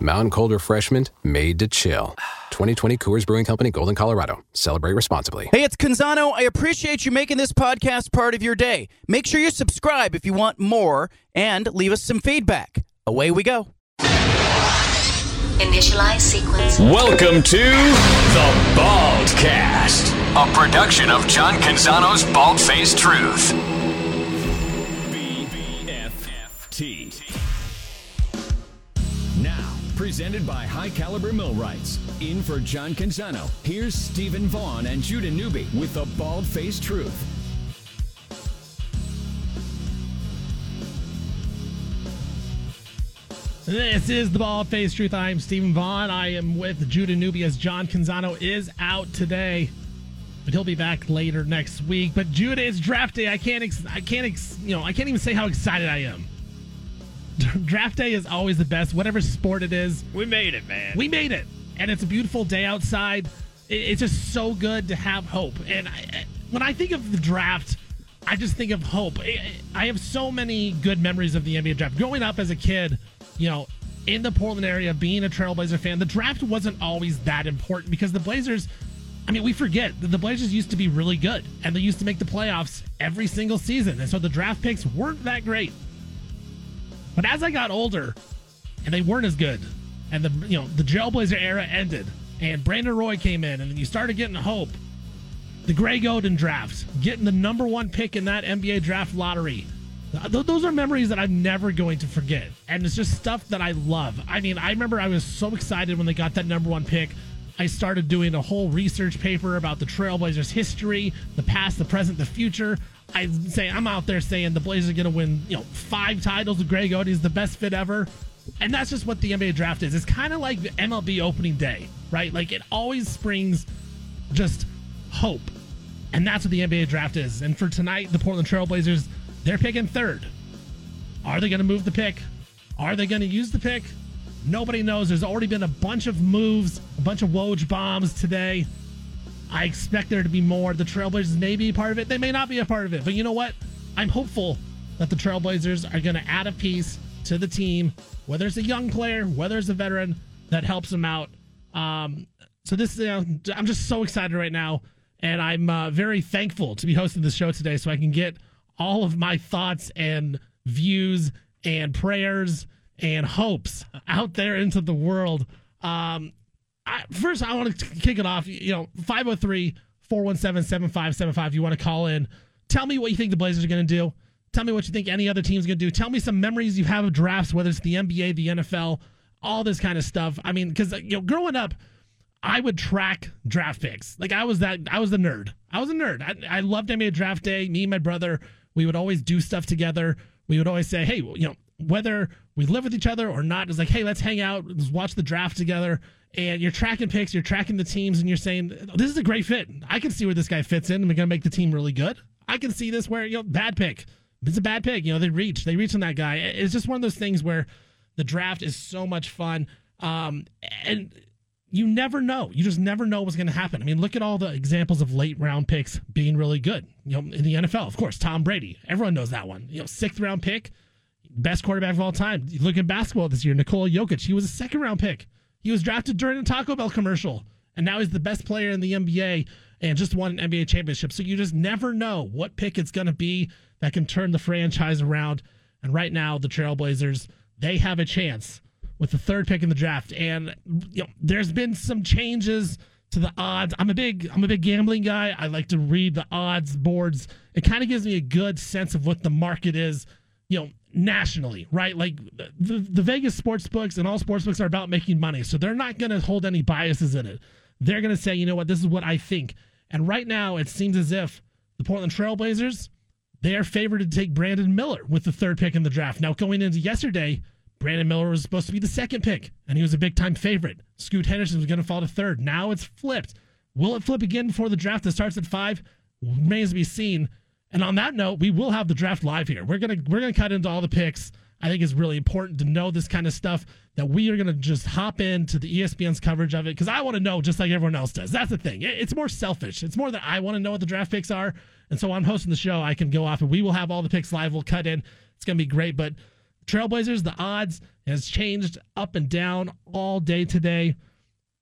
Mountain Cold Refreshment made to chill. 2020 Coors Brewing Company, Golden, Colorado. Celebrate responsibly. Hey, it's Canzano. I appreciate you making this podcast part of your day. Make sure you subscribe if you want more and leave us some feedback. Away we go. Initialize sequence. Welcome to the Baldcast, a production of John Canzano's Bald Faced Truth. Presented by High Caliber Millwrights. In for John Canzano, here's Steven Vaughan and Judah Newby with the Bald Faced Truth. This is the Bald Face Truth. I am Steven Vaughan. I am with Judah Newby as John Canzano is out today, but he'll be back later next week. But Judah, it's draft day. I can't, ex- I can't, ex- you know, I can't even say how excited I am. draft day is always the best, whatever sport it is. We made it, man. We made it, and it's a beautiful day outside. It's just so good to have hope. And I, when I think of the draft, I just think of hope. I I have so many good memories of the NBA draft. Growing up as a kid, you know, in the Portland area, being a Trailblazer fan, the draft wasn't always that important because the Blazers. I mean, we forget that the Blazers used to be really good and they used to make the playoffs every single season. And so the draft picks weren't that great. But as I got older, and they weren't as good, and the you know the Jail Blazer era ended, and Brandon Roy came in, and you started getting hope. The Greg Oden draft, getting the number one pick in that NBA draft lottery. Th- Those are memories that I'm never going to forget. And it's just stuff that I love. I mean, I remember I was so excited when they got that number one pick. I started doing a whole research paper about the Trailblazers' history, the past, the present, the future. I say I'm out there saying the Blazers are going to win, you know, five titles with Greg Oden. is the best fit ever. And that's just what the NBA draft is. It's kind of like the MLB opening day, right? Like it always springs just hope. And that's what the NBA draft is. And for tonight, the Portland Trailblazers, they're picking third. Are they going to move the pick? Are they going to use the pick? Nobody knows. There's already been a bunch of moves, a bunch of Woj bombs today. I expect there to be more. The Trailblazers may be part of it. They may not be a part of it. But you know what? I'm hopeful that the Trailblazers are going to add a piece to the team, whether it's a young player, whether it's a veteran that helps them out. Um, so this, you know, I'm just so excited right now, and I'm uh, very thankful to be hosting this show today, so I can get all of my thoughts and views and prayers and hopes out there into the world. Um, I, first, I want to kick it off. You know, 503 417 7575. You want to call in. Tell me what you think the Blazers are going to do. Tell me what you think any other team's going to do. Tell me some memories you have of drafts, whether it's the NBA, the NFL, all this kind of stuff. I mean, because, you know, growing up, I would track draft picks. Like I was that I was the nerd. I was a nerd. I, I loved NBA draft day. Me and my brother, we would always do stuff together. We would always say, hey, you know, whether we live with each other or not, it's like, hey, let's hang out, let's watch the draft together. And you're tracking picks, you're tracking the teams, and you're saying, this is a great fit. I can see where this guy fits in. and we're gonna make the team really good. I can see this where you know bad pick. It's a bad pick. You know they reach, they reach on that guy. It's just one of those things where the draft is so much fun. Um, and you never know. You just never know what's going to happen. I mean, look at all the examples of late round picks being really good. You know, in the NFL, of course, Tom Brady. Everyone knows that one. You know, sixth round pick, best quarterback of all time. You look at basketball this year, Nikola Jokic. He was a second round pick. He was drafted during a Taco Bell commercial, and now he's the best player in the NBA and just won an NBA championship. So you just never know what pick it's going to be that can turn the franchise around. And right now, the Trailblazers they have a chance with the third pick in the draft. And you know, there's been some changes to the odds. I'm a big I'm a big gambling guy. I like to read the odds boards. It kind of gives me a good sense of what the market is, you know, nationally, right? Like the the Vegas sports books and all sports books are about making money. So they're not going to hold any biases in it. They're going to say, "You know what? This is what I think." And right now it seems as if the Portland Trailblazers they are favored to take Brandon Miller with the third pick in the draft. Now, going into yesterday, Brandon Miller was supposed to be the second pick, and he was a big time favorite. Scoot Henderson was going to fall to third. Now it's flipped. Will it flip again before the draft that starts at five? Remains to be seen. And on that note, we will have the draft live here. We're gonna we're gonna cut into all the picks. I think it's really important to know this kind of stuff that we are going to just hop into the ESPN's coverage of it because I want to know just like everyone else does. That's the thing. It's more selfish. It's more that I want to know what the draft picks are. And so I'm hosting the show. I can go off and we will have all the picks live. We'll cut in. It's going to be great. But Trailblazers, the odds has changed up and down all day today.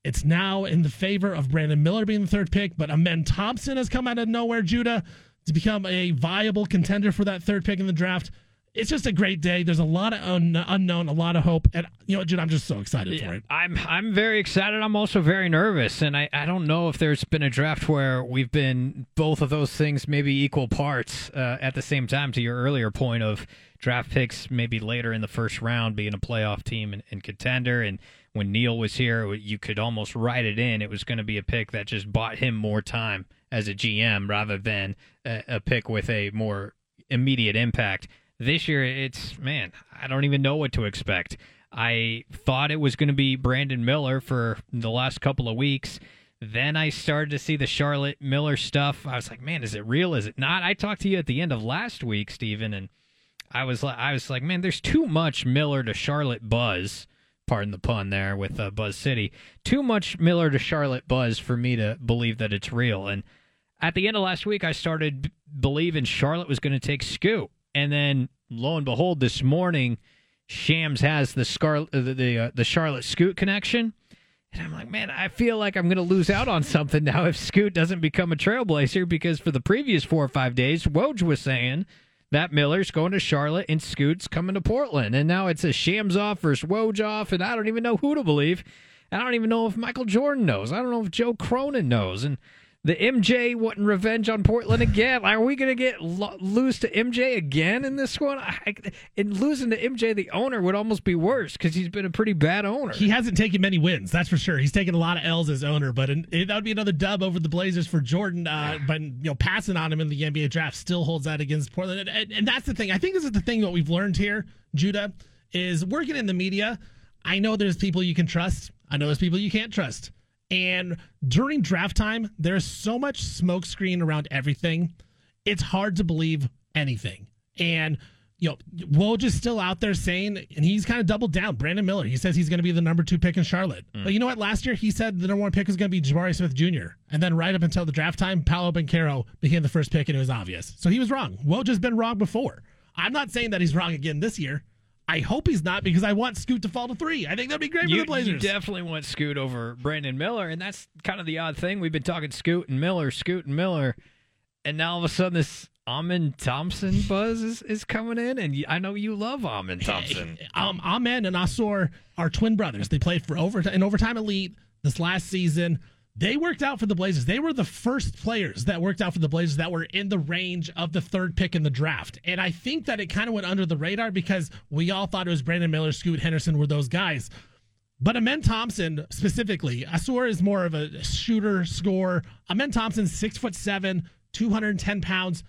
It's now in the favor of Brandon Miller being the third pick, but Amen Thompson has come out of nowhere, Judah, to become a viable contender for that third pick in the draft it's just a great day. There's a lot of un- unknown, a lot of hope, and you know, Jude, I'm just so excited for it. I'm I'm very excited. I'm also very nervous, and I, I don't know if there's been a draft where we've been both of those things maybe equal parts uh, at the same time. To your earlier point of draft picks, maybe later in the first round, being a playoff team and, and contender, and when Neil was here, you could almost write it in. It was going to be a pick that just bought him more time as a GM rather than a, a pick with a more immediate impact this year, it's man, I don't even know what to expect. I thought it was going to be Brandon Miller for the last couple of weeks. Then I started to see the Charlotte Miller stuff. I was like, man, is it real? Is it not? I talked to you at the end of last week, Stephen, and I was like, I was like, man, there's too much Miller to Charlotte buzz. Pardon the pun there with uh, Buzz City. Too much Miller to Charlotte buzz for me to believe that it's real. And at the end of last week, I started believing Charlotte was going to take Scoot. And then lo and behold, this morning, Shams has the Scar- the the, uh, the Charlotte Scoot connection. And I'm like, man, I feel like I'm going to lose out on something now if Scoot doesn't become a trailblazer because for the previous four or five days, Woj was saying that Miller's going to Charlotte and Scoot's coming to Portland. And now it's a Shams off versus Woj off, and I don't even know who to believe. I don't even know if Michael Jordan knows. I don't know if Joe Cronin knows. And the MJ wanting revenge on Portland again. Are we going to get lo- lose to MJ again in this one? I, and losing to MJ, the owner, would almost be worse because he's been a pretty bad owner. He hasn't taken many wins, that's for sure. He's taken a lot of L's as owner, but in, that would be another dub over the Blazers for Jordan. Uh, but you know, passing on him in the NBA draft still holds that against Portland, and, and, and that's the thing. I think this is the thing that we've learned here, Judah, is working in the media. I know there's people you can trust. I know there's people you can't trust. And during draft time, there's so much smokescreen around everything. It's hard to believe anything. And you know, Woj is still out there saying, and he's kind of doubled down. Brandon Miller, he says he's going to be the number two pick in Charlotte. Mm. But you know what? Last year he said the number one pick is going to be Jabari Smith Jr. And then right up until the draft time, Paolo Banchero became the first pick, and it was obvious. So he was wrong. Woj has been wrong before. I'm not saying that he's wrong again this year. I hope he's not because I want Scoot to fall to three. I think that'd be great you, for the Blazers. You definitely want Scoot over Brandon Miller, and that's kind of the odd thing. We've been talking Scoot and Miller, Scoot and Miller, and now all of a sudden this Amen Thompson buzz is, is coming in, and I know you love Amen Thompson. um, Amen and Ausar are twin brothers. They played for over in overtime elite this last season they worked out for the Blazers. They were the first players that worked out for the Blazers that were in the range of the third pick in the draft. And I think that it kind of went under the radar because we all thought it was Brandon Miller, Scoot Henderson were those guys. But Amen Thompson specifically, Ausar is more of a shooter, scorer. Amen Thompson, six foot seven, 210 pounds.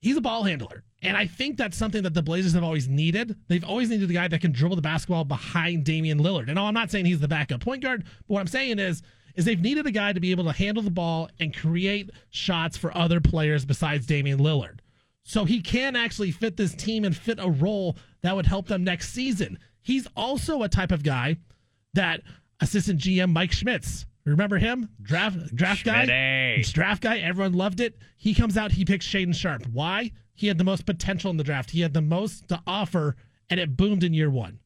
He's a ball handler. And I think that's something that the Blazers have always needed. They've always needed the guy that can dribble the basketball behind Damian Lillard. And I'm not saying he's the backup point guard, but what I'm saying is is they've needed a guy to be able to handle the ball and create shots for other players besides Damian Lillard. So he can actually fit this team and fit a role that would help them next season. He's also a type of guy that assistant GM Mike Schmitz, remember him? Draft draft guy. Draft guy, everyone loved it. He comes out, he picks Shaedon Sharpe. Why? He had the most potential in the draft. He had the most to offer, and it boomed in year one.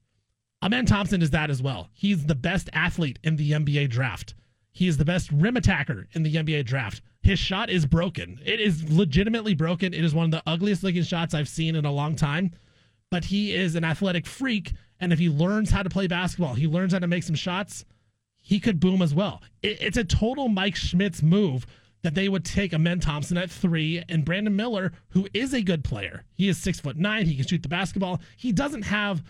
Amen Thompson is that as well. He's the best athlete in the NBA draft. He is the best rim attacker in the NBA draft. His shot is broken. It is legitimately broken. It is one of the ugliest looking shots I've seen in a long time. But he is an athletic freak. And if he learns how to play basketball, he learns how to make some shots, he could boom as well. It, it's a total Mike Schmitz move that they would take Amen Thompson at three and Brandon Miller, who is a good player. He is six foot nine. He can shoot the basketball. He doesn't have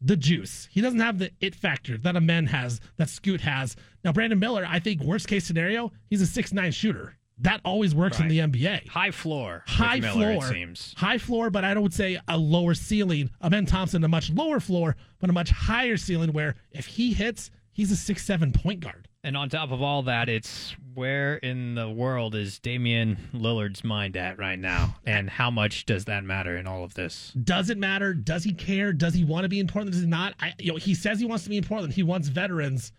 the juice. He doesn't have the it factor that Amen has, that Scoot has. Now, Brandon Miller, I think worst case scenario, he's a six nine shooter. That always works right. in the NBA. High floor. High Miller, floor. seems. High floor, but I don't say a lower ceiling. Amen Thompson, a much lower floor, but a much higher ceiling where if he hits, he's a six seven point guard. And on top of all that, it's where in the world is Damian Lillard's mind at right now, and how much does that matter in all of this? Does it matter? Does he care? Does he want to be in Portland? Does he not? I, you know, he says he wants to be in Portland. He wants veterans.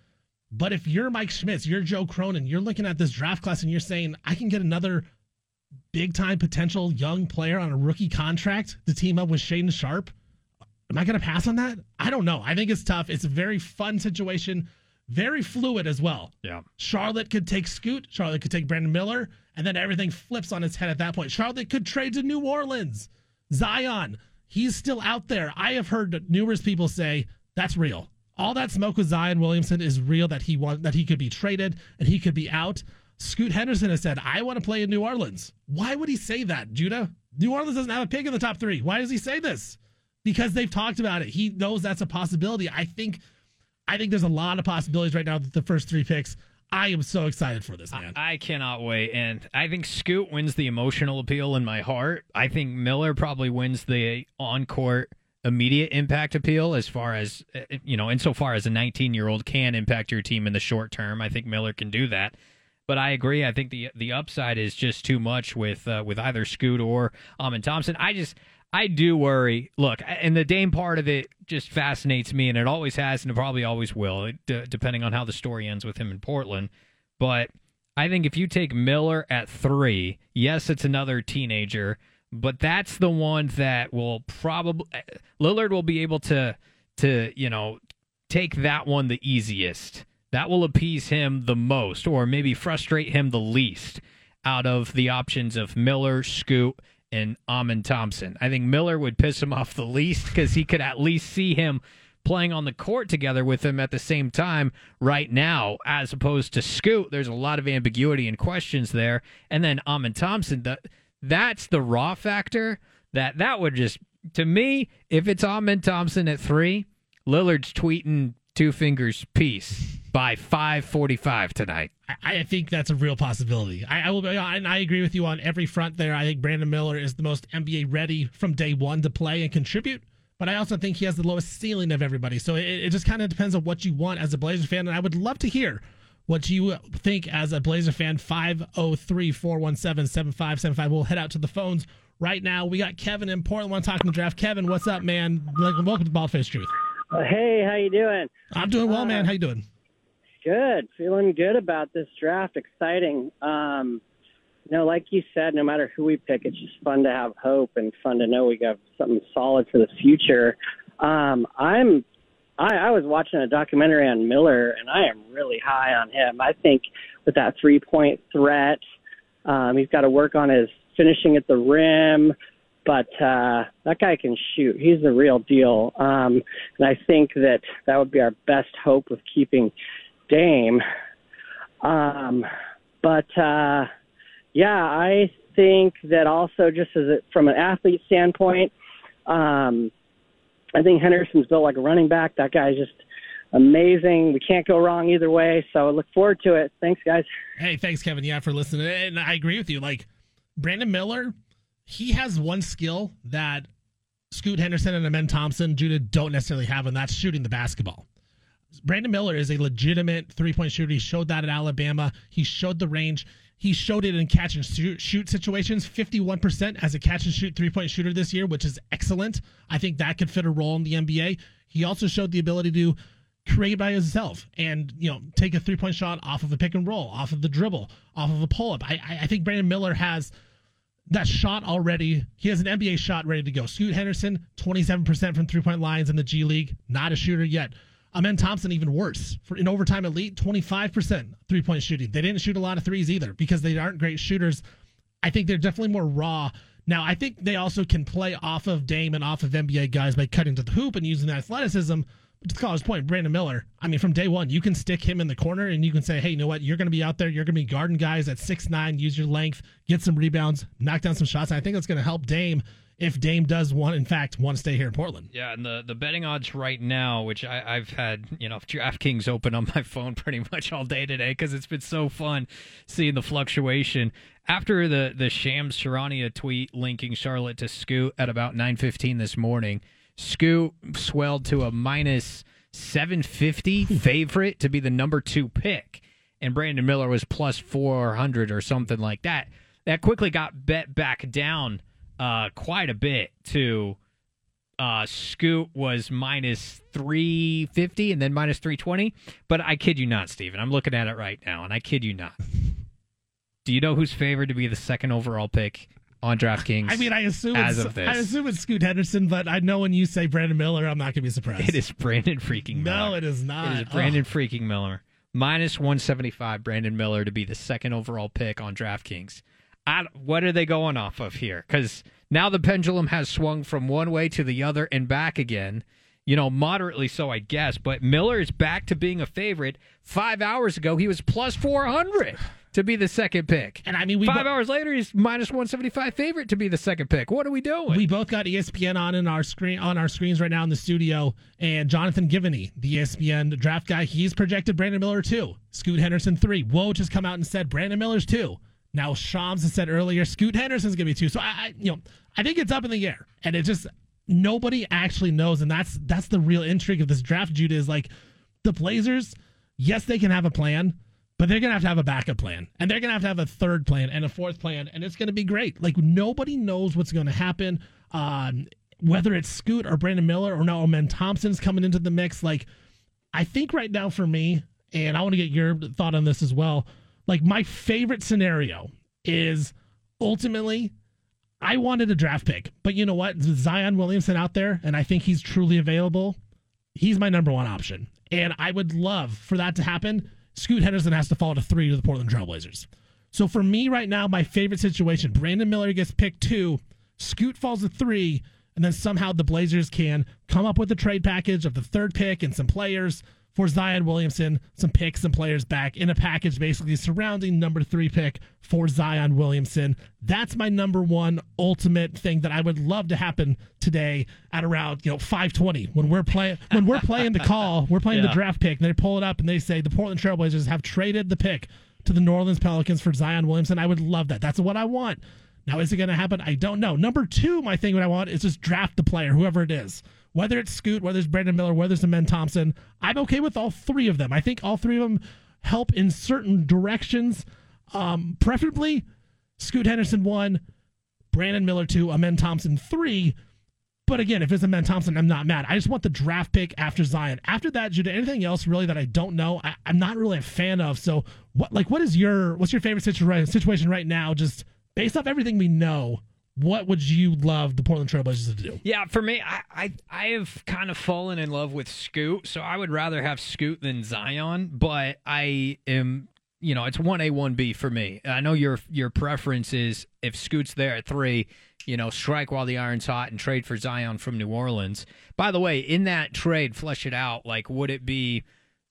But if you're Mike Schmitz, you're Joe Cronin, you're looking at this draft class and you're saying, I can get another big time potential young player on a rookie contract to team up with Shaedon Sharpe. Am I going to pass on that? I don't know. I think it's tough. It's a very fun situation, very fluid as well. Yeah. Charlotte could take Scoot. Charlotte could take Brandon Miller, and then everything flips on its head at that point. Charlotte could trade to New Orleans. Zion, he's still out there. I have heard numerous people say that's real. All that smoke with Zion Williamson is real. That he want that he could be traded and he could be out. Scoot Henderson has said, "I want to play in New Orleans." Why would he say that, Judah? New Orleans doesn't have a pick in the top three. Why does he say this? Because they've talked about it. He knows that's a possibility. I think, I think there's a lot of possibilities right now. That the first three picks. I am so excited for this man. I cannot wait, and I think Scoot wins the emotional appeal in my heart. I think Miller probably wins the on-court immediate impact appeal as far as uh, you know, insofar as a 19-year-old can impact your team in the short term. I think Miller can do that. But I agree. I think the the upside is just too much with uh, with either Scoot or Amen Thompson. I just I do worry. Look, and the Dame part of it just fascinates me, and it always has, and it probably always will, d- depending on how the story ends with him in Portland. But I think if you take Miller at three, yes, it's another teenager, but that's the one that will probably Lillard will be able to to you know take that one the easiest. That will appease him the most, or maybe frustrate him the least out of the options of Miller, Scoot, and Amen Thompson. I think Miller would piss him off the least because he could at least see him playing on the court together with him at the same time right now, as opposed to Scoot. There's a lot of ambiguity and questions there. And then Amen Thompson, the, that's the raw factor that that would just, to me, if it's Amen Thompson at three, Lillard's tweeting two fingers peace by 5:45 tonight. I, I think that's a real possibility. I, I will, be, and I agree with you on every front there. I think Brandon Miller is the most NBA ready from day one to play and contribute. But I also think he has the lowest ceiling of everybody. So it, it just kind of depends on what you want as a Blazers fan. And I would love to hear what you think as a Blazer fan. 503 417 7575. We'll head out to the phones right now. We got Kevin in Portland. Want to talk to the draft. Kevin, what's up, man? Welcome to Baldface Truth. Uh, hey, how you doing? I'm doing well, Uh, man. How you doing? Good. Feeling good about this draft. Exciting. Um, you know, like you said, no matter who we pick, it's just fun to have hope and fun to know we got something solid for the future. Um, I'm. I, I was watching a documentary on Miller, and I am really high on him. I think with that three-point threat, um, he's got to work on his finishing at the rim, but uh, that guy can shoot. He's the real deal. Um, and I think that that would be our best hope of keeping Dame. Um, but uh, yeah, I think that also just as a, from an athlete standpoint, um, I think Henderson's built like a running back. That guy's just amazing. We can't go wrong either way. So I look forward to it. Thanks, guys. Hey, thanks, Kevin. Yeah, for listening. And I agree with you. Like Brandon Miller, he has one skill that Scoot Henderson and Amen Thompson, Judah don't necessarily have, and that's shooting the basketball. Brandon Miller is a legitimate three point shooter. He showed that at Alabama. He showed the range. He showed it in catch and shoot, shoot situations. 51% as a catch and shoot three point shooter this year, which is excellent. I think that could fit a role in the NBA. He also showed the ability to create by himself and you know take a three point shot off of a pick and roll, off of the dribble, off of a pull up. I, I think Brandon Miller has that shot already. He has an NBA shot ready to go. Scoot Henderson, 27% from three point lines in the G League, not a shooter yet. Amen Thompson, even worse. For in overtime elite, 25% three point shooting. They didn't shoot a lot of threes either because they aren't great shooters. I think they're definitely more raw. Now, I think they also can play off of Dame and off of NBA guys by cutting to the hoop and using the athleticism. But to College point, Brandon Miller, I mean, from day one, you can stick him in the corner and you can say, hey, you know what? You're going to be out there. You're going to be guarding guys at six nine. use your length, get some rebounds, knock down some shots. And I think that's going to help Dame if Dame does want, in fact, want to stay here in Portland. Yeah, and the, the betting odds right now, which I, I've had, you know, DraftKings open on my phone pretty much all day today because it's been so fun seeing the fluctuation. After the the Shams Charania tweet linking Charlotte to Scoot at about 9:15 this morning, Scoot swelled to a minus 750 favorite to be the number two pick. and Brandon Miller was plus 400 or something like that. That quickly got bet back down uh, quite a bit to uh, Scoot was minus 350 and then minus 320. But I kid you not, Steven. I'm looking at it right now, and I kid you not. Do you know who's favored to be the second overall pick on DraftKings? I mean, I assume as it's, of this. I assume it's Scoot Henderson, but I know when you say Brandon Miller, I'm not gonna be surprised. it is Brandon freaking Miller. No, it is not. It is Brandon freaking Miller. Minus 175, Brandon Miller to be the second overall pick on DraftKings. I, what are they going off of here? Because now the pendulum has swung from one way to the other and back again. You know, moderately so, I guess. But Miller is back to being a favorite. Five hours ago, he was plus 400 to be the second pick. And I mean, we Five bo- hours later, he's minus 175 favorite to be the second pick. What are we doing? We both got ESPN on in our screen on our screens right now in the studio, and Jonathan Givony, the ESPN draft guy, he's projected Brandon Miller two, Scoot Henderson three. Woj has come out and said Brandon Miller's two. Now Shams has said earlier Scoot Henderson's gonna be two. So I, I you know I think it's up in the air, and it just nobody actually knows, and that's that's the real intrigue of this draft. Jude is like the Blazers. Yes, they can have a plan, but they're gonna have to have a backup plan, and they're gonna have to have a third plan and a fourth plan, and it's gonna be great. Like nobody knows what's gonna happen. Um, whether it's Scoot or Brandon Miller or now Amen Thompson's coming into the mix. Like I think right now for me, and I want to get your thought on this as well. Like my favorite scenario is ultimately I wanted a draft pick, but you know what? Zion Williamson out there, and I think he's truly available. He's my number one option. And I would love for that to happen. Scoot Henderson has to fall to three to the Portland Trailblazers. So for me right now, my favorite situation, Brandon Miller gets picked two, Scoot falls to three, and then somehow the Blazers can come up with a trade package of the third pick and some players for Zion Williamson, some picks and players back in a package basically surrounding number three pick for Zion Williamson. That's my number one ultimate thing that I would love to happen today at around you know 520 when we're playing when we're playing the call, we're playing Yeah. the draft pick, and they pull it up and they say the Portland Trailblazers have traded the pick to the New Orleans Pelicans for Zion Williamson. I would love that. That's what I want. Now, is it going to happen? I don't know. Number two, my thing, what I want is just draft the player, whoever it is. Whether it's Scoot, whether it's Brandon Miller, whether it's Amen Thompson, I'm okay with all three of them. I think all three of them help in certain directions. Um, preferably, Scoot Henderson one, Brandon Miller two, Amen Thompson three. But again, if it's Amen Thompson, I'm not mad. I just want the draft pick after Zion. After that, Judah, anything else really that I don't know, I, I'm not really a fan of. So, what like what is your what's your favorite situa- situation right now? Just based off everything we know, what would you love the Portland Trailblazers to do? Yeah, for me, I, I I have kind of fallen in love with Scoot, so I would rather have Scoot than Zion. But I am, you know, it's one A, one B for me. I know your your preference is if Scoot's there at three, you know, strike while the iron's hot and trade for Zion from New Orleans. By the way, in that trade, flesh it out. Like, would it be?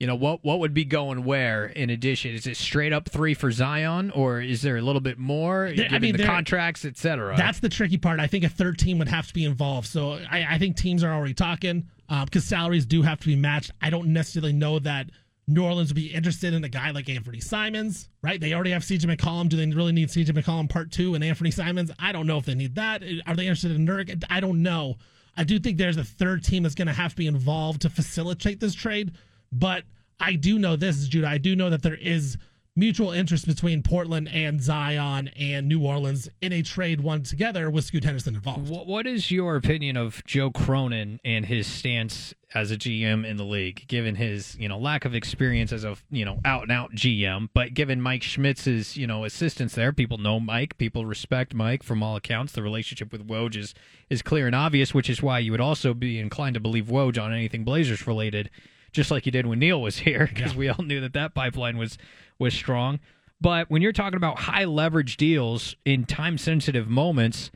You know what? What would be going where? In addition, is it straight up three for Zion, or is there a little bit more? There- I given mean, the there- contracts, etc. That's the tricky part. I think a third team would have to be involved. So I, I think teams are already talking um, because salaries do have to be matched. I don't necessarily know that New Orleans would be interested in a guy like Anfernee Simons, right? They already have CJ McCollum. Do they really need CJ McCollum part two and Anfernee Simons? I don't know if they need that. Are they interested in Nurk? I don't know. I do think there's a third team that's going to have to be involved to facilitate this trade. But I do know this, Judah. I do know that there is mutual interest between Portland and Zion and New Orleans in a trade one together with Scoot Henderson involved. What, is your opinion of Joe Cronin and his stance as a GM in the league, given his you know lack of experience as a you know out and out GM, but given Mike Schmitz's you know assistance there, people know Mike, people respect Mike from all accounts. The relationship with Woj is is clear and obvious, which is why you would also be inclined to believe Woj on anything Blazers related, just like you did when Neil was here, because we all knew that that pipeline was was strong. But when you're talking about high leverage deals in time sensitive moments,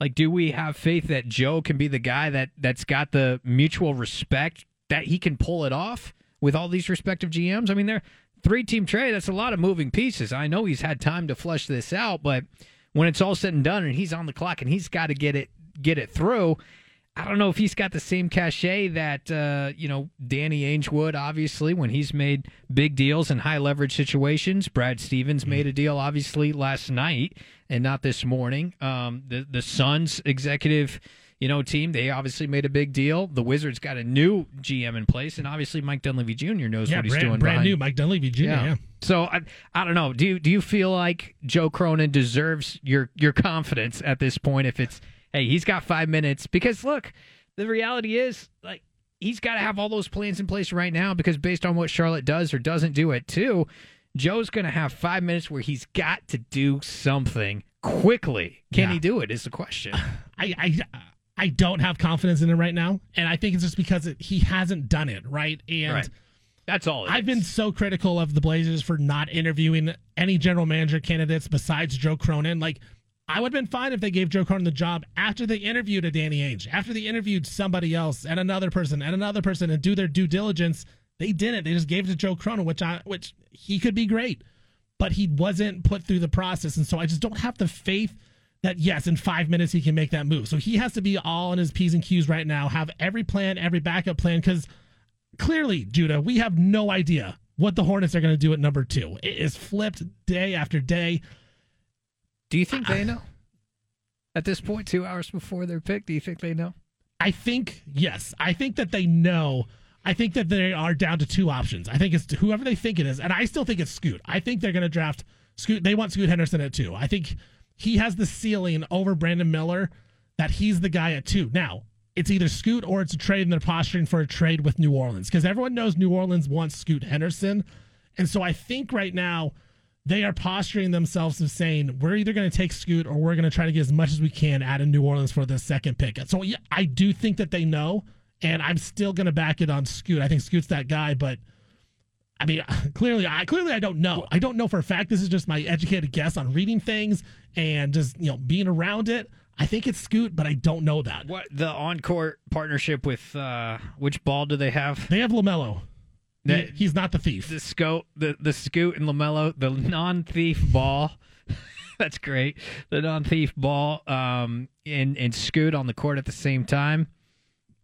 like do we have faith that Joe can be the guy that that's got the mutual respect that he can pull it off with all these respective GMs? I mean, they're three team trade. That's a lot of moving pieces. I know he's had time to flush this out, but when it's all said and done and he's on the clock and he's got to get it get it through. I don't know if he's got the same cachet that uh, you know Danny Ainge would. Obviously, when he's made big deals in high leverage situations, Brad Stevens made a deal obviously last night and not this morning. Um, the the Suns executive you know, team. They obviously made a big deal. The Wizards got a new GM in place, and obviously Mike Dunleavy Jr. knows yeah, what he's brand, doing. brand behind- new Mike Dunleavy Jr. Yeah. So I, I don't know. Do you do you feel like Joe Cronin deserves your your confidence at this point? If it's hey, he's got five minutes because look, the reality is like he's got to have all those plans in place right now because based on what Charlotte does or doesn't do at two, Joe's going to have five minutes where he's got to do something quickly. Can Yeah. he do it? Is the question. I, I I don't have confidence in him right now, and I think it's just because it, he hasn't done it right. And Right. That's all. it I've been so critical of the Blazers for not interviewing any general manager candidates besides Joe Cronin. Like, I would have been fine if they gave Joe Cronin the job after they interviewed a Danny Ainge, after they interviewed somebody else and another person and another person and do their due diligence. They didn't. They just gave it to Joe Cronin, which I which he could be great, but he wasn't put through the process, and so I just don't have the faith that yes, in five minutes he can make that move. So he has to be all in his p's and q's right now, have every plan, every backup plan, because clearly, Judah, we have no idea what the Hornets are going to do at number two. It is flipped day after day. Do you think they know? At this point, two hours before their pick, do you think they know? I think yes. I think that they know. I think that they are down to two options. I think it's whoever they think it is, and I still think it's Scoot. I think they're going to draft Scoot. They want Scoot Henderson at two. I think he has the ceiling over Brandon Miller that he's the guy at two. Now it's either Scoot or it's a trade, and they're posturing for a trade with New Orleans because everyone knows New Orleans wants Scoot Henderson, and so I think right now they are posturing themselves of saying we're either going to take Scoot or we're going to try to get as much as we can out of New Orleans for the second pick. So yeah, I do think that they know, and I'm still going to back it on Scoot. I think Scoot's that guy, but I mean, clearly, I clearly I don't know. I don't know for a fact. This is just my educated guess on reading things and just you know being around it. I think it's Scoot, but I don't know that. What the on-court partnership with uh which ball do they have? They have Lamelo. That- he's not the thief. The scoot, the the scoot and Lamelo, the non-thief ball. That's great. The non-thief ball, um, and and Scoot on the court at the same time.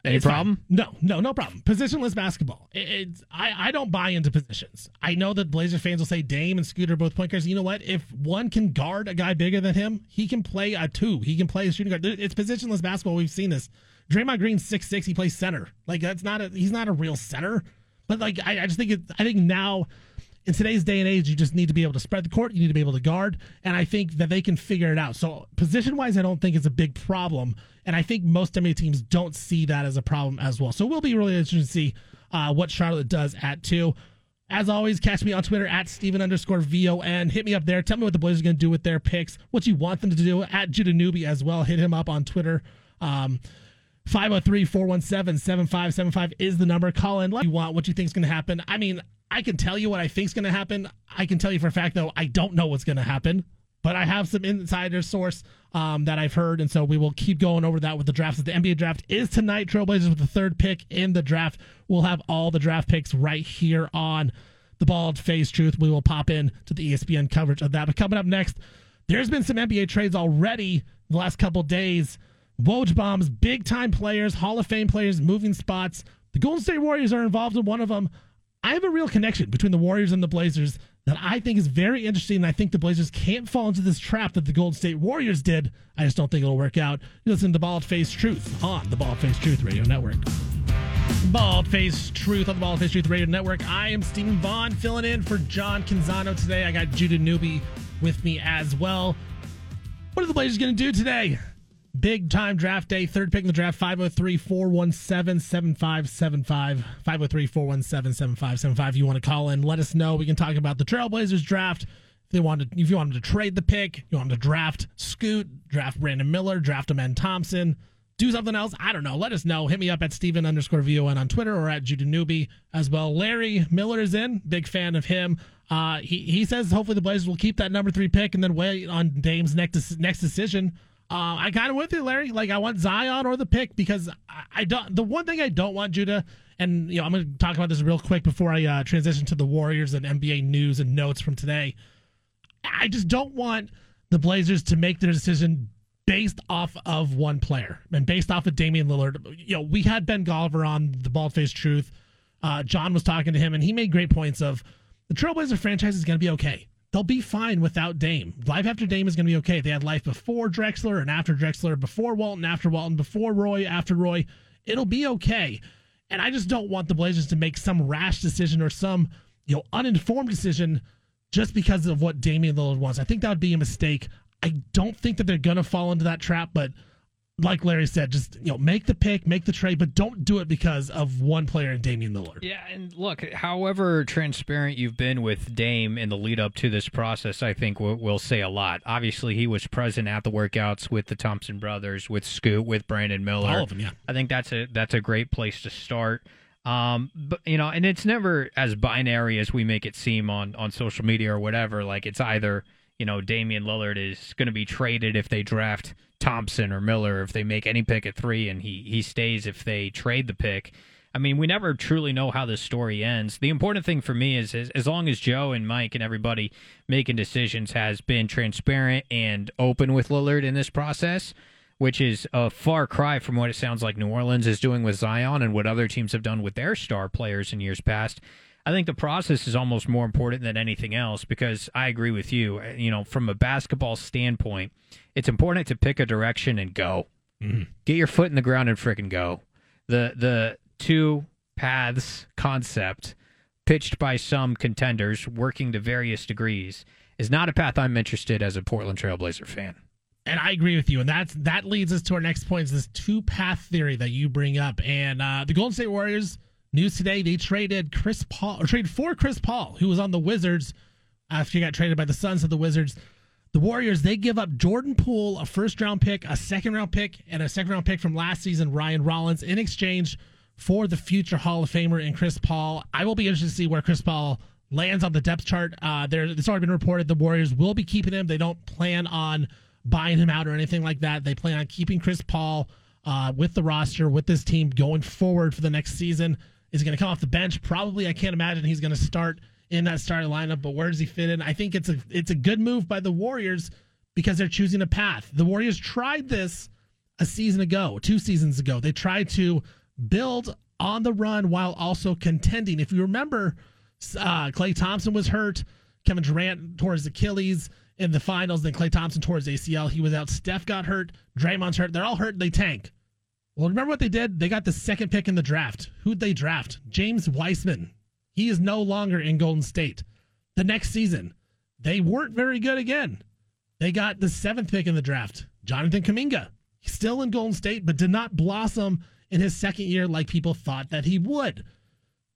Any It's fine. problem? No, no, no problem. Positionless basketball. It- It's I, I don't buy into positions. I know that Blazer fans will say Dame and Scooter are both point guards. You know what? If one can guard a guy bigger than him, he can play a two. He can play a shooting guard. It's positionless basketball. We've seen this. Draymond Green's six six. He plays center. Like that's not a. He's not a real center. But like I, I just think it. I think now. In today's day and age, you just need to be able to spread the court. You need to be able to guard, and I think that they can figure it out. So position-wise, I don't think it's a big problem, and I think most NBA teams don't see that as a problem as well. So we'll be really interested to see uh, what Charlotte does at two. As always, catch me on Twitter at Steven underscore VON. Hit me up there. Tell me what the Blazers are going to do with their picks, what you want them to do at Judah Newby as well. Hit him up on Twitter. Um, 503 417 7575 is the number. Call in. Let you want what you think is going to happen. I mean, I can tell you what I think is going to happen. I can tell you for a fact, though, I don't know what's going to happen, but I have some insider source um, that I've heard. And so we will keep going over that with the drafts. The NBA draft is tonight. Trailblazers with the third pick in the draft. We'll have all the draft picks right here on the Bald Face Truth. We will pop in to the ESPN coverage of that. But coming up next, there's been some NBA trades already the last couple days. Woj bombs, big time players, Hall of Fame players, moving spots. The Golden State Warriors are involved in one of them. I have a real connection between the Warriors and the Blazers that I think is very interesting. And I think the Blazers can't fall into this trap that the Golden State Warriors did. I just don't think it'll work out. You listen to Bald Face Truth on the Bald Face Truth Radio Network. Bald Face Truth on the Bald Face Truth Radio Network. I am Steven Vaughan filling in for John Canzano today. I got Judah Newby with me as well. What are the Blazers going to do today? Big time draft day, third pick in the draft, 503 417 7575. 503 417 7575. You want to call in, let us know. We can talk about the Trailblazers draft. If, they wanted, if you want them to trade the pick, you want them to draft Scoot, draft Brandon Miller, draft Amen Thompson, do something else. I don't know. Let us know. Hit me up at Steven underscore VON on Twitter or at Judah Newby as well. Larry Miller is in. Big fan of him. Uh, he, he says hopefully the Blazers will keep that number three pick and then wait on Dame's next next decision. Uh, I kind of with you, Larry. Like I want Zion or the pick because I, I don't. The one thing I don't want Judah, and you know, I'm going to talk about this real quick before I uh, transition to the Warriors and NBA news and notes from today. I just don't want the Blazers to make their decision based off of one player and based off of Damian Lillard. You know, we had Ben Golliver on the Bald Faced Truth. Uh, John was talking to him, and he made great points of the Trailblazer franchise is going to be okay. They'll be fine without Dame. Life after Dame is going to be okay. They had life before Drexler and after Drexler, before Walton, after Walton, before Roy, after Roy. It'll be okay. And I just don't want the Blazers to make some rash decision or some, you know, uninformed decision just because of what Damian Lillard wants. I think that would be a mistake. I don't think that they're going to fall into that trap, but like Larry said, just you know, make the pick, make the trade, but don't do it because of one player in Damian Lillard. Yeah, and look, however transparent you've been with Dame in the lead up to this process, I think will, will say a lot. Obviously, he was present at the workouts with the Thompson brothers, with Scoot, with Brandon Miller. All of them, yeah. I think that's a that's a great place to start. Um, but you know, and it's never as binary as we make it seem on on social media or whatever. Like it's either you know Damian Lillard is going to be traded if they draft Thompson or Miller, if they make any pick at three, and he he stays if they trade the pick. I mean, we never truly know how this story ends. The important thing for me is, is as long as Joe and Mike and everybody making decisions has been transparent and open with Lillard in this process, which is a far cry from what it sounds like New Orleans is doing with Zion and what other teams have done with their star players in years past. I think the process is almost more important than anything else because I agree with you. You know, from a basketball standpoint, it's important to pick a direction and go. Mm-hmm. Get your foot in the ground and freaking go. The the two paths concept pitched by some contenders working to various degrees is not a path I'm interested as a Portland Trailblazer fan. And I agree with you. And that's that leads us to our next point is this two path theory that you bring up. And uh, the Golden State Warriors news today they traded Chris Paul or traded for Chris Paul, who was on the Wizards after he got traded by the Suns of the Wizards. The Warriors they give up Jordan Poole, a first round pick, a second round pick, and a second round pick from last season, Ryan Rollins, in exchange for the future Hall of Famer and Chris Paul. I will be interested to see where Chris Paul lands on the depth chart. Uh, there, it's already been reported the Warriors will be keeping him. They don't plan on buying him out or anything like that. They plan on keeping Chris Paul uh, with the roster, with this team going forward for the next season. Is going to come off the bench? Probably. I can't imagine he's going to start in that starting lineup. But where does he fit in? I think it's a it's a good move by the Warriors because they're choosing a path. The Warriors tried this a season ago, two seasons ago. They tried to build on the run while also contending. If you remember, uh, Klay Thompson was hurt. Kevin Durant tore his Achilles in the finals. Then Klay Thompson tore his ACL. He was out. Steph got hurt. Draymond's hurt. They're all hurt. They tank. Well, remember what they did? They got the second pick in the draft. Who'd they draft? James Wiseman. He is no longer in Golden State. The next season, they weren't very good again. They got the seventh pick in the draft, Jonathan Kuminga. He's still in Golden State, but did not blossom in his second year like people thought that he would.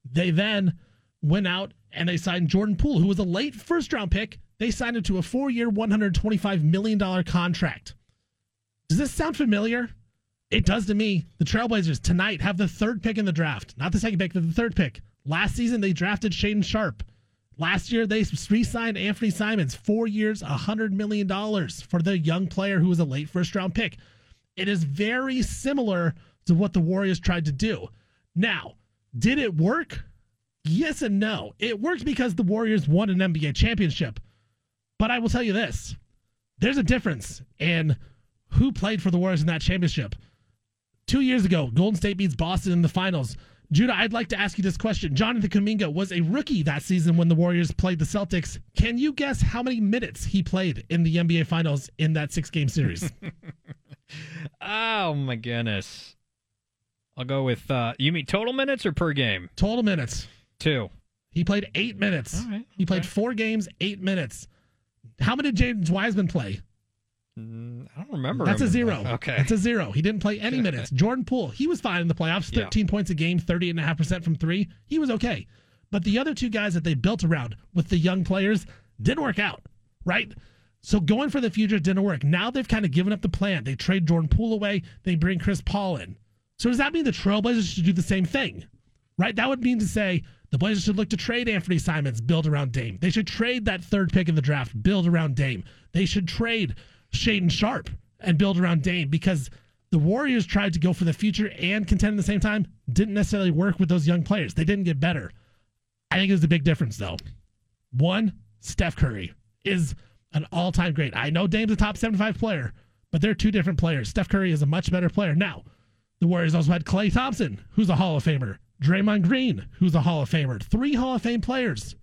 They then went out and they signed Jordan Poole, who was a late first round pick. They signed him to a four year, $125 million contract. Does this sound familiar? It does to me. The Trailblazers tonight have the third pick in the draft, not the second pick, but the third pick. Last season, they drafted Shaedon Sharpe. Last year, they re signed Anfernee Simons, four years, $100 million for the young player who was a late first round pick. It is very similar to what the Warriors tried to do. Now, did it work? Yes and no. It worked because the Warriors won an NBA championship. But I will tell you this there's a difference in who played for the Warriors in that championship. Two years ago, Golden State beats Boston in the finals. Judah, I'd like to ask you this question. Jonathan Kuminga was a rookie that season when the Warriors played the Celtics. Can you guess how many minutes he played in the NBA Finals in that six game series? oh, my goodness. I'll go with, uh, you mean total minutes or per game? Total minutes. Two. He played eight minutes. Right, He played four games, eight minutes. How many did James Wiseman play? Mm, I don't remember. That's a zero. Okay. That's a zero. He didn't play any minutes. Jordan Poole, he was fine in the playoffs, Yeah. 13 points a game, 38.5% from three. He was okay. But the other two guys that they built around with the young players didn't work out, right? So going for the future didn't work. Now they've kind of given up the plan. They trade Jordan Poole away, they bring Chris Paul in. So does that mean the Trailblazers should do the same thing? Right? That would mean to say the Blazers should look to trade Anfernee Simons, build around Dame. They should trade that third pick in the draft, build around Dame. They should trade Shaedon Sharpe and build around Dame because the Warriors tried to go for the future and contend at the same time. Didn't necessarily work with those young players. They didn't get better. I think there's a big difference though. One, Steph Curry is an all-time great. I know Dame's a top 75 player, but they're two different players. Steph Curry is a much better player. Now, the Warriors also had Klay Thompson, who's a Hall of Famer. Draymond Green, who's a Hall of Famer. Three Hall of Fame players.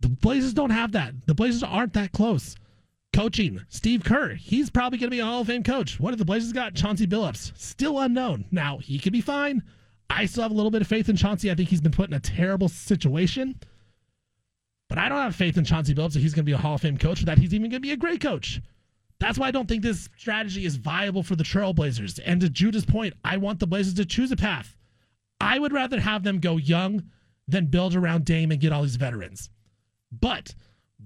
The Blazers don't have that. The Blazers aren't that close. Coaching, Steve Kerr, he's probably going to be a Hall of Fame coach. What have the Blazers got? Chauncey Billups, still unknown. Now, he could be fine. I still have a little bit of faith in Chauncey. I think he's been put in a terrible situation. But I don't have faith in Chauncey Billups that he's going to be a Hall of Fame coach or that he's even going to be a great coach. That's why I don't think this strategy is viable for the Trailblazers. And to Judah's point, I want the Blazers to choose a path. I would rather have them go young than build around Dame and get all these veterans. But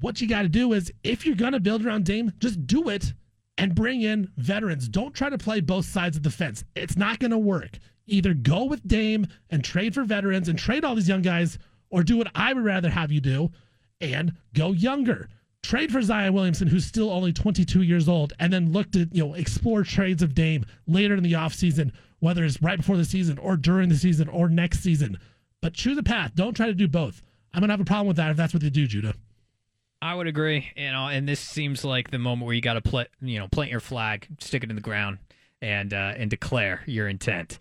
what you got to do is if you're going to build around Dame, just do it and bring in veterans. Don't try to play both sides of the fence. It's not going to work. Either go with Dame and trade for veterans and trade all these young guys, or do what I would rather have you do and go younger. Trade for Zion Williamson, who's still only 22 years old, and then look to you know explore trades of Dame later in the offseason, whether it's right before the season or during the season or next season. But choose a path. Don't try to do both. I'm gonna have a problem with that if that's what they do, Judah. I would agree, you know, and this seems like the moment where you got to plant, you know, plant your flag, stick it in the ground, and uh, and declare your intent.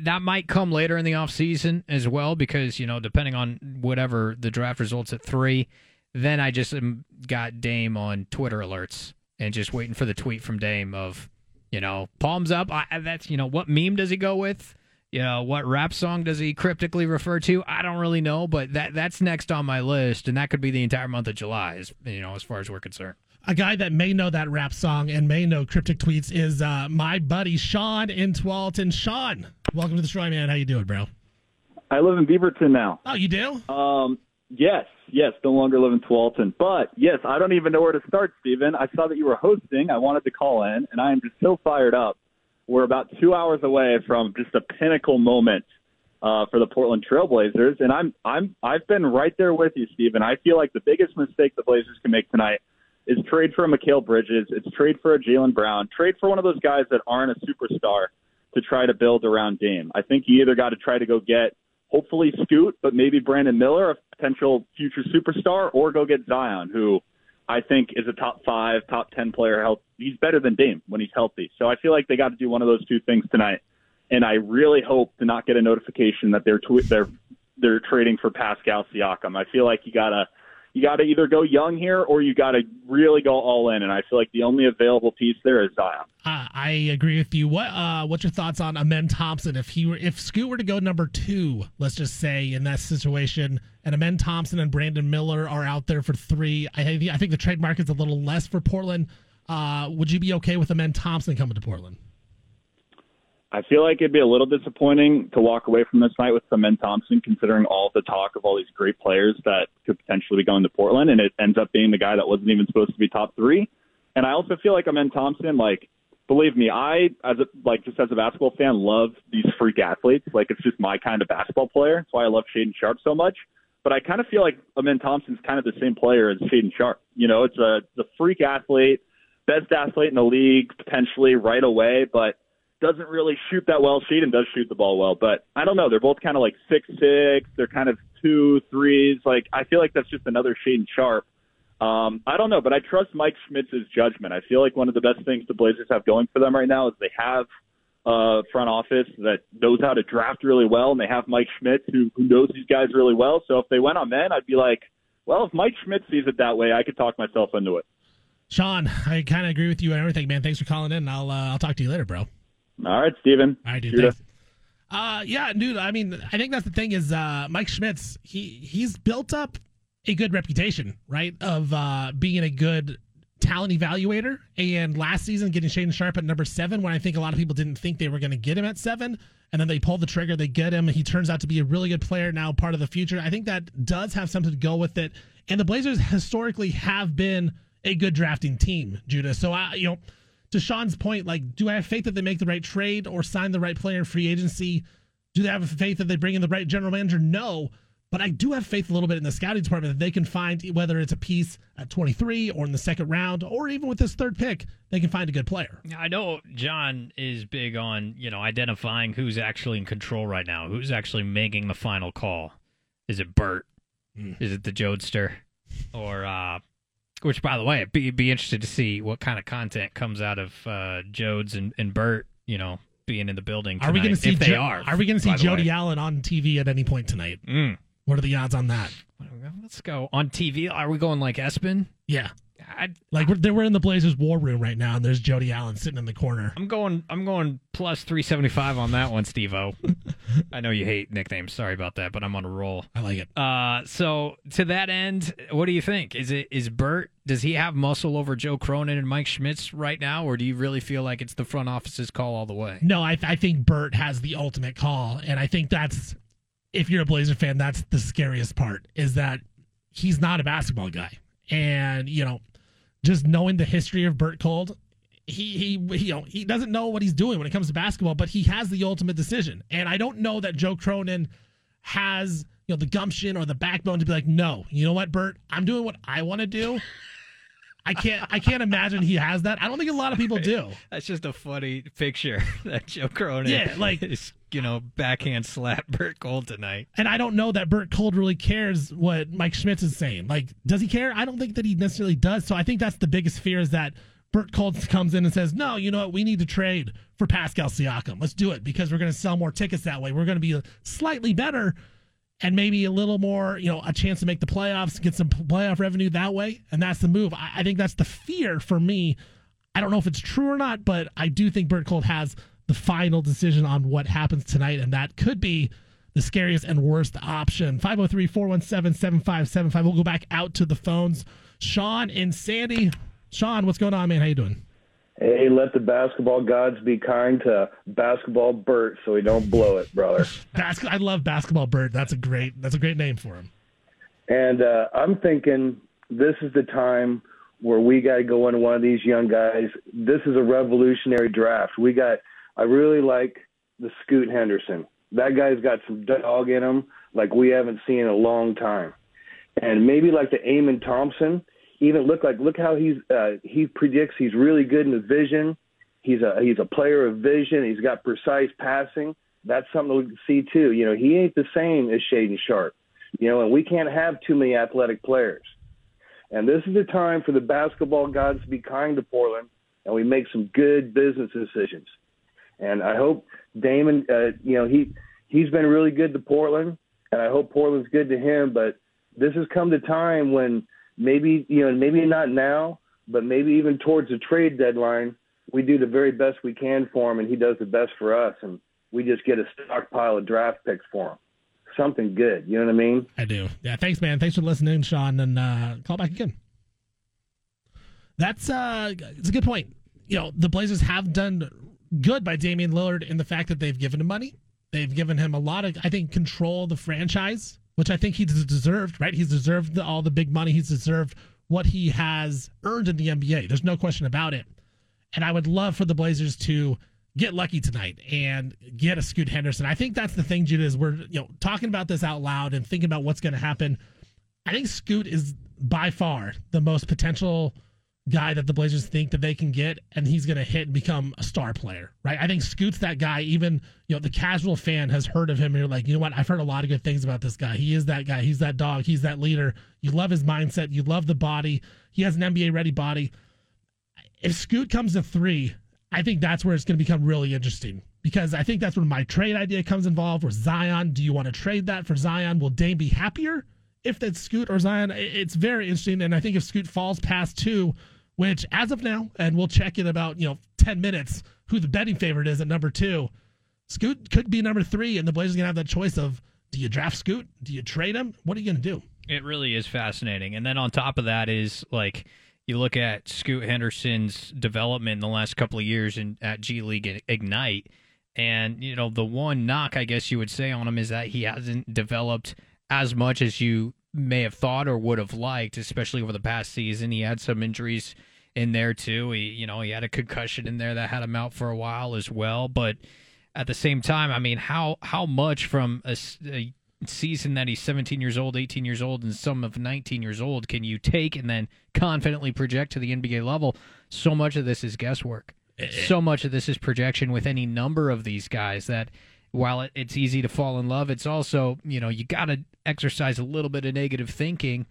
That might come later in the offseason as well, because you know, depending on whatever the draft results at three, then I just um, got Dame on Twitter alerts and just waiting for the tweet from Dame of, you know, palms up. I, that's you know, what meme does he go with? You know, what rap song does he cryptically refer to? I don't really know, but that that's next on my list, and that could be the entire month of July, as, you know, as far as we're concerned. A guy that may know that rap song and may know cryptic tweets is uh, my buddy Sean in Tualatin. Sean, welcome to the show, man. How you doing, bro? I live in Beaverton now. Oh, you do? Um, yes, yes, no longer live in Tualatin. But yes, I don't even know where to start, Steven. I saw that you were hosting. I wanted to call in, and I am just so fired up. We're about two hours away from just a pinnacle moment uh, for the Portland Trailblazers, and I'm I'm I've been right there with you, Steven. I feel like the biggest mistake the Blazers can make tonight is trade for a Mikal Bridges. It's trade for a Jaylen Brown. Trade for one of those guys that aren't a superstar to try to build around Dame. I think you either got to try to go get hopefully Scoot, but maybe Brandon Miller, a potential future superstar, or go get Zion, who I think is a top five, top ten player. Health, he's better than Dame when he's healthy. So I feel like they got to do one of those two things tonight. And I really hope to not get a notification that they're tw- they're they're trading for Pascal Siakam. I feel like you gotta you got to either go young here or you got to really go all in. And I feel like the only available piece there is Zion. Uh, I agree with you. What uh, what's your thoughts on Amen Thompson? If he were, if Scoot were to go number two, let's just say in that situation, and Amen Thompson and Brandon Miller are out there for three, I, I think the trade market's a little less for Portland. Uh, would you be okay with Amen Thompson coming to Portland? I feel like it'd be a little disappointing to walk away from this night with Amen Thompson, considering all the talk of all these great players that could potentially be going to Portland, and it ends up being the guy that wasn't even supposed to be top three. And I also feel like Amen Thompson, like, believe me, I as a like just as a basketball fan, love these freak athletes. Like, it's just my kind of basketball player. That's why I love Shaedon Sharpe so much. But I kind of feel like Amen Thompson's kind of the same player as Shaedon Sharpe. You know, it's a a freak athlete, best athlete in the league potentially right away, but doesn't really shoot that well. Shaedon does shoot the ball well, but I don't know. They're both kind of like six six. They're kind of two threes. Like I feel like that's just another Shaedon Sharpe. Um, I don't know, but I trust Mike Schmitz's judgment. I feel like one of the best things the Blazers have going for them right now is they have a front office that knows how to draft really well, and they have Mike Schmitz who, who knows these guys really well. So if they went Amen, I'd be like, well, if Mike Schmitz sees it that way, I could talk myself into it. Sean, I kind of agree with you and everything, man. Thanks for calling in. I'll uh, I'll talk to you later, bro. All right, Steven. All right, dude. Thanks. Uh, yeah, dude. I mean, I think that's the thing is uh, Mike Schmitz. He he's built up a good reputation, right, of uh, being a good talent evaluator. And last season, getting Shaedon Sharpe at number seven, when I think a lot of people didn't think they were going to get him at seven, and then they pull the trigger, they get him. He turns out to be a really good player now, part of the future. I think that does have something to go with it. And the Blazers historically have been a good drafting team, Judah. So I, you know to Sean's point, like, do I have faith that they make the right trade or sign the right player in free agency? Do they have faith that they bring in the right general manager? No. But I do have faith a little bit in the scouting department that they can find, whether it's a piece at 23 or in the second round, or even with this third pick, they can find a good player. I know John is big on, you know, identifying who's actually in control right now, who's actually making the final call. Is it Bert? Mm. Is it the Jodester? Or uh which by the way, be be interested to see what kind of content comes out of uh Jodes and, and Bert, you know, being in the building Are we going to see if they Jo- are? Are we going to see Jody. Allen on TV at any point tonight? Mm. What are the odds on that? Let's go on TV. Are we going like ESPN? Yeah. I, Like we're, they we're in the Blazers war room right now, and there's Jody Allen sitting in the corner. I'm going. I'm going plus three seventy five on that one, Steve-O. I know you hate nicknames. Sorry about that, but I'm on a roll. I like it. Uh, so to that end, what do you think? Is it is Bert? Does he have muscle over Joe Cronin and Mike Schmitz right now, or do you really feel like it's the front office's call all the way? No, I, I think Bert has the ultimate call, and I think that's if you're a Blazer fan, that's the scariest part is that he's not a basketball guy, and you know, just knowing the history of Bert Kolde, he he he, you know, he doesn't know what he's doing when it comes to basketball, but he has the ultimate decision, and I don't know that Joe Cronin has you know the gumption or the backbone to be like, no, you know what, Bert, I'm doing what I want to do. I can't. I can't imagine he has that. I don't think a lot of people do. That's just a funny picture that Joe Cronin, Yeah, like- is you know backhand slap Bert Kolde tonight. And I don't know that Bert Kolde really cares what Mike Schmitz is saying. Like, does he care? I don't think that he necessarily does. So I think that's the biggest fear is that Bert Kolde comes in and says, no, you know what? We need to trade for Pascal Siakam. Let's do it because we're going to sell more tickets that way. We're going to be slightly better and maybe a little more, you know, a chance to make the playoffs, get some playoff revenue that way. And that's the move. I, I think that's the fear for me. I don't know if it's true or not, but I do think Bert Kolde has the final decision on what happens tonight. And that could be the scariest and worst option. 503 417 7575. We'll go back out to the phones. Sean and Sandy. Sean, what's going on, man? How you doing? Hey, let the basketball gods be kind to basketball Bert so he don't blow it, brother. Bas- I love basketball Bert. That's a great that's a great name for him. And uh, I'm thinking this is the time where we got to go into one of these young guys. This is a revolutionary draft. We got. I really like the Scoot Henderson. That guy's got some dog in him like we haven't seen in a long time. And maybe like the Amen Thompson, even look like look how he's uh, he predicts he's really good in the vision. He's a he's a player of vision. He's got precise passing. That's something can see too. You know, he ain't the same as Shaedon Sharpe. You know, and we can't have too many athletic players. And this is the time for the basketball gods to be kind to Portland, and we make some good business decisions. And I hope Damon, uh, you know, he he's been really good to Portland, and I hope Portland's good to him. But this has come to time when maybe you know, maybe not now, but maybe even towards the trade deadline, we do the very best we can for him, and he does the best for us, and we just get a stockpile of draft picks for him. Something good, you know what I mean? I do. Yeah, thanks, man. Thanks for listening, Sean, and uh, call back again. That's uh, it's a good point. You know, the Blazers have done good by Damian Lillard in the fact that they've given him money. They've given him a lot of, I think, control of the franchise, which I think he's deserved. Right? He's deserved all the big money. He's deserved what he has earned in the NBA. There's no question about it. And I would love for the Blazers to get lucky tonight and get a Scoot Henderson. I think that's the thing, Judah, is we're you know talking about this out loud and thinking about what's going to happen. I think Scoot is by far the most potential guy that the Blazers think that they can get, and he's going to hit and become a star player, right? I think Scoot's that guy. Even you know the casual fan has heard of him, and you're like, you know what? I've heard a lot of good things about this guy. He is that guy. He's that dog. He's that leader. You love his mindset. You love the body. He has an NBA ready body. If Scoot comes to three, I think that's where it's going to become really interesting because I think that's where my trade idea comes involved. With Zion, do you want to trade that for Zion? Will Dame be happier if that's Scoot or Zion? It's very interesting, and I think if Scoot falls past two, which as of now, and we'll check in about you know ten minutes, who the betting favorite is at number two. Scoot could be number three, and the Blazers gonna have that choice of do you draft Scoot? Do you trade him? What are you gonna do? It really is fascinating. And then on top of that is like you look at Scoot Henderson's development in the last couple of years in at G League Ignite, and you know the one knock I guess you would say on him is that he hasn't developed as much as you may have thought or would have liked, especially over the past season. He had some injuries in there too. He you know he had a concussion in there that had him out for a while as well, but at the same time, I mean, how how much from a, a season that he's 17 years old, 18 years old, and some of 19 years old can you take and then confidently project to the NBA level? So much of this is guesswork. Eh, eh. So much of this is projection with any number of these guys that while it's easy to fall in love, it's also, you know, you got to exercise a little bit of negative thinking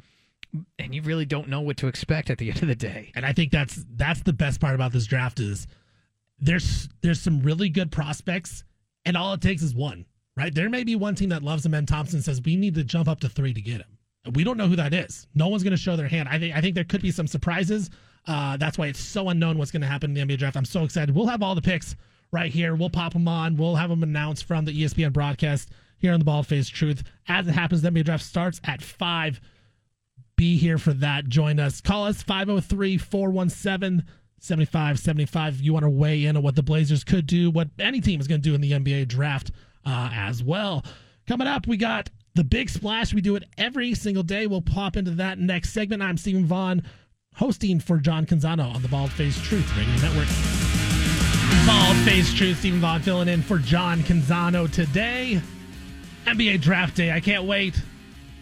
and you really don't know what to expect at the end of the day. And I think that's that's the best part about this draft is there's there's some really good prospects, and all it takes is one. right? There may be one team that loves him and Thompson says we need to jump up to three to get him. We don't know who that is. No one's going to show their hand. I think I think there could be some surprises. Uh, that's why it's so unknown what's going to happen in the NBA draft. I'm so excited. We'll have all the picks right here. We'll pop them on. We'll have them announced from the ESPN broadcast here on the Bald Face Truth. As it happens, the NBA draft starts at five. Be here for that. Join us. Call us 503 417 7575. You want to weigh in on what the Blazers could do, what any team is going to do in the NBA draft uh, as well. Coming up, we got the big splash. We do it every single day. We'll pop into that next segment. I'm Steven Vaughan, hosting for John Canzano on the Bald Face Truth Radio Network. Bald Face Truth, Steven Vaughan filling in for John Canzano today. NBA Draft Day. I can't wait.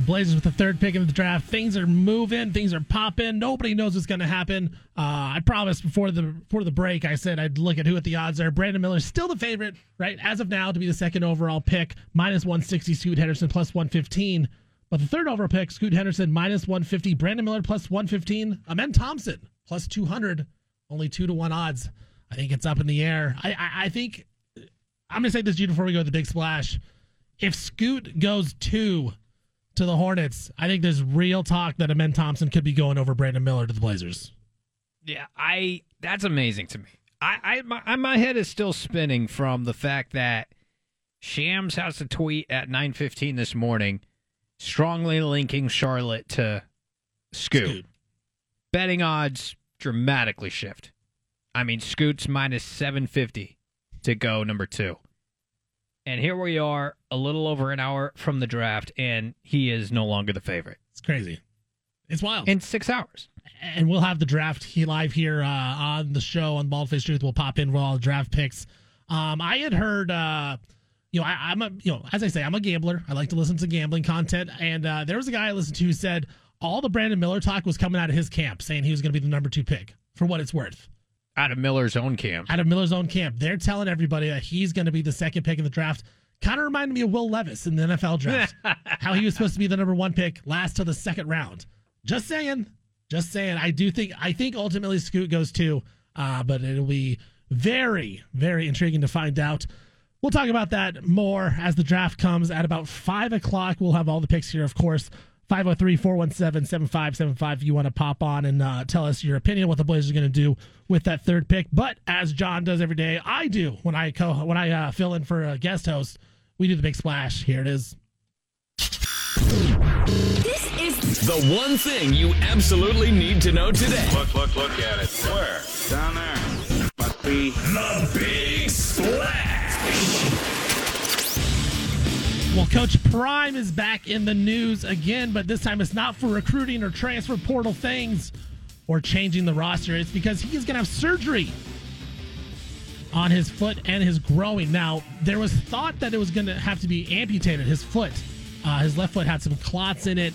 Blazers with the third pick in the draft. Things are moving. Things are popping. Nobody knows what's going to happen. Uh, I promised before the before the break. I said I'd look at who at the odds are. Brandon Miller is still the favorite, right? As of now, to be the second overall pick, minus 160. Scoot Henderson plus 115. But the third overall pick, Scoot Henderson minus 150. Brandon Miller plus 115. Amen Thompson plus 200. Only two to one odds. I think it's up in the air. I I, I think I'm going to say this to you before we go to the big splash. If Scoot goes two to the Hornets, I think there's real talk that Amen Thompson could be going over Brandon Miller to the Blazers. Yeah, I that's amazing to me. I, I my, my head is still spinning from the fact that Shams has a tweet at 9:15 this morning, strongly linking Charlotte to Scoot. Scoot. Betting odds dramatically shift. I mean, Scoot's minus 750 to go number two. And here we are, a little over an hour from the draft, and he is no longer the favorite It's crazy. It's wild. in six hours. and we'll have the draft he live here uh, on the show on Baldface Truth. We'll pop in with all the draft picks. Um, I had heard, uh, you know, I, I'm a, you know, as I say, I'm a gambler. I like to listen to gambling content, and uh, there was a guy I listened to who said all the Brandon Miller talk was coming out of his camp, saying he was going to be the number two pick for what it's worth. Out of Miller's own camp. Out of Miller's own camp, they're telling everybody that he's going to be the second pick in the draft. Kind of reminded me of Will Levis in the NFL draft, how he was supposed to be the number one pick, last to the second round. Just saying, just saying. I do think I think ultimately Scoot goes too, uh, but it'll be very very intriguing to find out. We'll talk about that more as the draft comes at about five o'clock. We'll have all the picks here, of course. 503 417 7575 if you want to pop on and uh, tell us your opinion what the Blazers are going to do with that third pick. But as John does every day, I do when I co- when I uh, fill in for a guest host. We do the big splash. Here it is. This is The one thing you absolutely need to know today. Look, look, look at it. Where? Down there. Must be. The Big Splash. Well, Coach Prime is back in the news again, but this time it's not for recruiting or transfer portal things or changing the roster. It's because he is going to have surgery on his foot and his growing. Now, there was thought that it was going to have to be amputated, his foot. Uh, his left foot had some clots in it,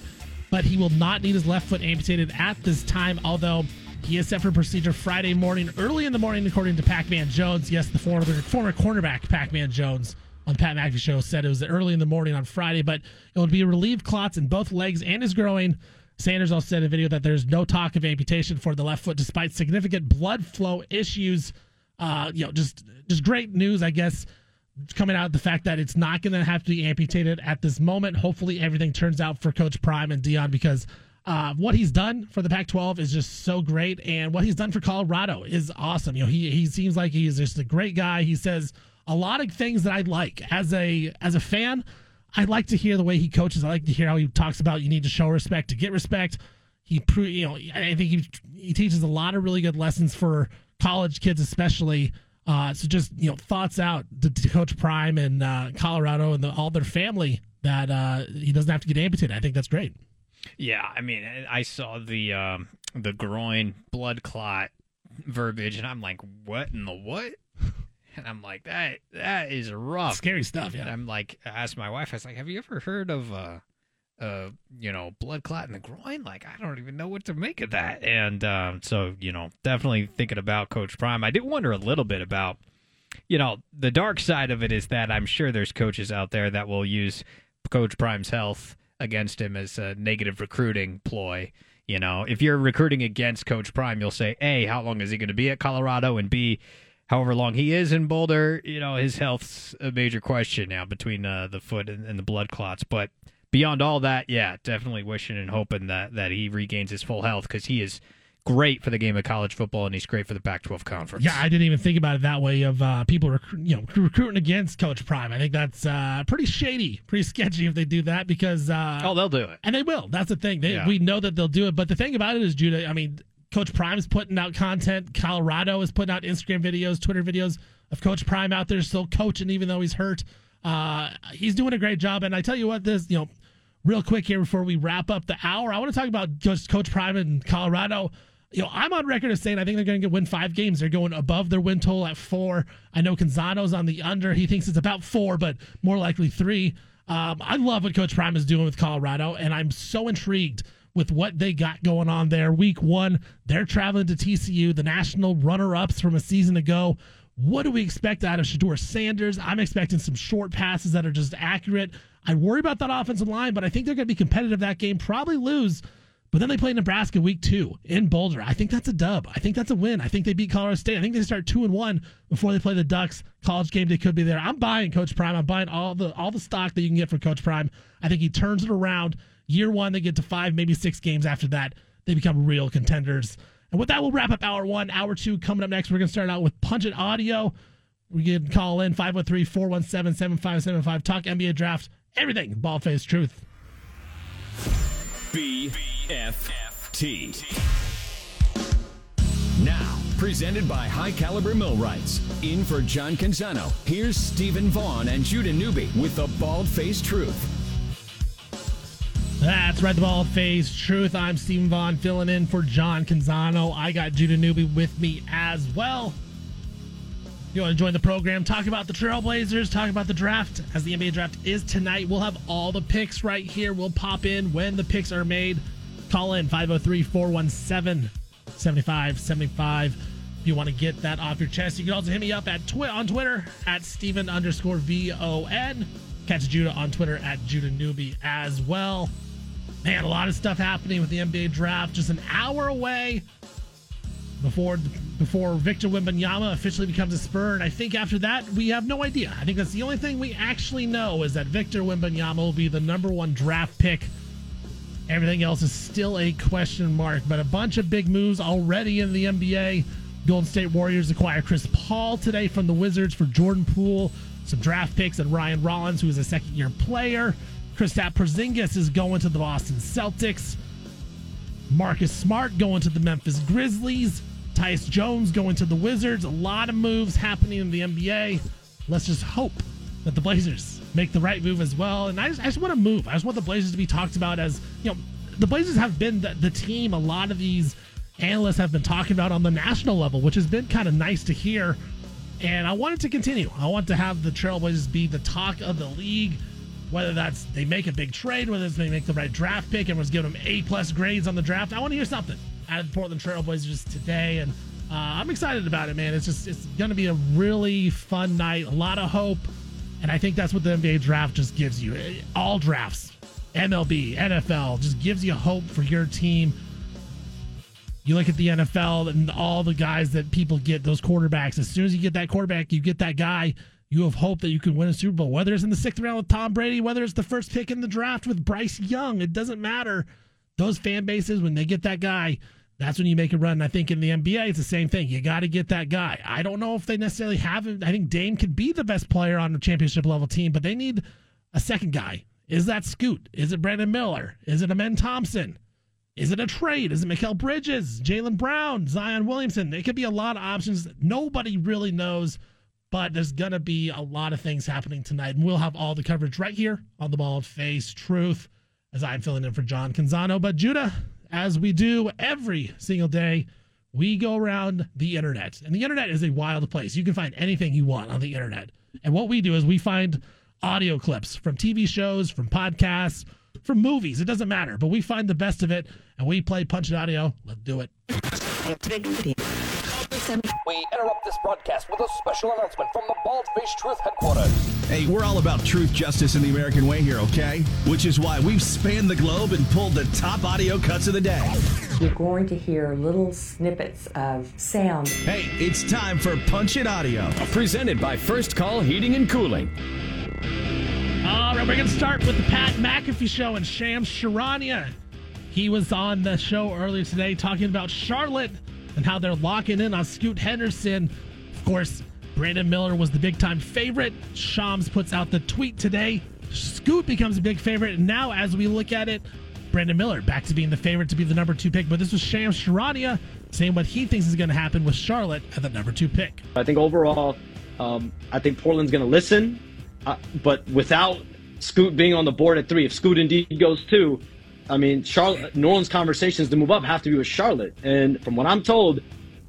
but he will not need his left foot amputated at this time, although he is set for procedure Friday morning, early in the morning, according to Pac Man Jones. Yes, the former, former cornerback, Pac Man Jones, on Pat McAfee show said it was early in the morning on Friday, but it would be relieved clots in both legs and his growing. Sanders also said in a video that there's no talk of amputation for the left foot despite significant blood flow issues. Uh, you know, just just great news, I guess, coming out the fact that it's not going to have to be amputated at this moment. Hopefully, everything turns out for Coach Prime and Deion because uh, what he's done for the Pac-12 is just so great, and what he's done for Colorado is awesome. You know, he he seems like he's just a great guy. He says a lot of things that I like as a as a fan. I like to hear the way he coaches. I like to hear how he talks about you need to show respect to get respect. He, you know, I think he he teaches a lot of really good lessons for college kids, especially. Uh, so just you know, thoughts out to, to Coach Prime and uh, Colorado and the, all their family that uh, he doesn't have to get amputated. I think that's great. Yeah, I mean, I saw the um, the groin blood clot verbiage, and I'm like, what in the what? And I'm like, that that is rough. Scary stuff. And Yeah. I'm like, I asked my wife, I was like, have you ever heard of uh, uh, you know, blood clot in the groin? Like, I don't even know what to make of that. And um, so, you know, definitely thinking about Coach Prime. I did wonder a little bit about, you know, the dark side of it is that I'm sure there's coaches out there that will use Coach Prime's health against him as a negative recruiting ploy. You know, if you're recruiting against Coach Prime, you'll say, A, how long is he going to be at Colorado? And B, however long he is in Boulder, you know, his health's a major question now between uh, the foot and, and the blood clots. But beyond all that, yeah, definitely wishing and hoping that, that he regains his full health because he is great for the game of college football and he's great for the Pac-12 conference. Yeah, I didn't even think about it that way of uh, people rec- you know recruiting against Coach Prime. I think that's uh, pretty shady, pretty sketchy if they do that because uh, oh, they'll do it, and they will. That's the thing. They, Yeah. We know that they'll do it. But the thing about it is, Judah. I mean, Coach Prime is putting out content. Colorado is putting out Instagram videos, Twitter videos of Coach Prime out there still coaching, even though he's hurt. Uh, he's doing a great job. And I tell you what, this you know real quick here before we wrap up the hour. I want to talk about just Coach Prime in Colorado. You know, I'm on record as saying I think they're going to win five games. They're going above their win total at four. I know Canzano's on the under. He thinks it's about four, but more likely three. Um, I love what Coach Prime is doing with Colorado, and I'm so intrigued with what they got going on there. Week one, they're traveling to TCU, the national runner ups from a season ago. What do we expect out of Shedeur Sanders? I'm expecting some short passes that are just accurate. I worry about that offensive line, but I think they're going to be competitive that game, probably lose. But then they play Nebraska week two in Boulder. I think that's a dub. I think that's a win. I think they beat Colorado State. I think they start two and one before they play the Ducks. College game they could be there. I'm buying Coach Prime. I'm buying all the all the stock that you can get from Coach Prime. I think he turns it around. Year one, they get to five, maybe six games after that. They become real contenders. And with that, we'll wrap up hour one. Hour two coming up next. We're going to start out with Punch It Audio. We can call in 503 417 7575. Talk NBA draft, everything. Bald Face Truth. BFT. Now, presented by High Caliber Millwrights. In for John Canzano, here's Steven Vaughan and Judah Newby with the Bald Faced Truth. That's right, the Bald Face Truth. I'm Steven Vaughan filling in for John Canzano. I got Judah Newby with me as well. You want to join the program, talk about the Trailblazers, talk about the draft. As the NBA draft is tonight, we'll have all the picks right here. We'll pop in when the picks are made. Call in 503 417 7575. If you want to get that off your chest, you can also hit me up at twi- on Twitter at Stephen underscore V O N. Catch Judah on Twitter at Judah Newby as well. Man, a lot of stuff happening with the NBA draft. Just an hour away before before Victor Wembanyama officially becomes a Spur, and I think after that we have no idea. I think that's the only thing we actually know is that Victor Wembanyama will be the number one draft pick. Everything else is still a question mark, but a bunch of big moves already in the NBA. Golden State Warriors acquire Chris Paul today from the Wizards for Jordan Poole, some draft picks, and Ryan Rollins, who is a second year player. Kristaps Porzingis is going to the Boston Celtics. Marcus Smart going to the Memphis Grizzlies. Tyus Jones going to the Wizards. A lot of moves happening in the NBA. Let's just hope that the Blazers make the right move as well. And I just, I just want to move. I just want the Blazers to be talked about as, you know, the Blazers have been the, the team a lot of these analysts have been talking about on the national level, which has been kind of nice to hear. And I want it to continue. I want to have the Trailblazers be the talk of the league whether that's they make a big trade, whether it's they make the right draft pick, and was giving them A plus grades on the draft. I want to hear something out of the Portland Trailblazers today, and uh, I'm excited about it, man. It's just it's going to be a really fun night, a lot of hope, and I think that's what the NBA draft just gives you. All drafts, MLB, NFL, just gives you hope for your team. You look at the NFL and all the guys that people get, those quarterbacks. As soon as you get that quarterback, you get that guy you have hope that you can win a Super Bowl, whether it's in the sixth round with Tom Brady, whether it's the first pick in the draft with Bryce Young. It doesn't matter. Those fan bases, when they get that guy, that's when you make a run. And I think in the NBA, it's the same thing. You got to get that guy. I don't know if they necessarily have it. I think Dame could be the best player on a championship level team, but they need a second guy. Is that Scoot? Is it Brandon Miller? Is it Amen Thompson? Is it a trade? Is it Mikal Bridges, Jaylen Brown, Zion Williamson? There could be a lot of options. Nobody really knows but there's going to be a lot of things happening tonight. And we'll have all the coverage right here on the Bald Face Truth as I'm filling in for John Canzano. But Judah, as we do every single day, we go around the internet. And the internet is a wild place. You can find anything you want on the internet. And what we do is we find audio clips from TV shows, from podcasts, from movies. It doesn't matter, but we find the best of it and we play Punch It Audio. Let's do it. We interrupt this broadcast with a special announcement from the Bald Faced Truth headquarters. Hey, we're all about truth, justice, and the American way here, okay? Which is why we've spanned the globe and pulled the top audio cuts of the day. You're going to hear little snippets of sound. Hey, it's time for Punch It Audio. Presented by First Call Heating and Cooling. All right, we're going to start with the Pat McAfee show and Shams Charania. He was on the show earlier today talking about Charlotte and how they're locking in on Scoot Henderson. Of course, Brandon Miller was the big time favorite. Shams puts out the tweet today. Scoot becomes a big favorite. And now, as we look at it, Brandon Miller back to being the favorite to be the number two pick. But this was Shams Charania saying what he thinks is going to happen with Charlotte at the number two pick. I think overall, um, I think Portland's going to listen, uh, but without Scoot being on the board at three, if Scoot indeed goes two, I mean, Charlotte, New Orleans conversations to move up have to be with Charlotte. And from what I'm told,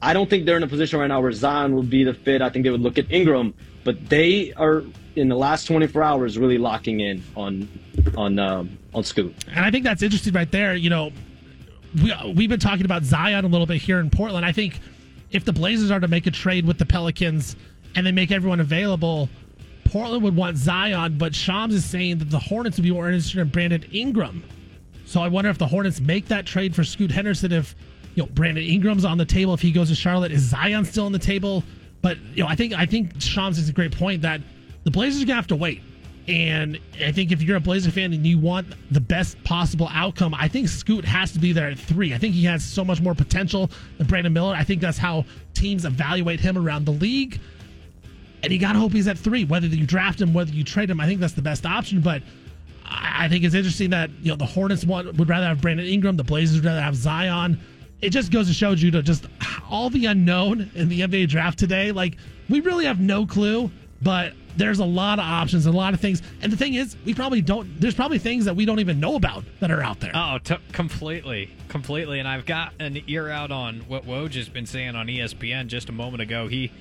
I don't think they're in a position right now where Zion would be the fit. I think they would look at Ingram, but they are in the last 24 hours really locking in on on um, on Scoot. And I think that's interesting right there. You know, we we've been talking about Zion a little bit here in Portland. I think if the Blazers are to make a trade with the Pelicans and they make everyone available, Portland would want Zion, but Shams is saying that the Hornets would be more interested in Brandon Ingram. So I wonder if the Hornets make that trade for Scoot Henderson if you know Brandon Ingram's on the table if he goes to Charlotte. Is Zion still on the table? But you know, I think I think Shams is a great point that the Blazers are gonna have to wait. And I think if you're a Blazer fan and you want the best possible outcome, I think Scoot has to be there at three. I think he has so much more potential than Brandon Miller. I think that's how teams evaluate him around the league. And you gotta hope he's at three. Whether you draft him, whether you trade him, I think that's the best option. But I think it's interesting that you know the Hornets want, would rather have Brandon Ingram, the Blazers would rather have Zion. It just goes to show you just all the unknown in the NBA draft today. Like we really have no clue, but there's a lot of options, and a lot of things. And the thing is, we probably don't. There's probably things that we don't even know about that are out there. Oh, t- completely, completely. And I've got an ear out on what Woj has been saying on ESPN just a moment ago. He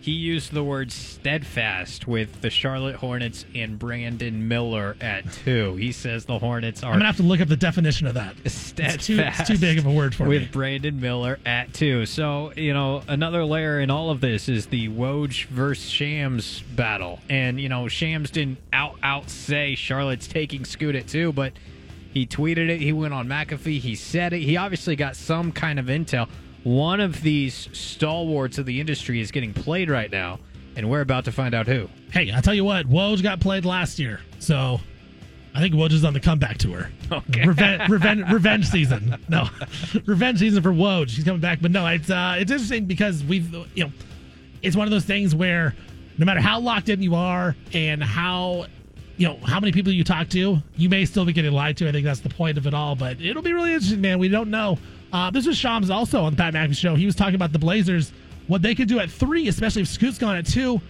he used the word steadfast with the Charlotte Hornets and Brandon Miller at two. He says the Hornets are. I'm gonna have to look up the definition of that. Steadfast. It's too, it's too big of a word for with me. Brandon Miller at two. So you know another layer in all of this is the Woj versus Shams battle, and you know Shams didn't out out say Charlotte's taking Scoot at two, but he tweeted it. He went on McAfee. He said it. He obviously got some kind of intel one of these stalwarts of the industry is getting played right now, and we're about to find out who. Hey, I tell you what, Woj got played last year, so I think Woj is on the comeback tour. Okay. Revenge, revenge, revenge season. No, revenge season for Woj. He's coming back, but no, it's uh, it's interesting because we've you know, it's one of those things where no matter how locked in you are and how you know how many people you talk to, you may still be getting lied to. I think that's the point of it all. But it'll be really interesting, man. We don't know. Uh, this was Shams also on the Pat McAfee show. He was talking about the Blazers, what they could do at three, especially if Scoot's gone at two.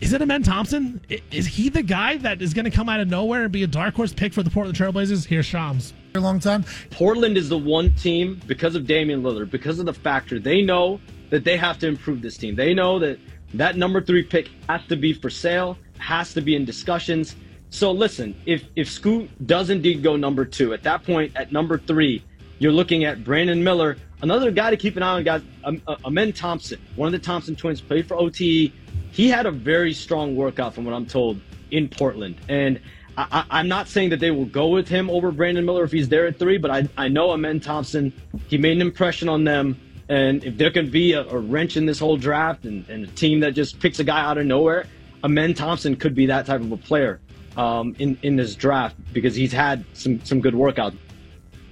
Is it a Amen Thompson? Is he the guy that is going to come out of nowhere and be a dark horse pick for the Portland Trailblazers? Here's Shams. A long time. Portland is the one team because of Damian Lillard, because of the factor they know that they have to improve this team. They know that that number three pick has to be for sale, has to be in discussions. So listen, if if Scoot does indeed go number two, at that point at number three, you're looking at Brandon Miller, another guy to keep an eye on. Guys, um, Amen Thompson, one of the Thompson twins, played for OTE. He had a very strong workout, from what I'm told, in Portland, and. I, I'm not saying that they will go with him over Brandon Miller if he's there at three, but I, I know Amen Thompson. He made an impression on them. And if there can be a, a wrench in this whole draft and, and a team that just picks a guy out of nowhere, Amen Thompson could be that type of a player um, in, in this draft because he's had some, some good workouts.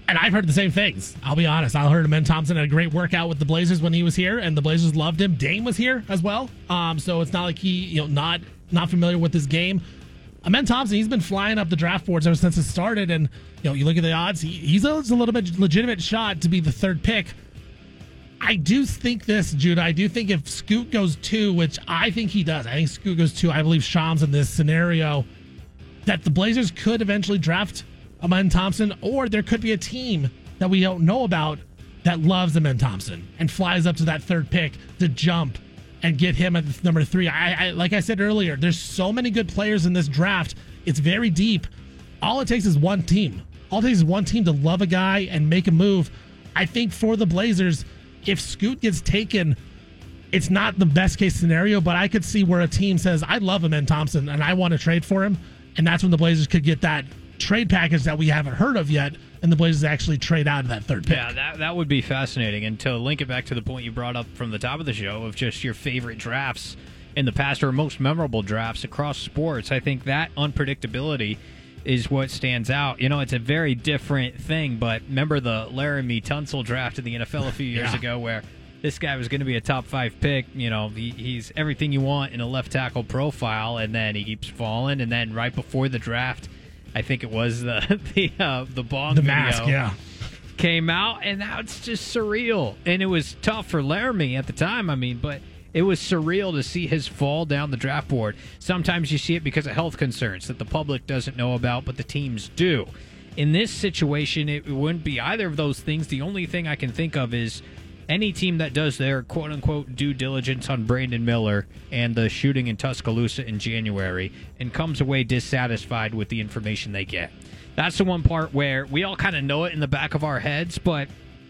And I've heard the same things. I'll be honest. I heard Amen Thompson had a great workout with the Blazers when he was here, and the Blazers loved him. Dame was here as well. Um, so it's not like he, you know, not not familiar with his game. Amen Thompson, he's been flying up the draft boards ever since it started, and you know, you look at the odds. He, he's a, a little bit legitimate shot to be the third pick. I do think this, Judah. I do think if Scoot goes two, which I think he does, I think Scoot goes two. I believe Shams in this scenario that the Blazers could eventually draft Amen Thompson, or there could be a team that we don't know about that loves Amen Thompson and flies up to that third pick to jump and get him at number three. I, I like I said earlier, there's so many good players in this draft. It's very deep. All it takes is one team. All it takes is one team to love a guy and make a move. I think for the Blazers, if Scoot gets taken it's not the best case scenario, but I could see where a team says, I love Amen Thompson and I want to trade for him. And that's when the Blazers could get that trade package that we haven't heard of yet. And the Blazers actually trade out of that third pick. Yeah, that, that would be fascinating. And to link it back to the point you brought up from the top of the show of just your favorite drafts in the past or most memorable drafts across sports, I think that unpredictability is what stands out. You know, it's a very different thing, but remember the Laremy Tunsil draft in the NFL a few years Yeah. ago where this guy was going to be a top five pick. You know, he, he's everything you want in a left tackle profile, and then he keeps falling. And then right before the draft, I think it was the the uh, the bong The video mask, yeah. came out, and it's just surreal. And it was tough for Laremy at the time. I mean, but it was surreal to see his fall down the draft board. Sometimes you see it because of health concerns that the public doesn't know about, but the teams do. In this situation, it wouldn't be either of those things. The only thing I can think of is any team that does their quote unquote due diligence on Brandon Miller and the shooting in Tuscaloosa in January and comes away dissatisfied with the information they get. That's the one part where we all kind of know it in the back of our heads, but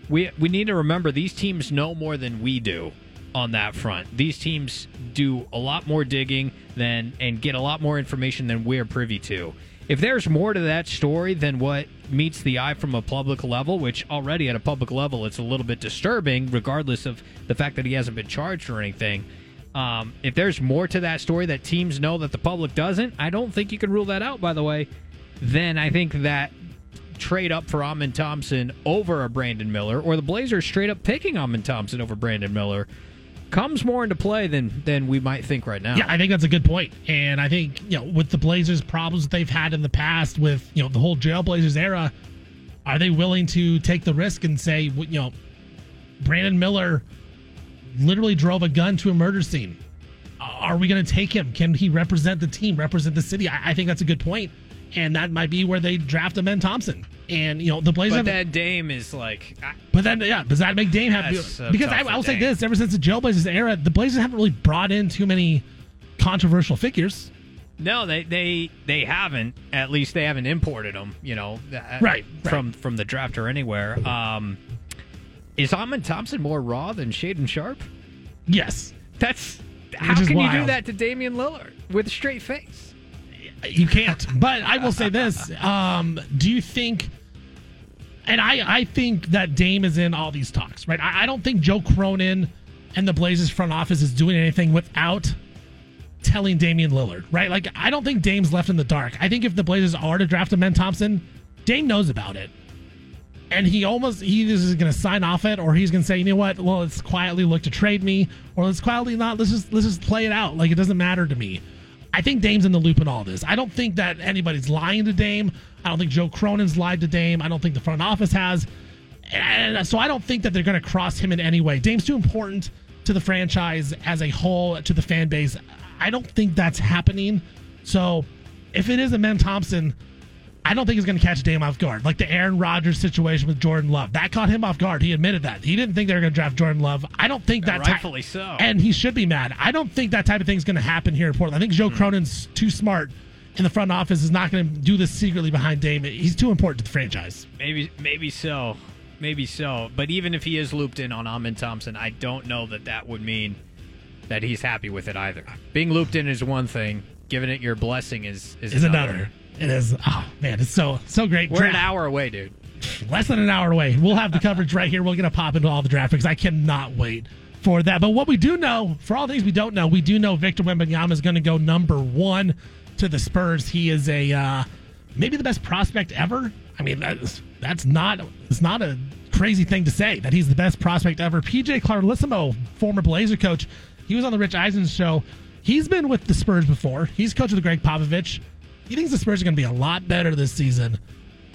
we we need to remember these teams know more than we do on that front. These teams do a lot more digging than and get a lot more information than we're privy to. If there's more to that story than what meets the eye from a public level, which already at a public level it's a little bit disturbing, regardless of the fact that he hasn't been charged or anything. Um, if there's more to that story that teams know that the public doesn't, I don't think you can rule that out. By the way, then I think that trade up for Amen Thompson over a Brandon Miller, or the Blazers straight up picking Amen Thompson over Brandon Miller, comes more into play than than we might think right now. Yeah, I think that's a good point. And I think, you know, with the Blazers problems that they've had in the past with, you know, the whole Jailblazers era, are they willing to take the risk and say, you know, Brandon Miller literally drove a gun to a murder scene? Are we going to take him? Can he represent the team, represent the city? I, I think that's a good point. And that might be where they draft Amen Thompson. And, you know, the Blazers but have- that Dame is like, I- but then, yeah, does that make Dame happy? So Because I, I will say this: ever since the Jailblazers era, the Blazers haven't really brought in too many controversial figures. no, they they they haven't. At least they haven't imported them. You know, uh, Right, from from the draft or anywhere. Um, is Amen Thompson more raw than Shaedon Sharpe? Yes, That's how can you do that to Damian Lillard with a straight face? You can't. But I will say this: um, Do you think? And I, I think that Dame is in all these talks, right? I, I don't think Joe Cronin and the Blazers front office is doing anything without telling Damian Lillard, right? Like, I don't think Dame's left in the dark. I think if the Blazers are to draft Amen Thompson, Dame knows about it. And he almost, he is going to sign off it or he's going to say, you know what? Well, let's quietly look to trade me or let's quietly not, let's just, let's just play it out. Like, it doesn't matter to me. I think Dame's in the loop in all this. I don't think that anybody's lying to Dame. I don't think Joe Cronin's lied to Dame. I don't think the front office has. And so I don't think that they're going to cross him in any way. Dame's too important to the franchise as a whole, to the fan base. I don't think that's happening. So if it is Amen Thompson, I don't think he's going to catch Dame off guard. Like the Aaron Rodgers situation with Jordan Love. That caught him off guard. He admitted that. He didn't think they were going to draft Jordan Love. I don't think that Rightfully so. and he should be mad. I don't think that type of thing is going to happen here in Portland. I think Joe hmm. Cronin's too smart, in the front office is not going to do this secretly behind Dame. He's too important to the franchise. Maybe maybe so. Maybe so. But even if he is looped in on Amen Thompson, I don't know that that would mean that he's happy with it either. Being looped in is one thing. Giving it your blessing is is, Is another. It is. Oh man, it's so so great. We're an hour away, dude. less than an hour away. We'll have the coverage right here. We're to pop into all the draft picks. I cannot wait for that. But what we do know, for all things we don't know, we do know Victor Wembanyama is going to go number one to the Spurs. He is a uh, maybe the best prospect ever. I mean, that's that's not it's not a crazy thing to say that he's the best prospect ever. PJ Carlesimo, former Blazer coach, he was on the Rich Eisen show. He's been with the Spurs before. He's coached with Gregg Popovich. He thinks the Spurs are going to be a lot better this season.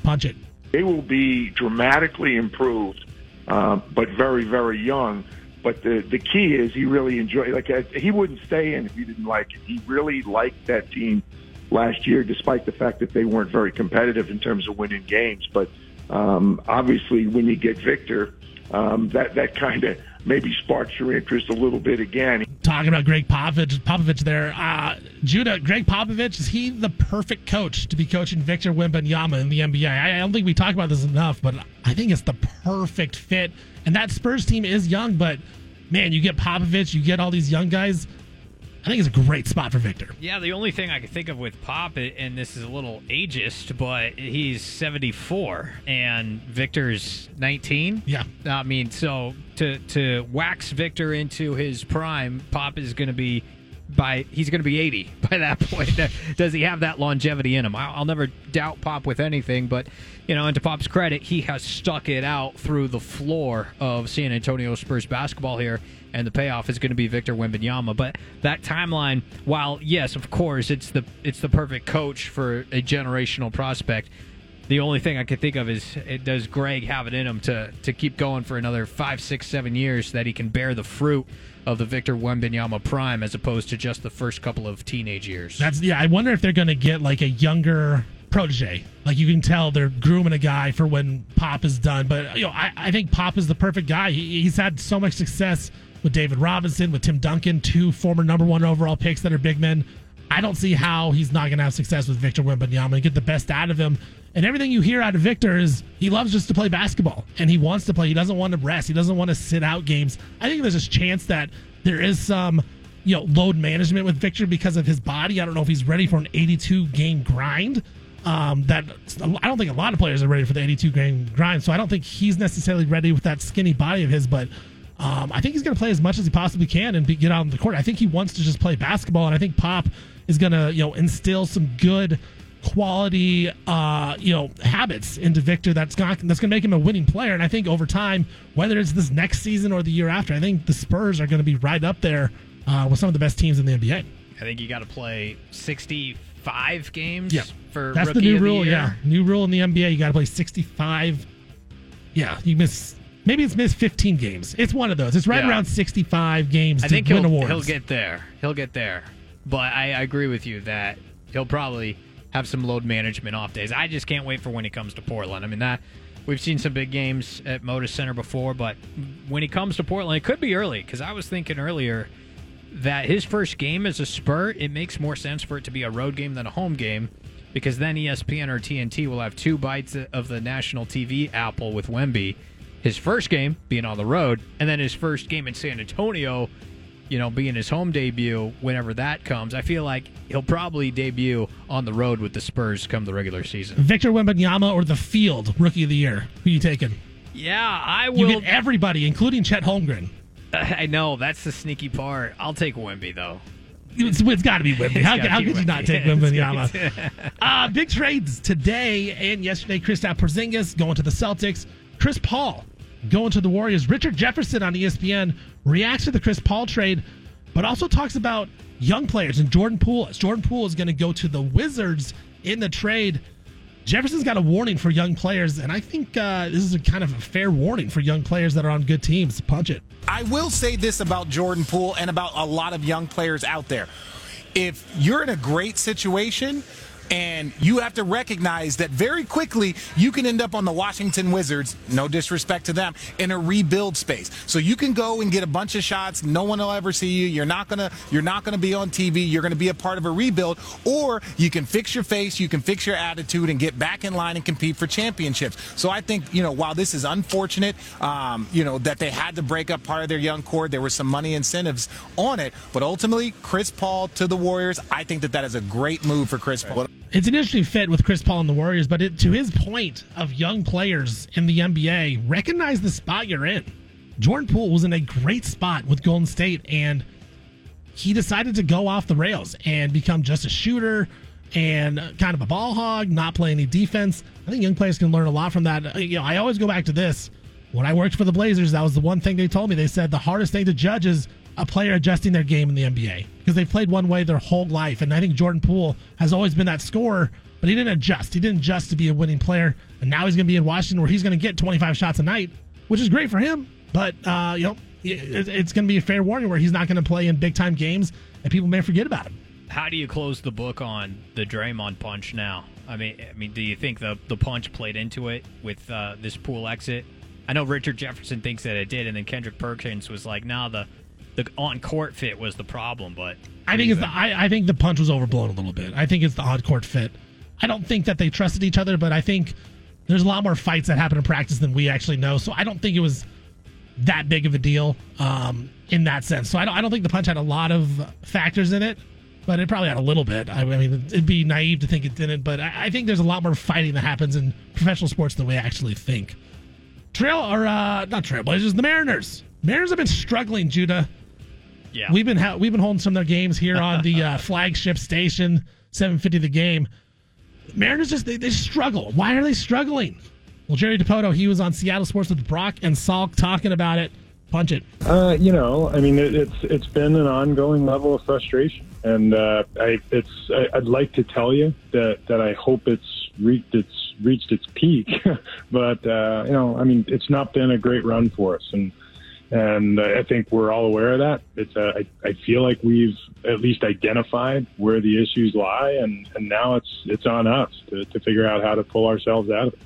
Punch it. They will be dramatically improved, uh, but very, very young. But the the key is he really enjoyed. Like uh, he wouldn't stay in if he didn't like it. He really liked that team last year, despite the fact that they weren't very competitive in terms of winning games. But um, obviously, when you get Victor, um, that that kind of maybe sparks your interest a little bit again. talking about Gregg Popovich, Popovich there. Uh, Judah, Gregg Popovich, is he the perfect coach to be coaching Victor Wembanyama in the NBA? I, I don't think we talk about this enough, but I think it's the perfect fit. And that Spurs team is young, but man, you get Popovich, you get all these young guys. I think it's a great spot for Victor. Yeah, the only thing I can think of with Pop, and this is a little ageist, but he's 74 and Victor's 19. Yeah. I mean, so to to wax Victor into his prime, Pop is going to be by he's going to be 80 by that point. Does he have that longevity in him? I'll never doubt Pop with anything, but you know, and to Pop's credit, he has stuck it out through the floor of San Antonio Spurs basketball here, and the payoff is going to be Victor Wembanyama. But that timeline, while yes, of course, it's the it's the perfect coach for a generational prospect. The only thing I can think of is does Gregg have it in him to to keep going for another five, six, seven years that he can bear the fruit of the Victor Wembanyama prime as opposed to just the first couple of teenage years. That's yeah. I wonder if they're going to get like a younger protege. Like you can tell they're grooming a guy for when Pop is done. But you know, I, I think Pop is the perfect guy. He, he's had so much success with David Robinson, with Tim Duncan, two former number one overall picks that are big men. I don't see how he's not going to have success with Victor Wembanyama and get the best out of him. And everything you hear out of Victor is he loves just to play basketball and he wants to play. He doesn't want to rest. He doesn't want to sit out games. I think there's this chance that there is some, you know, load management with Victor because of his body. I don't know if he's ready for an 82 game grind. Um, that I don't think a lot of players are ready for the 82 game grind. So I don't think he's necessarily ready with that skinny body of his. But um, I think he's going to play as much as he possibly can and be, get out on the court. I think he wants to just play basketball, and I think Pop is going to you know instill some good quality uh, you know habits into Victor that's got that's going to make him a winning player. And I think over time, whether it's this next season or the year after, I think the Spurs are going to be right up there uh, with some of the best teams in the NBA. I think you got to play 65 games yeah. for that's the new the rule. year. Yeah, new rule in the NBA. You got to play 65. Yeah, you miss. Maybe it's missed 15 games. It's one of those. It's right Yeah. around 65 games I think he'll, awards. he'll get there. He'll get there. But I, I agree with you that he'll probably have some load management off days. I just can't wait for when he comes to Portland. I mean that we've seen some big games at Moda Center before, but when he comes to Portland, it could be early because I was thinking earlier that his first game as a Spur, it makes more sense for it to be a road game than a home game because then ESPN or TNT will have two bites of the national TV apple with Wemby. His first game being on the road, and then his first game in San Antonio, you know, being his home debut whenever that comes. I feel like he'll probably debut on the road with the Spurs come the regular season. Victor Wembanyama or the Field Rookie of the Year. Who you taking? Yeah, I will. You get everybody, including Chet Holmgren. I know that's the sneaky part. I'll take Wemby though. It's, it's got to be Wemby. It's How, how be could you not take It's Wembanyama? uh, big trades today and yesterday. Kristaps Porzingis going to the Celtics. Chris Paul going to the Warriors. Richard Jefferson on ESPN reacts to the Chris Paul trade, but also talks about young players and Jordan Poole. Jordan Poole is going to go to the Wizards in the trade. Jefferson's got a warning for young players, and I think uh, this is a kind of a fair warning for young players that are on good teams. Punch it. I will say this about Jordan Poole and about a lot of young players out there. If you're in a great situation and you have to recognize that very quickly you can end up on the Washington Wizards, no disrespect to them, in a rebuild space. So you can go and get a bunch of shots, no one will ever see you. You're not to you're not to be on TV, you're to be a part of a rebuild or you can fix your face, you can fix your attitude and get back in line and compete for championships. So I think, you know, while this is unfortunate, um, you know, that they had to break up part of their young core, there were some money incentives on it, but ultimately Chris Paul to the Warriors, I think that that is a great move for Chris Paul. It's an interesting fit with Chris Paul and the Warriors, but it, to his point of young players in the NBA, recognize the spot you're in. Jordan Poole was in a great spot with Golden State, and he decided to go off the rails and become just a shooter and kind of a ball hog, not play any defense. I think young players can learn a lot from that. Uh, You know, I always go back to this. When I worked for the Blazers, that was the one thing they told me. They said the hardest thing to judge is a player adjusting their game in the NBA because they've played one way their whole life. And I think Jordan Poole has always been that scorer, but he didn't adjust. He didn't adjust to be a winning player. And now he's going to be in Washington where he's going to get 25 shots a night, which is great for him. But, uh, you know, it's going to be a fair warning where he's not going to play in big time games and people may forget about him. How do you close the book on the Draymond punch now? I mean, I mean, do you think the the punch played into it with uh, this Poole exit? I know Richard Jefferson thinks that it did, and then Kendrick Perkins was like, "No, the the on court fit was the problem." But I think it's the, I, I think the punch was overblown a little bit. I think it's the on court fit. I don't think that they trusted each other, but I think there's a lot more fights that happen in practice than we actually know. So I don't think it was that big of a deal um, in that sense. So I don't, I don't think the punch had a lot of factors in it, but it probably had a little bit. I, mean, it'd be naive to think it didn't, but I, I, think there's a lot more fighting that happens in professional sports than we actually think. Trail or uh, not Trailblazers, the Mariners. Mariners have been struggling, Judah. Yeah, we've been ha- we've been holding some of their games here on the uh, flagship station, 750 the game. Mariners just they, they struggle. Why are they struggling? Well, Jerry Dipoto, he was on Seattle Sports with Brock and Salk talking about it. Punch it. Uh, you know, I mean, it, it's it's been an ongoing level of frustration, and uh, I it's I, would like to tell you that that I hope it's reached its reached its peak, but uh, you know, I mean, it's not been a great run for us, and and I think we're all aware of that. It's uh, I, I feel like we've at least identified where the issues lie, and, and now it's it's on us to, to figure out how to pull ourselves out of it.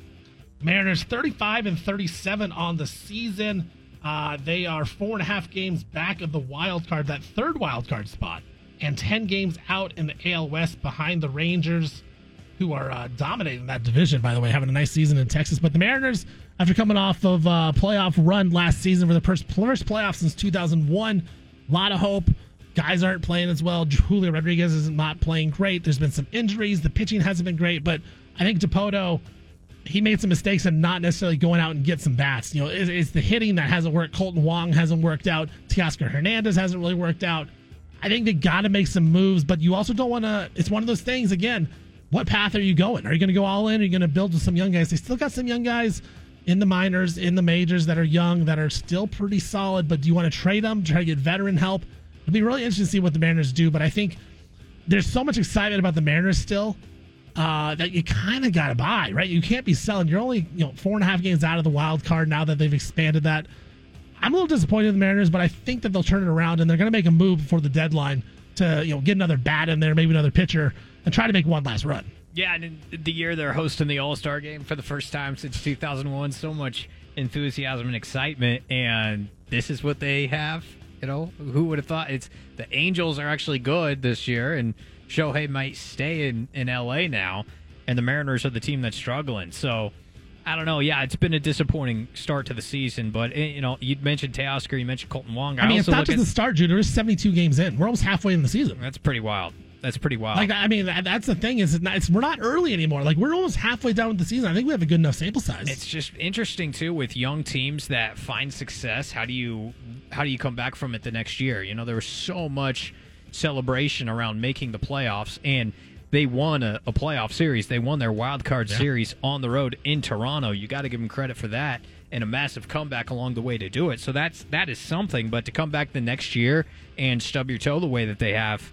Mariners 35 and 37 on the season. Uh, they are four and a half games back of the wild card, that third wild card spot, and 10 games out in the AL West behind the Rangers, who are uh, dominating that division, by the way, having a nice season in Texas. But the Mariners, after coming off of a uh, playoff run last season for the first, first playoff since 2001, a lot of hope. Guys aren't playing as well. Julio Rodriguez is not playing great. There's been some injuries. The pitching hasn't been great, but I think Dipoto he made some mistakes and not necessarily going out and get some bats. You know, it's, it's, the hitting that hasn't worked. Kolten Wong hasn't worked out. Teoscar Hernandez hasn't really worked out. I think they got to make some moves, but you also don't want to. It's one of those things. Again, what path are you going? Are you going to go all in? Are you going to build with some young guys? They still got some young guys in the minors, in the majors that are young, that are still pretty solid. But do you want to trade them? Try to get veteran help? It'll be really interesting to see what the Mariners do. But I think there's so much excitement about the Mariners still uh, that you kind of got to buy, right? You can't be selling. You're only you know four and a half games out of the wild card now that they've expanded that. I'm a little disappointed in the Mariners, but I think that they'll turn it around and they're going to make a move before the deadline to you know get another bat in there, maybe another pitcher, and try to make one last run. Yeah, and the year they're hosting the All Star game for the first time since 2001, so much enthusiasm and excitement, and this is what they have. You know, who would have thought? It's the Angels are actually good this year, and Shohei might stay in, in LA now, and the Mariners are the team that's struggling. So I don't know. Yeah, it's been a disappointing start to the season, but eh, you know, you mentioned Teoscar, you mentioned Kolten Wong. I, I mean, it's not just at, the start, Junior. There's 72 games in. We're almost halfway in the season. That's pretty wild. That's pretty wild. Like, I mean, that's the thing is, it's not, it's, we're not early anymore. Like, we're almost halfway down with the season. I think we have a good enough sample size. It's just interesting too with young teams that find success. How do you how do you come back from it the next year? You know, there was so much celebration around making the playoffs and they won a, a playoff series. They won their wild card yeah. series on the road in Toronto. You got to give them credit for that and a massive comeback along the way to do it. So that's that is something. But to come back the next year and stub your toe the way that they have,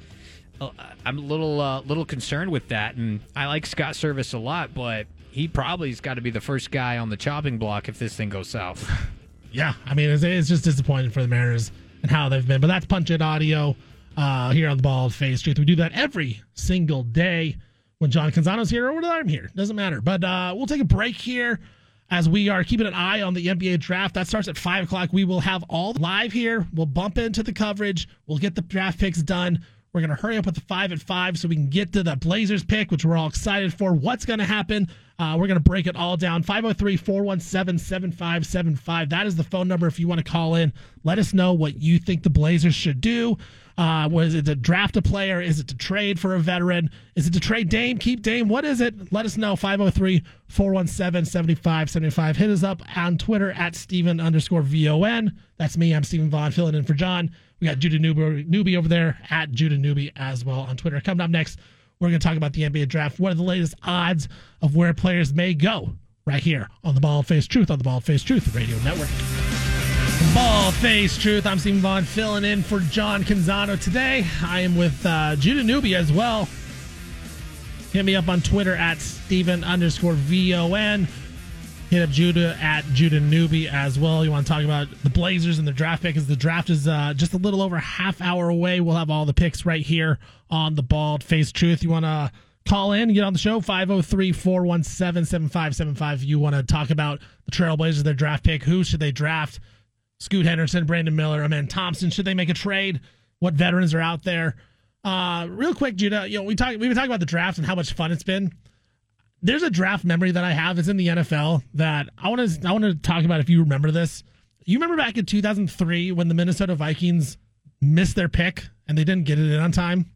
I'm a little uh, little concerned with that. And I like Scott Servais a lot, but he probably's got to be the first guy on the chopping block if this thing goes south. yeah, I mean it's, it's just disappointing for the Mariners and how they've been. But that's Punch It Audio uh, here on the Bald Face Truth. We do that every single day when John Canzano's here or when I'm here. Doesn't matter. But uh, we'll take a break here as we are keeping an eye on the NBA draft. That starts at 5 o'clock. We will have all live here. We'll bump into the coverage. We'll get the draft picks done. We're going to hurry up with the 5 at 5 so we can get to the Blazers pick, which we're all excited for. What's going to happen? Uh, we're going to break it all down. 503 417 7575. That is the phone number if you want to call in. Let us know what you think the Blazers should do. Uh, was it to draft a player? Is it to trade for a veteran? Is it to trade Dame, keep Dame? What is it? Let us know. 503 417 7575. Hit us up on Twitter at Steven underscore VON. That's me. I'm Steven Vaughan filling in for John. We got Judah Newby, Newby over there at Judah Newby as well on Twitter. Coming up next, we're going to talk about the NBA draft. What are the latest odds of where players may go? Right here on the Bald Face Truth on the Bald Face Truth Radio Network. Bald Face Truth. I'm Steven Vaughan filling in for John Canzano today. I am with uh, Judah Newby as well. Hit me up on Twitter at Stephen underscore VON. Hit up Judah at Judah Newby as well. You want to talk about the Blazers and the draft pick? Because the draft is uh, just a little over half hour away. We'll have all the picks right here on the Bald Face Truth. You want to call in, get on the show 503 417 7575. You want to talk about the Trailblazers, their draft pick. Who should they draft? Scoot Henderson, Brandon Miller, Amen Thompson. Should they make a trade? What veterans are out there? Uh, real quick, Judah, you know, we talk we've been talking about the draft and how much fun it's been. There's a draft memory that I have. It's in the NFL that I want to I want to talk about if you remember this. You remember back in 2003 when the Minnesota Vikings missed their pick and they didn't get it in on time?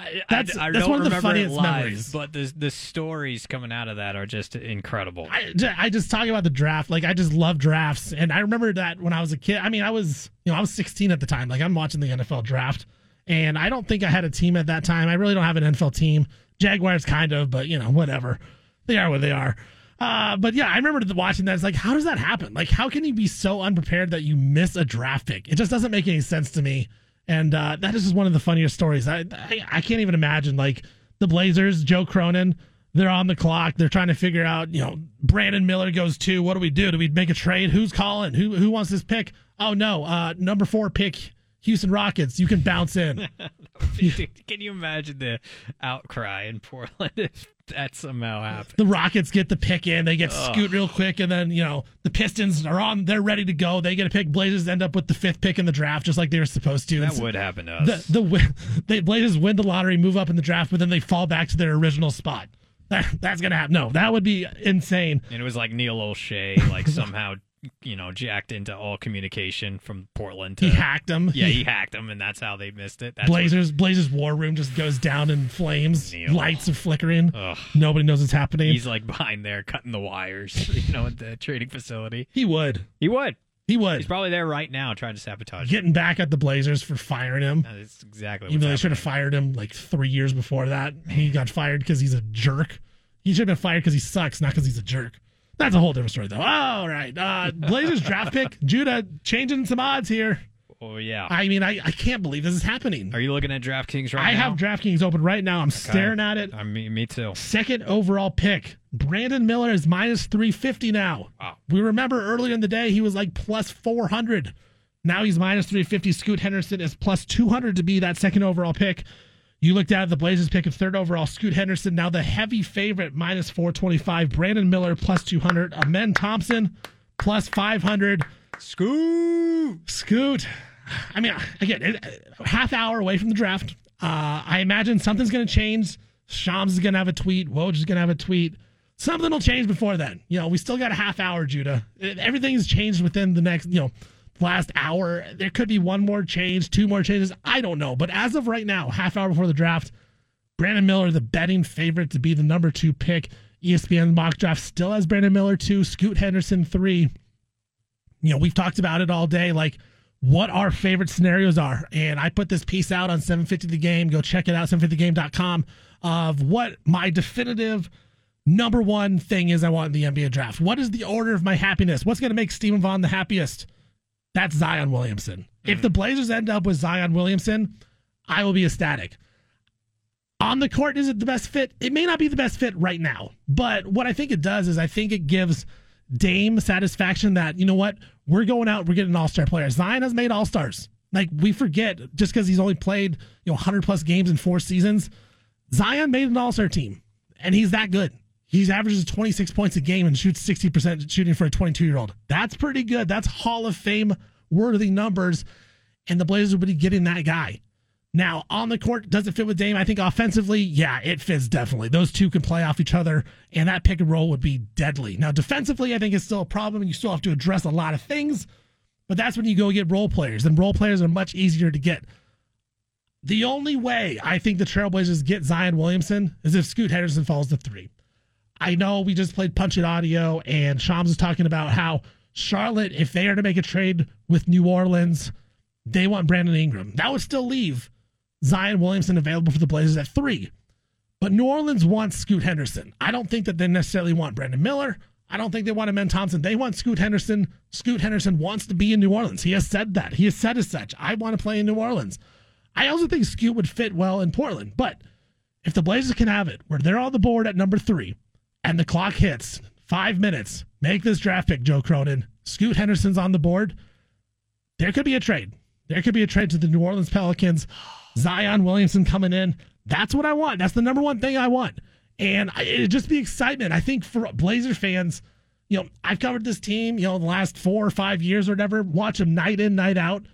I, That's- I, I that's don't one of the remember funniest live, memories. but the the stories coming out of that are just incredible. I, I just talk about the draft. Like I just love drafts, and I remember that when I was a kid. I mean, I was you know I was 16 at the time. Like I'm watching the NFL draft, and I don't think I had a team at that time. I really don't have an NFL team. Jaguars kind of, but you know whatever. They are what they are. Uh, but yeah, I remember watching that. It's like, how does that happen? Like, how can you be so unprepared that you miss a draft pick? It just doesn't make any sense to me. And uh, that is just one of the funniest stories. I, I I can't even imagine like the Blazers, Joe Cronin. They're on the clock. They're trying to figure out, you know, Brandon Miller goes two. What do we do? Do we make a trade? Who's calling? Who who wants this pick? Oh no, uh, number four pick, Houston Rockets. You can bounce in. Dude, Can you imagine the outcry in Portland if that somehow happened? the Rockets get the pick in. They get Ugh. scoot real quick, and then you know the Pistons are on. They're ready to go. They get a pick. Blazers end up with the fifth pick in the draft, just like they were supposed to. That And would happen to us. The the they Blazers win the lottery, move up in the draft, but then they fall back to their original spot. That, that's gonna happen. No, that would be insane. And it was like Neil Olshey, like somehow, you know, jacked into all communication from Portland. To, He hacked 'em. Yeah, He- hacked them, and that's how they missed it. That's Blazers Blazers war room just goes down in flames. Neil. Lights are flickering. Ugh. Nobody knows what's happening. he's like behind there cutting the wires, you know, at the trading facility. he would. He would. He would. He's probably there right now trying to sabotage. Getting back at the Blazers for firing him. That's exactly Even though they should have fired him like three years before that. He got fired because he's a jerk. He should have been fired because he sucks, not because he's a jerk. That's a whole different story, though. All right. Uh, Blazers draft pick. Judah changing some odds here. Oh yeah. I mean, I, I can't believe this is happening. Are you looking at DraftKings right I now? I have DraftKings open right now. I'm staring at it. I mean, me too. Second overall pick. Brandon Miller is minus 350 now. Wow. We remember earlier in the day he was like plus 400. Now he's minus 350. Scoot Henderson is plus 200 to be that second overall pick. You looked at the Blazers pick of third overall, Scoot Henderson. Now the heavy favorite, minus 425. Brandon Miller, plus 200. Amen Thompson, plus 500. Scoot. Scoot. I mean, again, it, half hour away from the draft. Uh, I imagine something's going to change. Shams is going to have a tweet. Woj is going to have a tweet. Something will change before then. You know, we still got a half hour, Judah. Everything's changed within the next, you know, last hour. There could be one more change, two more changes. I don't know. But as of right now, half hour before the draft, Brandon Miller, the betting favorite to be the number two pick. ESPN mock draft still has Brandon Miller two, Scoot Henderson three. You know, we've talked about it all day. Like, what our favorite scenarios are. And I put this piece out on 750 The Game. Go check it out, 750thegame.com, of what my definitive number one thing is I want in the NBA draft. What is the order of my happiness? What's going to make Steven Vaughan the happiest? That's Zion Williamson. If mm. the Blazers end up with Zion Williamson, I will be ecstatic. On the court, is it the best fit? It may not be the best fit right now, but what I think it does is I think it gives Dame satisfaction that, you know what, we're going out, we're getting all star players. Zion has made all stars. Like, we forget just because he's only played, you know, 100 plus games in four seasons, Zion made an all star team, and he's that good. He averages 26 points a game and shoots 60% shooting for a 22 year old. That's pretty good. That's Hall of Fame worthy numbers. And the Blazers will be getting that guy. Now, on the court, does it fit with Dame? I think offensively, yeah, it fits definitely. Those two can play off each other, and that pick and roll would be deadly. Now, defensively, I think it's still a problem, and you still have to address a lot of things, but that's when you go get role players, and role players are much easier to get. The only way I think the Trailblazers get Zion Williamson is if Scoot Henderson falls to three. I know we just played Punch It Audio, and Shams is talking about how Charlotte, if they are to make a trade with New Orleans, they want Brandon Ingram. That would still leave Zion Williamson available for the Blazers at three. But New Orleans wants Scoot Henderson. I don't think that they necessarily want Brandon Miller. I don't think they want Amen Thompson. They want Scoot Henderson. Scoot Henderson wants to be in New Orleans. He has said that. He has said as such. I want to play in New Orleans. I also think Scoot would fit well in Portland. But if the Blazers can have it where they're on the board at number three and the clock hits five minutes, make this draft pick, Joe Cronin. Scoot Henderson's on the board. There could be a trade. There could be a trade to the New Orleans Pelicans. Zion Williamson coming in. That's what I want. That's the number one thing I want. And it'd just be excitement. I think for Blazer fans, you know, I've covered this team, you know, the last four or five years or whatever, watch them night in, night out.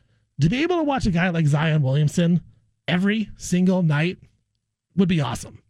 To be able to watch a guy like Zion Williamson every single night would be awesome.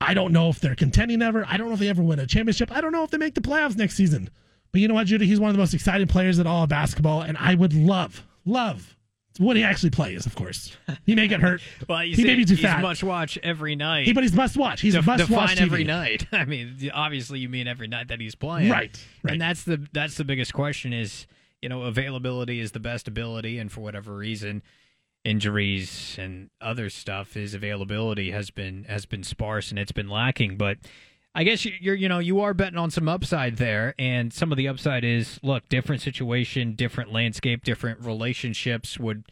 I don't know if they're contending ever. I don't know if they ever win a championship. I don't know if they make the playoffs next season. But you know what, Judah? He's one of the most exciting players in all of basketball, and I would love, love when he actually plays. Of course, he may get hurt. well, you he may be too he's fat. must watch every night. He- but he's must watch. He's Def- must watch define every night. I mean, obviously, you mean every night that he's playing, Right, right. And that's the that's the biggest question is you know availability is the best ability, and for whatever reason, injuries and other stuff, his availability has been has been sparse and it's been lacking. But I guess you- you're you know you are betting on some upside there, and some of the upside is look different situation, different landscape, different relationships would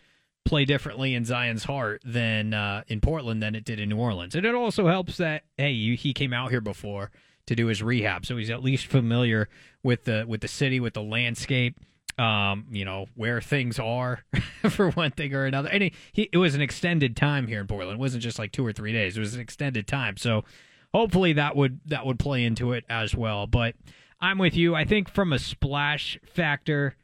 play differently in Zion's heart than uh, in Portland than it did in New Orleans, and it also helps that hey you, he came out here before to do his rehab, so he's at least familiar with the with the city, with the landscape. Um, you know where things are for one thing or another, and he, he, it was an extended time here in Portland. It wasn't just like two or three days; it was an extended time. So hopefully that would that would play into it as well. But I'm with you. I think from a splash factor,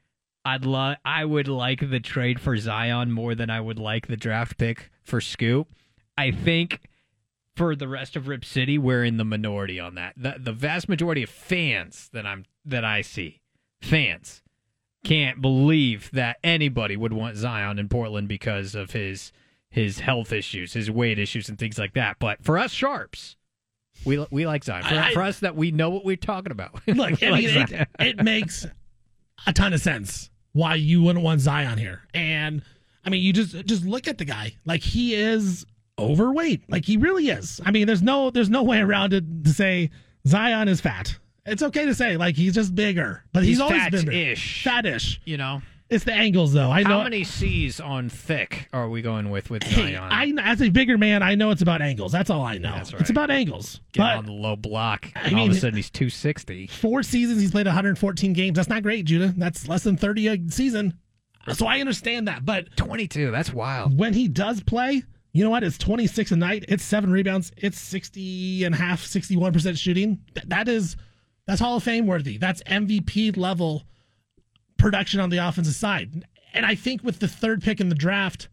I'd love I would like the trade for Zion more than I would like the draft pick for Scoot. I think for the rest of Rip City, we're in the minority on that. The the vast majority of fans that I'm that I see, fans can't believe that anybody would want Zion in Portland because of his his health issues, his weight issues, and things like that. But for us sharps, we we like Zion. For, I- for us, that we know what we're talking about. Look, I mean, Zion. it, it makes a ton of sense why you wouldn't want Zion here. And I mean, you just just look at the guy. Like he is overweight. Like he really is. I mean, there's no there's no way around it to say Zion is fat. It's okay to say like he's just bigger, but he's, He's always been bigger. fat-ish. Fat-ish. you know. It's the angles though. I know. How many C's on thick are we going with with Hey, Zion? I as a bigger man, I know it's about angles. That's all I know. That's It's about angles. Get But on the low block. I and all of a sudden he's 260. four seasons he's played 114 games. That's not great, Judah. That's less than 30 a season. So I understand that, but 22, that's wild. When he does play, you know what? It's 26 a night. It's seven rebounds. It's 60 and a half, 61% shooting. Th- That is that's Hall of Fame worthy. That's MVP level production on the offensive side. And I think with the third pick in the draft,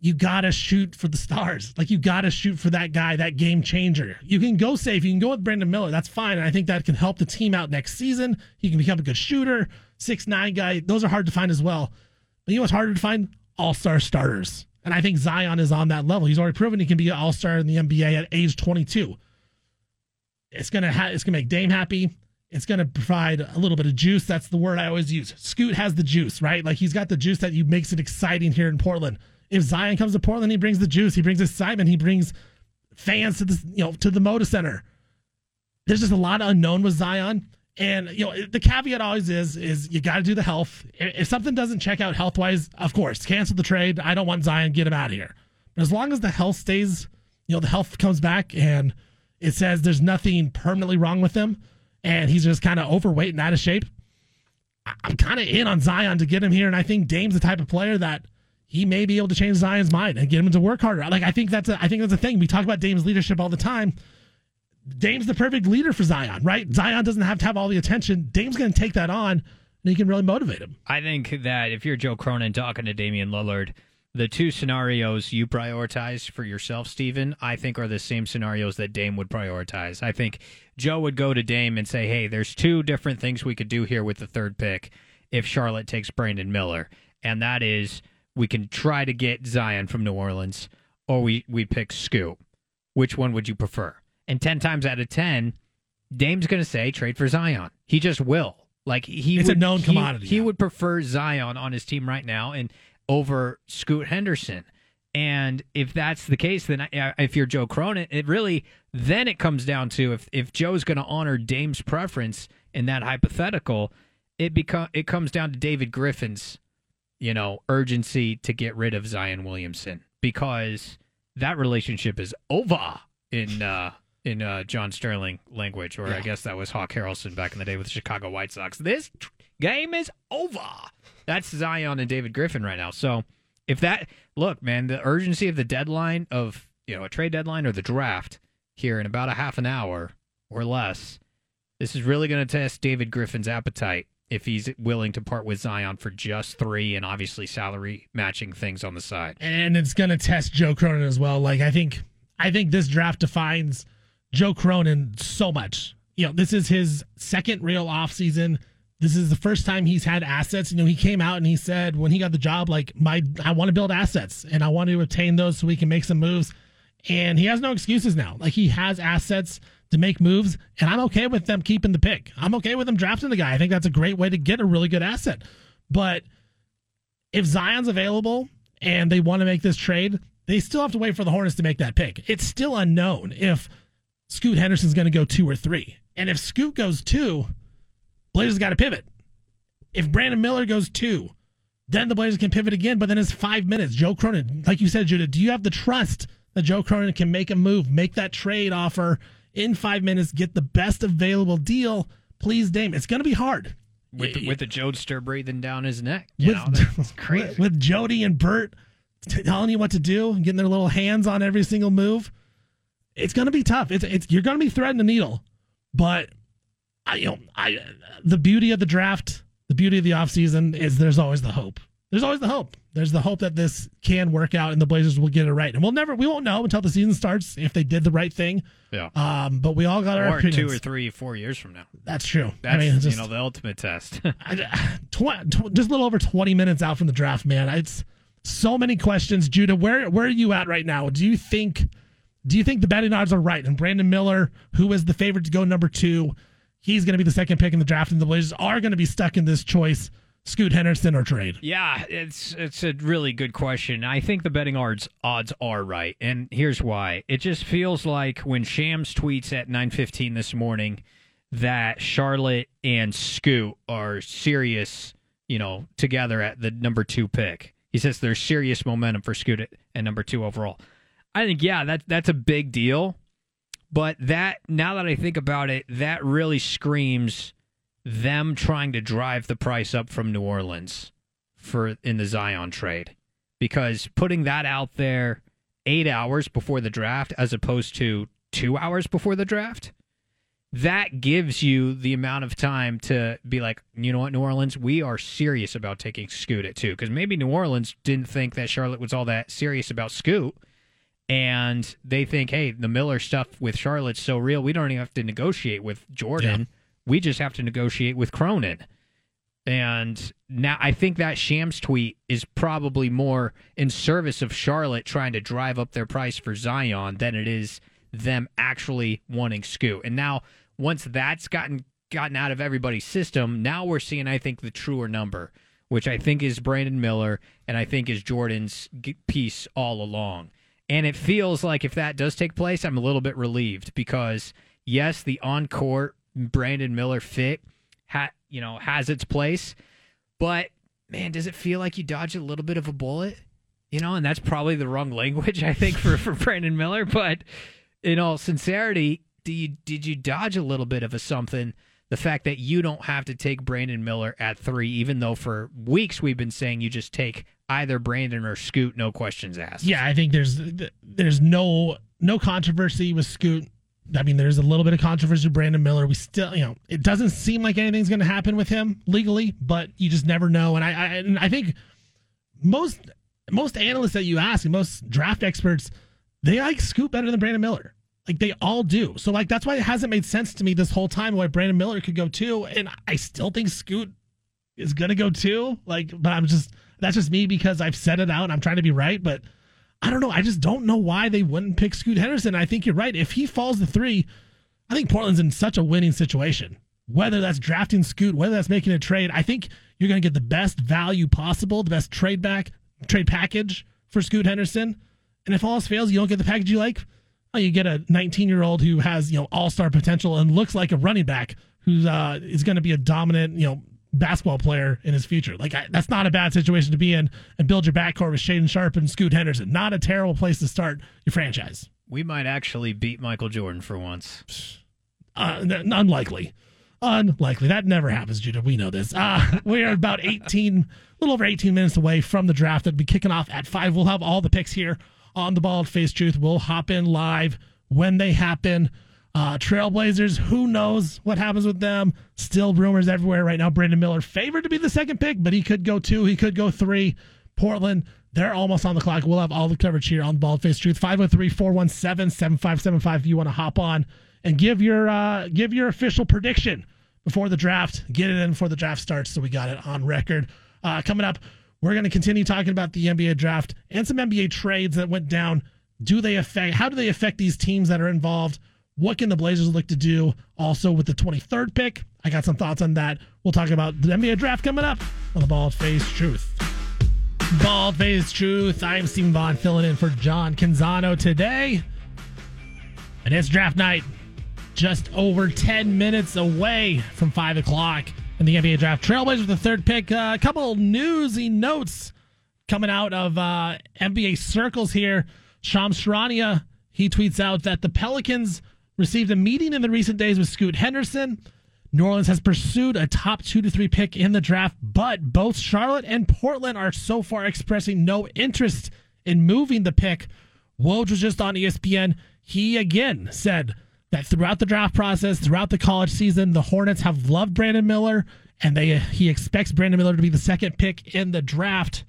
you gotta shoot for the stars. Like you gotta shoot for that guy, that game changer. You can go safe. You can go with Brandon Miller. That's fine. And I think that can help the team out next season. He can become a good shooter. Six nine guy. Those are hard to find as well. But you know what's harder to find? All star starters. And I think Zion is on that level. He's already proven he can be an all star in the NBA at age 22. It's gonna ha- it's gonna make Dame happy. It's gonna provide a little bit of juice. That's the word I always use. Scoot has the juice, right? Like he's got the juice that you makes it exciting here in Portland. If Zion comes to Portland, he brings the juice. He brings excitement. He brings fans to the you know to the Moda Center. There's just a lot of unknown with Zion, and you know the caveat always is is you got to do the health. If something doesn't check out health wise, of course, cancel the trade. I don't want Zion. Get him out of here. But as long as the health stays, you know the health comes back and it says there's nothing permanently wrong with him, and he's just kind of overweight and out of shape. I'm kind of in on Zion to get him here, and I think Dame's the type of player that he may be able to change Zion's mind and get him to work harder. Like I think that's a, I think that's a thing. We talk about Dame's leadership all the time. Dame's the perfect leader for Zion, right? Zion doesn't have to have all the attention. Dame's going to take that on, and he can really motivate him. I think that if you're Joe Cronin talking to Damian Lillard, the two scenarios you prioritize for yourself, Steven, I think are the same scenarios that Dame would prioritize. I think Joe would go to Dame and say, hey, there's two different things we could do here with the third pick if Charlotte takes Brandon Miller. And that is we can try to get Zion from New Orleans or we, we pick Scoot. Which one would you prefer? And 10 times out of 10, Dame's going to say trade for Zion. He just will. Like he It's a known he- commodity, He, yeah. would prefer Zion on his team right now and over Scoot Henderson. And if that's the case, then I, if you're Joe Cronin, it really then it comes down to if if Joe's going to honor Dame's preference in that hypothetical, it become it comes down to David Griffin's, you know, urgency to get rid of Zion Williamson because that relationship is over in uh in uh John Sterling language, or I guess that was Hawk Harrelson back in the day with the Chicago White Sox. This game is over. That's Zion and David Griffin right now. So if that look, man, the urgency of the deadline of you know a trade deadline or the draft here in about a half an hour or less, this is really going to test David Griffin's appetite if he's willing to part with Zion for just three and obviously salary matching things on the side. and it's going to test Joe Cronin as well. Like I think, I think this draft defines Joe Cronin so much. You know, this is his second real offseason. This is the first time he's had assets. You know, he came out and he said when he got the job, like my I want to build assets and I want to obtain those so we can make some moves. And he has no excuses now. Like he has assets to make moves, and I'm okay with them keeping the pick. I'm okay with them drafting the guy. I think that's a great way to get a really good asset. But if Zion's available and they want to make this trade, they still have to wait for the Hornets to make that pick. It's still unknown if Scoot Henderson's going to go two or three. And if Scoot goes two, Blazers got to pivot. If Brandon Miller goes two, then the Blazers can pivot again. But then it's five minutes. Joe Cronin, like you said, Judah, do you have the trust that Joe Cronin can make a move, make that trade offer in five minutes, get the best available deal? Please, Dame. It's going to be hard. With, with the Jodester breathing down his neck. You With, know, that's crazy. with, with Jody and Bert telling you what to do, getting their little hands on every single move, it's going to be tough. It's, it's you're going to be threading the needle, but I, you know, I the beauty of the draft, the beauty of the offseason is there's always the hope. There's always the hope. There's the hope that this can work out and the Blazers will get it right. And we'll never, we won't know until the season starts if they did the right thing. Yeah. Um, but we all got our or opinions. two or three, four years from now. That's true. That's I mean, just, you know the ultimate test. tw- tw- just a little over 20 minutes out from the draft, man. It's so many questions. Judah, where where are you at right now? Do you think do you think the betting odds are right? And Brandon Miller, who is the favorite to go number two, he's going to be the second pick in the draft, and the Blazers are going to be stuck in this choice: Scoot Henderson or trade. Yeah, it's it's a really good question. I think the betting odds odds are right, and here's why. It just feels like when Shams tweets at 9:15 this morning that Charlotte and Scoot are serious, you know, together at the number 2 pick. He says there's serious momentum for Scoot at, at number 2 overall. I think yeah, that that's a big deal. But that now that I think about it, that really screams them trying to drive the price up from New Orleans for in the Zion trade. Because putting that out there 8 hours before the draft as opposed to 2 hours before the draft, that gives you the amount of time to be like, you know what, New Orleans, we are serious about taking Scoot at two. Because maybe New Orleans didn't think that Charlotte was all that serious about Scoot. And they think, hey, the Miller stuff with Charlotte's so real, we don't even have to negotiate with Jordan. We just have to negotiate with Cronin. And now I think that Shams tweet is probably more in service of Charlotte trying to drive up their price for Zion than it is them actually wanting Scoot. And now once that's gotten gotten out of everybody's system, now we're seeing I think the truer number, which I think is Brandon Miller and I think is Jordan's piece all along. And it feels like if that does take place, I'm a little bit relieved because yes, the on-court Brandon Miller fit ha- you know has its place, but man, does it feel like you dodged a little bit of a bullet? You know, and that's probably the wrong language I think for for Brandon Miller, but in all sincerity, do you did you dodge a little bit of a something? The fact that you don't have to take Brandon Miller at three, even though for weeks we've been saying you just take either Brandon or Scoot, no questions asked. Yeah, I think there's there's no no controversy with Scoot. I mean, there's a little bit of controversy with Brandon Miller. We still, you know, it doesn't seem like anything's going to happen with him legally, but you just never know. And I, I, and I think most most analysts that you ask, most draft experts, they like Scoot better than Brandon Miller. Like they all do. So like that's why it hasn't made sense to me this whole time why Brandon Miller could go too, and I still think Scoot is gonna go too. Like, but I'm just that's just me because I've said it out and I'm trying to be right, but I don't know. I just don't know why they wouldn't pick Scoot Henderson. I think you're right. If he falls to three, I think Portland's in such a winning situation. Whether that's drafting Scoot, whether that's making a trade, I think you're going to get the best value possible, the best trade back, trade package for Scoot Henderson. And if all else fails, you don't get the package you like. Oh, you get a 19 year old who has you know all star potential and looks like a running back who uh, is going to be a dominant you know basketball player in his future. Like I, that's not a bad situation to be in and build your backcourt with Shaedon Sharpe and Scoot Henderson. Not a terrible place to start your franchise. We might actually beat Michael Jordan for once. Uh, unlikely. Unlikely. That never happens, Judah. We know this. Uh, we are about 18, a little over 18 minutes away from the draft that'll be kicking off at 5. We'll have all the picks here on the Bald Face Truth. We'll hop in live when they happen. Uh, Trailblazers, who knows what happens with them? Still rumors everywhere right now. Brandon Miller favored to be the second pick, but he could go two, he could go three. Portland, they're almost on the clock. We'll have all the coverage here on Bald Face Truth. 503 417 7575 if you want to hop on and give your uh, give your official prediction before the draft. Get it in before the draft starts, so we got it on record. Uh, coming up, we're going to continue talking about the NBA draft and some NBA trades that went down. Do they affect? How do they affect these teams that are involved? What can the Blazers look to do? Also, with the 23rd pick, I got some thoughts on that. We'll talk about the NBA draft coming up on the Bald Face Truth. Bald Face Truth. I am Steven Vaughan filling in for John Canzano today. And it's draft night, just over 10 minutes away from 5 o'clock in the NBA draft. Trailblazers with the third pick. Uh, a couple newsy notes coming out of uh, NBA circles here. Shams Charania, he tweets out that the Pelicans received a meeting in the recent days with Scoot Henderson. New Orleans has pursued a top two to three pick in the draft, but both Charlotte and Portland are so far expressing no interest in moving the pick. Woj was just on ESPN. He again said that throughout the draft process, throughout the college season, the Hornets have loved Brandon Miller, and they he expects Brandon Miller to be the second pick in the draft.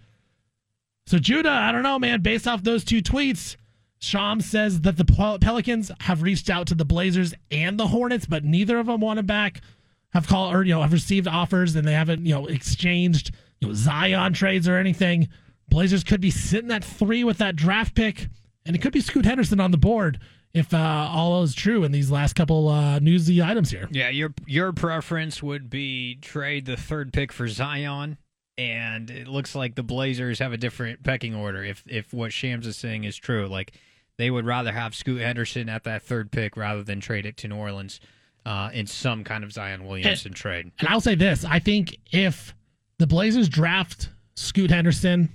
So Judah, I don't know, man. Based off those two tweets, Shams says that the Pelicans have reached out to the Blazers and the Hornets, but neither of them want him back. Have called or you know have received offers and they haven't you know exchanged you know Zion trades or anything. Blazers could be sitting at three with that draft pick, and it could be Scoot Henderson on the board if uh, all is true in these last couple uh, newsy items here. Yeah, your your preference would be trade the third pick for Zion, and it looks like the Blazers have a different pecking order. If if what Shams is saying is true, like they would rather have Scoot Henderson at that third pick rather than trade it to New Orleans uh, in some kind of Zion Williamson and, trade. And I'll say this: I think if the Blazers draft Scoot Henderson,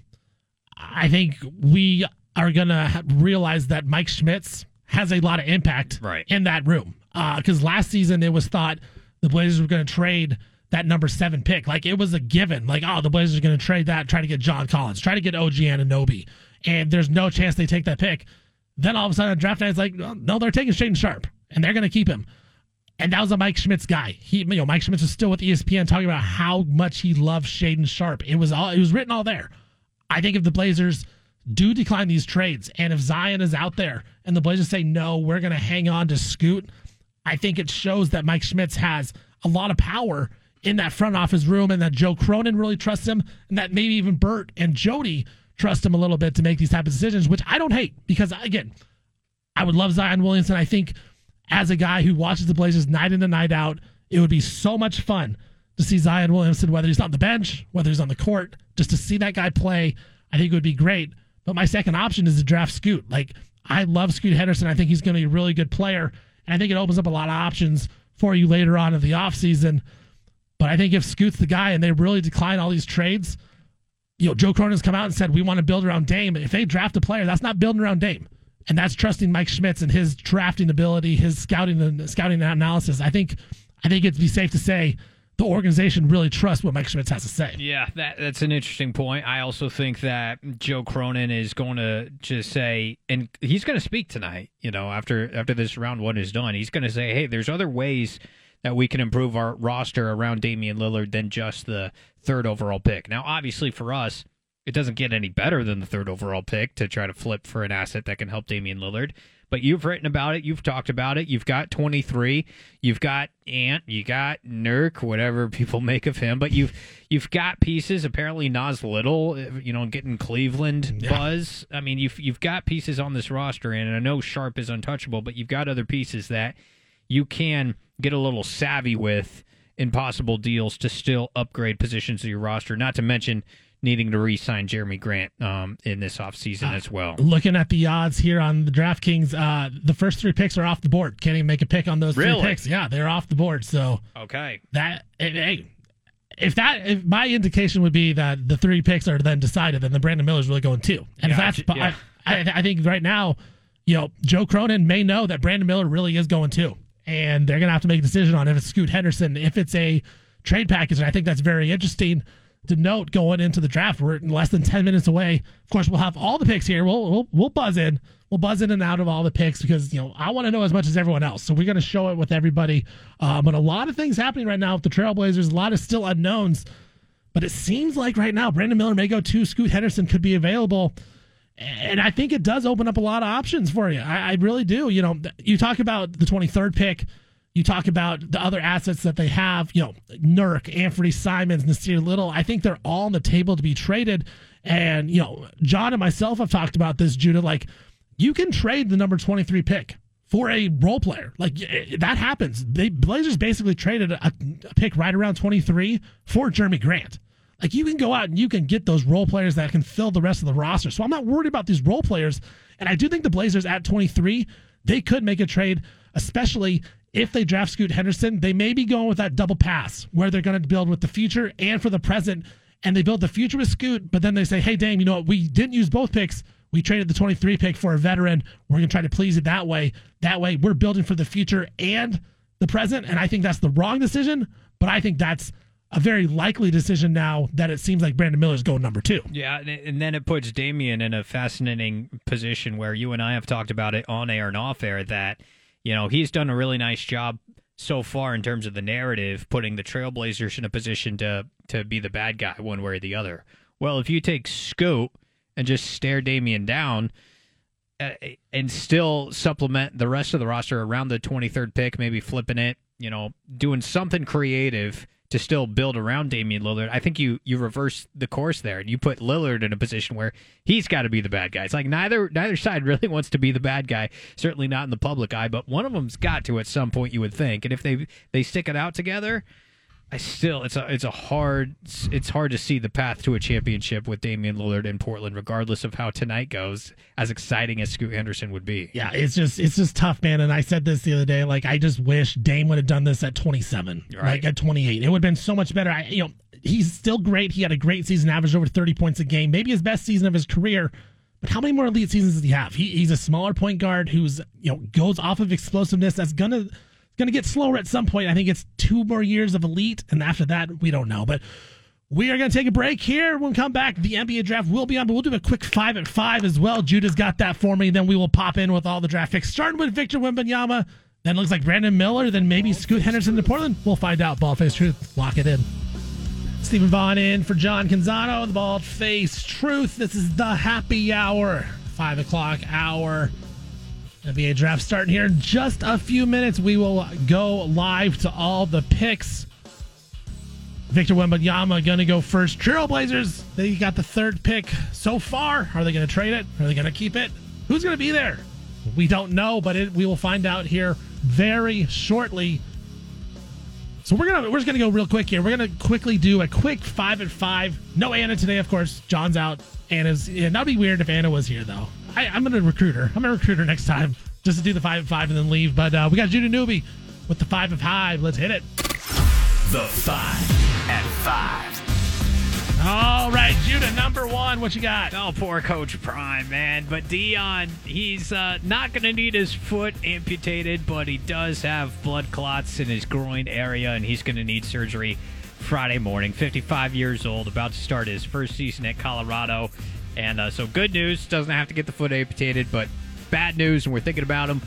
I think we are gonna realize that Mike Schmitz has a lot of impact right. in that room. Because uh, last season it was thought the Blazers were going to trade that number seven pick. Like it was a given. Like, oh, the Blazers are going to trade that, try to get John Collins, try to get OG Anunoby. And there's no chance they take that pick. Then all of a sudden, draft night, it's like, oh, no, they're taking Shaedon Sharpe, and they're going to keep him. And that was a Mike Schmitz guy. He, you know, Mike Schmitz was still with ESPN talking about how much he loved Shaedon Sharpe. It was all, it was written all there. I think if the Blazers do decline these trades, and if Zion is out there, and the Blazers say no, we're going to hang on to Scoot, I think it shows that Mike Schmitz has a lot of power in that front office room, and that Joe Cronin really trusts him, and that maybe even Bert and Jody trust him a little bit to make these type of decisions, which I don't hate because again, I would love Zion Williamson. I think as a guy who watches the Blazers night in and night out, it would be so much fun to see Zion Williamson, whether he's on the bench, whether he's on the court, just to see that guy play. I think it would be great. But my second option is to draft Scoot. Like I love Scoot Henderson. I think he's going to be a really good player, and I think it opens up a lot of options for you later on in the offseason. But I think if Scoot's the guy and they really decline all these trades, you know, Joe Cronin's come out and said we want to build around Dame. If they draft a player, that's not building around Dame, and that's trusting Mike Schmitz and his drafting ability, his scouting and scouting analysis. I think, I think it'd be safe to say the organization really trusts what Mike Schmitz has to say. Yeah, that, that's an interesting point. I also think that Joe Cronin is going to just say, and he's going to speak tonight. You know, after after this round one is done, he's going to say, "Hey, there's other ways." That we can improve our roster around Damian Lillard than just the third overall pick. Now, obviously, for us, it doesn't get any better than the third overall pick to try to flip for an asset that can help Damian Lillard. But you've written about it, you've talked about it. You've got 23, you've got Ant, you got Nurk, whatever people make of him. But you've you've got pieces. Apparently, Nas Little, uh, you know, getting Cleveland yeah. buzz. I mean, you've you've got pieces on this roster, and I know Sharpe is untouchable, but you've got other pieces that you can get a little savvy with impossible deals to still upgrade positions of your roster, not to mention needing to re-sign Jerami Grant um, in this offseason uh, as well. Looking at the odds here on the DraftKings, uh, the first three picks are off the board. Can't even make a pick on those really? three picks. Yeah, they're off the board. So okay, that hey, if that if my indication would be that the three picks are then decided, then the Brandon Miller's really going two. And yeah, if that's, yeah. I, I, I think right now, you know, Joe Cronin may know that Brandon Miller really is going two and they're going to have to make a decision on if it's Scoot Henderson, if it's a trade package. And I think that's very interesting to note going into the draft. We're less than 10 minutes away. Of course, we'll have all the picks here. We'll, we'll, we'll buzz in. We'll buzz in and out of all the picks because, you know, I want to know as much as everyone else. So we're going to show it with everybody. Uh, but a lot of things happening right now with the Trailblazers, a lot of still unknowns. But it seems like right now, Brandon Miller may go to Scoot Henderson could be available. And I think it does open up a lot of options for you. I, I really do. You know, you talk about the 23rd pick. You talk about the other assets that they have, you know, Nurk, Anfernee Simons, Nassir Little. I think they're all on the table to be traded. And, you know, John and myself have talked about this, Judah. Like, you can trade the number 23 pick for a role player. Like, that happens. The Blazers basically traded a, a pick right around 23 for Jerami Grant. Like, you can go out and you can get those role players that can fill the rest of the roster. So I'm not worried about these role players. And I do think the Blazers at 23, they could make a trade, especially if they draft Scoot Henderson. They may be going with that double pass where they're going to build with the future and for the present. And they build the future with Scoot, but then they say, hey, Dame, you know what? We didn't use both picks. We traded the 23 pick for a veteran. We're going to try to please it that way. That way, we're building for the future and the present. And I think that's the wrong decision, but I think that's a very likely decision now that it seems like Brandon Miller's going number two. Yeah, and then it puts Damian in a fascinating position where you and I have talked about it on air and off air that, you know, he's done a really nice job so far in terms of the narrative, putting the Trailblazers in a position to to be the bad guy one way or the other. Well, if you take Scoot and just stare Damian down uh, and still supplement the rest of the roster around the 23rd pick, maybe flipping it, you know, doing something creative to still build around Damian Lillard. I think you you reverse the course there and you put Lillard in a position where he's got to be the bad guy. It's like neither neither side really wants to be the bad guy. Certainly not in the public eye, but one of them's got to at some point. You would think, and if they they stick it out together, I still it's a it's a hard it's hard to see the path to a championship with Damian Lillard in Portland, regardless of how tonight goes. As exciting as Scoot Henderson would be, yeah, it's just it's just tough, man. And I said this the other day, like I just wish Dame would have done this at 27, Right. like at 28. It would have been so much better. I, you know, he's still great. He had a great season, averaged over 30 points a game, maybe his best season of his career. But how many more elite seasons does he have? He, he's a smaller point guard who's you know goes off of explosiveness. That's gonna going to get slower at some point. I think it's two more years of elite, and after that, we don't know. But we are going to take a break here. When we come back, the NBA draft will be on, but we'll do a quick five at five as well. Judah's got that for me. Then we will pop in with all the draft picks, starting with Victor Wembanyama. Then looks like Brandon Miller. Then maybe Scoot Henderson to Portland. We'll find out. Bald Face Truth. Lock it in. Steven Vaughan in for John Canzano. The Bald Face Truth. This is the happy hour. Five o'clock hour. NBA draft starting here in just a few minutes. We will go live to all the picks. Victor Wembanyama going to go first. Trailblazers, they got the third pick so far. Are they going to trade it? Are they going to keep it? Who's going to be there? We don't know, but it, we will find out here very shortly. So we're gonna we're just gonna go real quick here. We're gonna quickly do a quick five and five. No Anna today, of course. John's out. Anna's. Yeah, that'd be weird if Anna was here though. I, I'm gonna recruit her. I'm gonna recruit her next time just to do the five at five and then leave. But uh, we got Judah Newby with the five at five. Let's hit it. The five at five. All right, Judah, number one. What you got? Oh, poor Coach Prime, man. But Deion, he's uh, not going to need his foot amputated, but he does have blood clots in his groin area, and he's going to need surgery Friday morning. 55 years old, about to start his first season at Colorado. And uh, so, good news, doesn't have to get the foot amputated, but bad news, and we're thinking about him.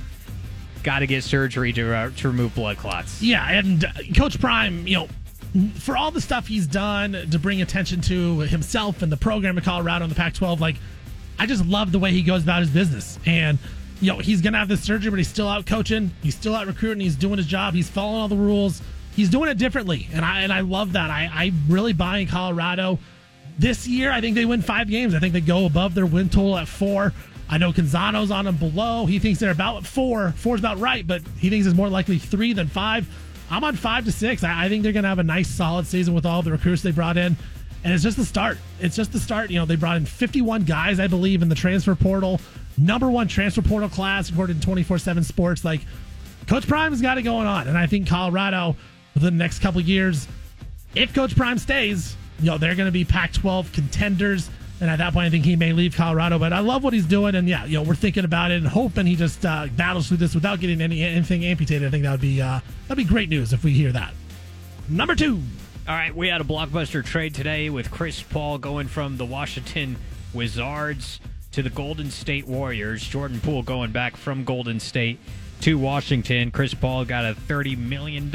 Got to get surgery to, uh, to remove blood clots. Yeah, and uh, Coach Prime, you know, for all the stuff he's done to bring attention to himself and the program in Colorado and the Pac 12, like, I just love the way he goes about his business. And, you know, he's to have this surgery, but he's still out coaching. He's still out recruiting. He's doing his job. He's following all the rules. He's doing it differently. And I, and I love that. I, I really buy in Colorado. This year, I think they win five games. I think they go above their win total at four. I know Canzano's on them below. He thinks they're about four. Four's about right, but he thinks it's more likely three than five. I'm on five to six. I, I think they're going to have a nice, solid season with all the recruits they brought in. And it's just the start. It's just the start. You know, they brought in 51 guys, I believe, in the transfer portal. Number one transfer portal class, according to 24 7 Sports. Like, Coach Prime's got it going on. And I think Colorado, within the next couple years, if Coach Prime stays, you know, they're going to be Pac 12 contenders. And at that point, I think he may leave Colorado. But I love what he's doing. And yeah, you know, we're thinking about it and hoping he just uh, battles through this without getting any anything amputated. I think that would be uh, that'd be great news if we hear that. Number two. All right, we had a blockbuster trade today with Chris Paul going from the Washington Wizards to the Golden State Warriors. Jordan Poole going back from Golden State to Washington. Chris Paul got a $30 million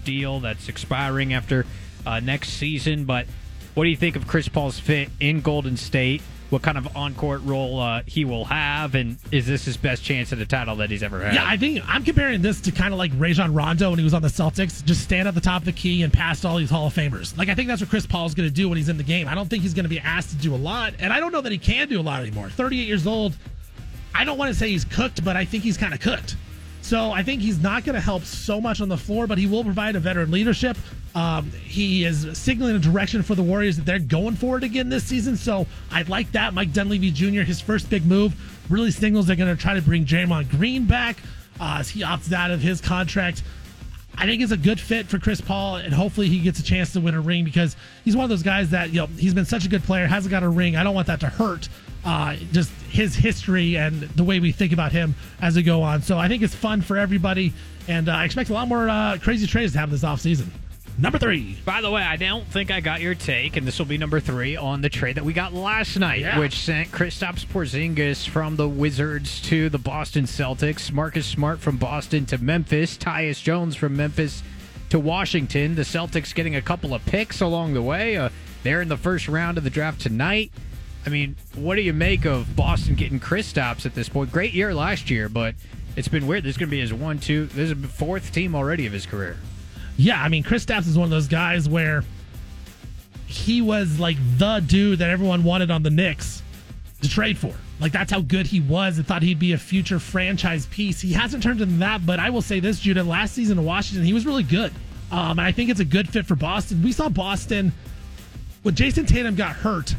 deal that's expiring after uh, next season. But what do you think of Chris Paul's fit in Golden State? what kind of on court role uh, he will have, and is this his best chance at a title that he's ever had? Yeah, I think I'm comparing this to kind of like Rajon Rondo when he was on the Celtics, just stand at the top of the key and pass all these Hall of Famers. Like I think that's what Chris Paul's going to do when he's in the game. I don't think he's going to be asked to do a lot, and I don't know that he can do a lot anymore. 38 years old. I don't want to say he's cooked, but I think he's kind of cooked. So I think he's not going to help so much on the floor, but he will provide a veteran leadership. Um, he is signaling a direction for the Warriors that they're going for it again this season. So I'd like that. Mike Dunleavy Jr., his first big move, really signals they're going to try to bring Draymond Green back uh, as he opts out of his contract. I think it's a good fit for Chris Paul, and hopefully he gets a chance to win a ring because he's one of those guys that you know he's been such a good player, hasn't got a ring. I don't want that to hurt uh, just his history and the way we think about him as we go on. So I think it's fun for everybody, and uh, I expect a lot more uh, crazy trades to happen this offseason. Number three. By the way, I don't think I got your take, and this will be number three on the trade that we got last night, Yeah. which sent Kristaps Porzingis from the Wizards to the Boston Celtics, Marcus Smart from Boston to Memphis, Tyus Jones from Memphis to Washington. The Celtics getting a couple of picks along the way. Uh, they're in the first round of the draft tonight. I mean, what do you make of Boston getting Kristaps at this point? Great year last year, but it's been weird. This is going to be his one, two. This is fourth team already of his career. Yeah, I mean, Kristaps is one of those guys where he was like the dude that everyone wanted on the Knicks to trade for. Like that's how good he was. I thought he'd be a future franchise piece. He hasn't turned into that, but I will say this, Judah. Last season in Washington, he was really good. Um, and I think it's a good fit for Boston. We saw Boston when Jayson Tatum got hurt.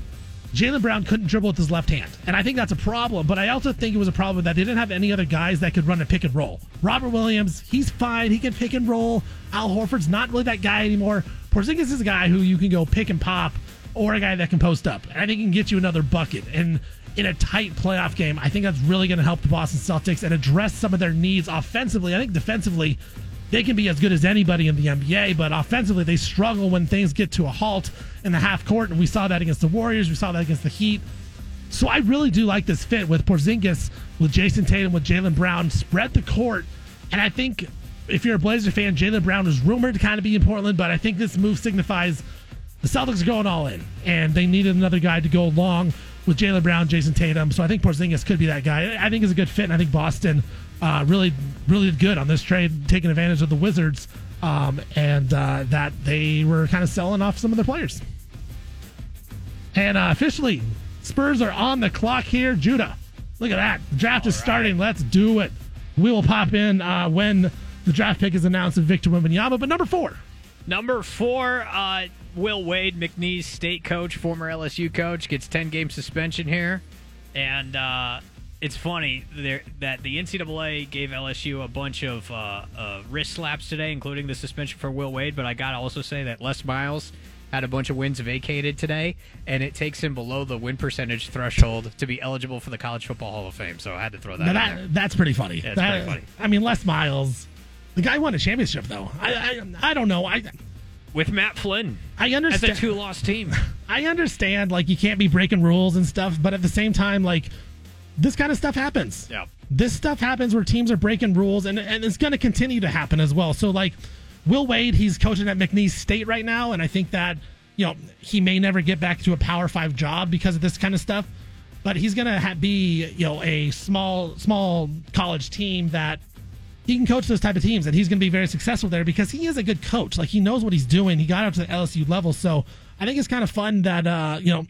Jaylen Brown couldn't dribble with his left hand. And I think that's a problem, but I also think it was a problem that they didn't have any other guys that could run a pick and roll. Robert Williams, he's fine. He can pick and roll. Al Horford's not really that guy anymore. Porzingis is a guy who you can go pick and pop or a guy that can post up. And I think he can get you another bucket. And in a tight playoff game, I think that's really going to help the Boston Celtics and address some of their needs offensively. I think defensively, they can be as good as anybody in the NBA, but offensively they struggle when things get to a halt in the half court, and we saw that against the Warriors, we saw that against the Heat. So I really do like this fit with Porzingis, with Jayson Tatum, with Jaylen Brown, spread the court, and I think if you're a Blazer fan, Jaylen Brown is rumored to kind of be in Portland, but I think this move signifies the Celtics are going all in, and they needed another guy to go along with Jaylen Brown, Jayson Tatum. So I think Porzingis could be that guy. I think it's a good fit, and I think Boston uh, really, really good on this trade, taking advantage of the Wizards, um, and uh, that they were kind of selling off some of their players. And uh, officially, Spurs are on the clock here. Judah, look at that. The draft is starting. Let's do it. We will pop in uh, when the draft pick is announced of Victor Wembanyama. But number four, Number four, uh, Will Wade, McNeese state coach, former LSU coach, gets 10 game suspension here. And uh, it's funny there, that the NCAA gave LSU a bunch of uh, uh, wrist slaps today, including the suspension for Will Wade. But I got to also say that Les Miles had a bunch of wins vacated today, and it takes him below the win percentage threshold to be eligible for the College Football Hall of Fame. So I had to throw that now in that there. that's pretty funny. It's That- pretty funny. I mean, Les Miles, the guy won a championship though. I I, I don't know. I With Matt Flynn. I As understand. a two loss team. I understand like you can't be breaking rules and stuff, but at the same time, like this kind of stuff happens. Yeah. This stuff happens where teams are breaking rules, and, and it's going to continue to happen as well. So, like, Will Wade, he's coaching at McNeese State right now, and I think that, you know, he may never get back to a Power Five job because of this kind of stuff, but he's going to ha- be, you know, a small, small college team that he can coach those type of teams and he's going to be very successful there because he is a good coach. Like he knows what he's doing. He got up to the LSU level. So I think it's kind of fun that, uh, you know,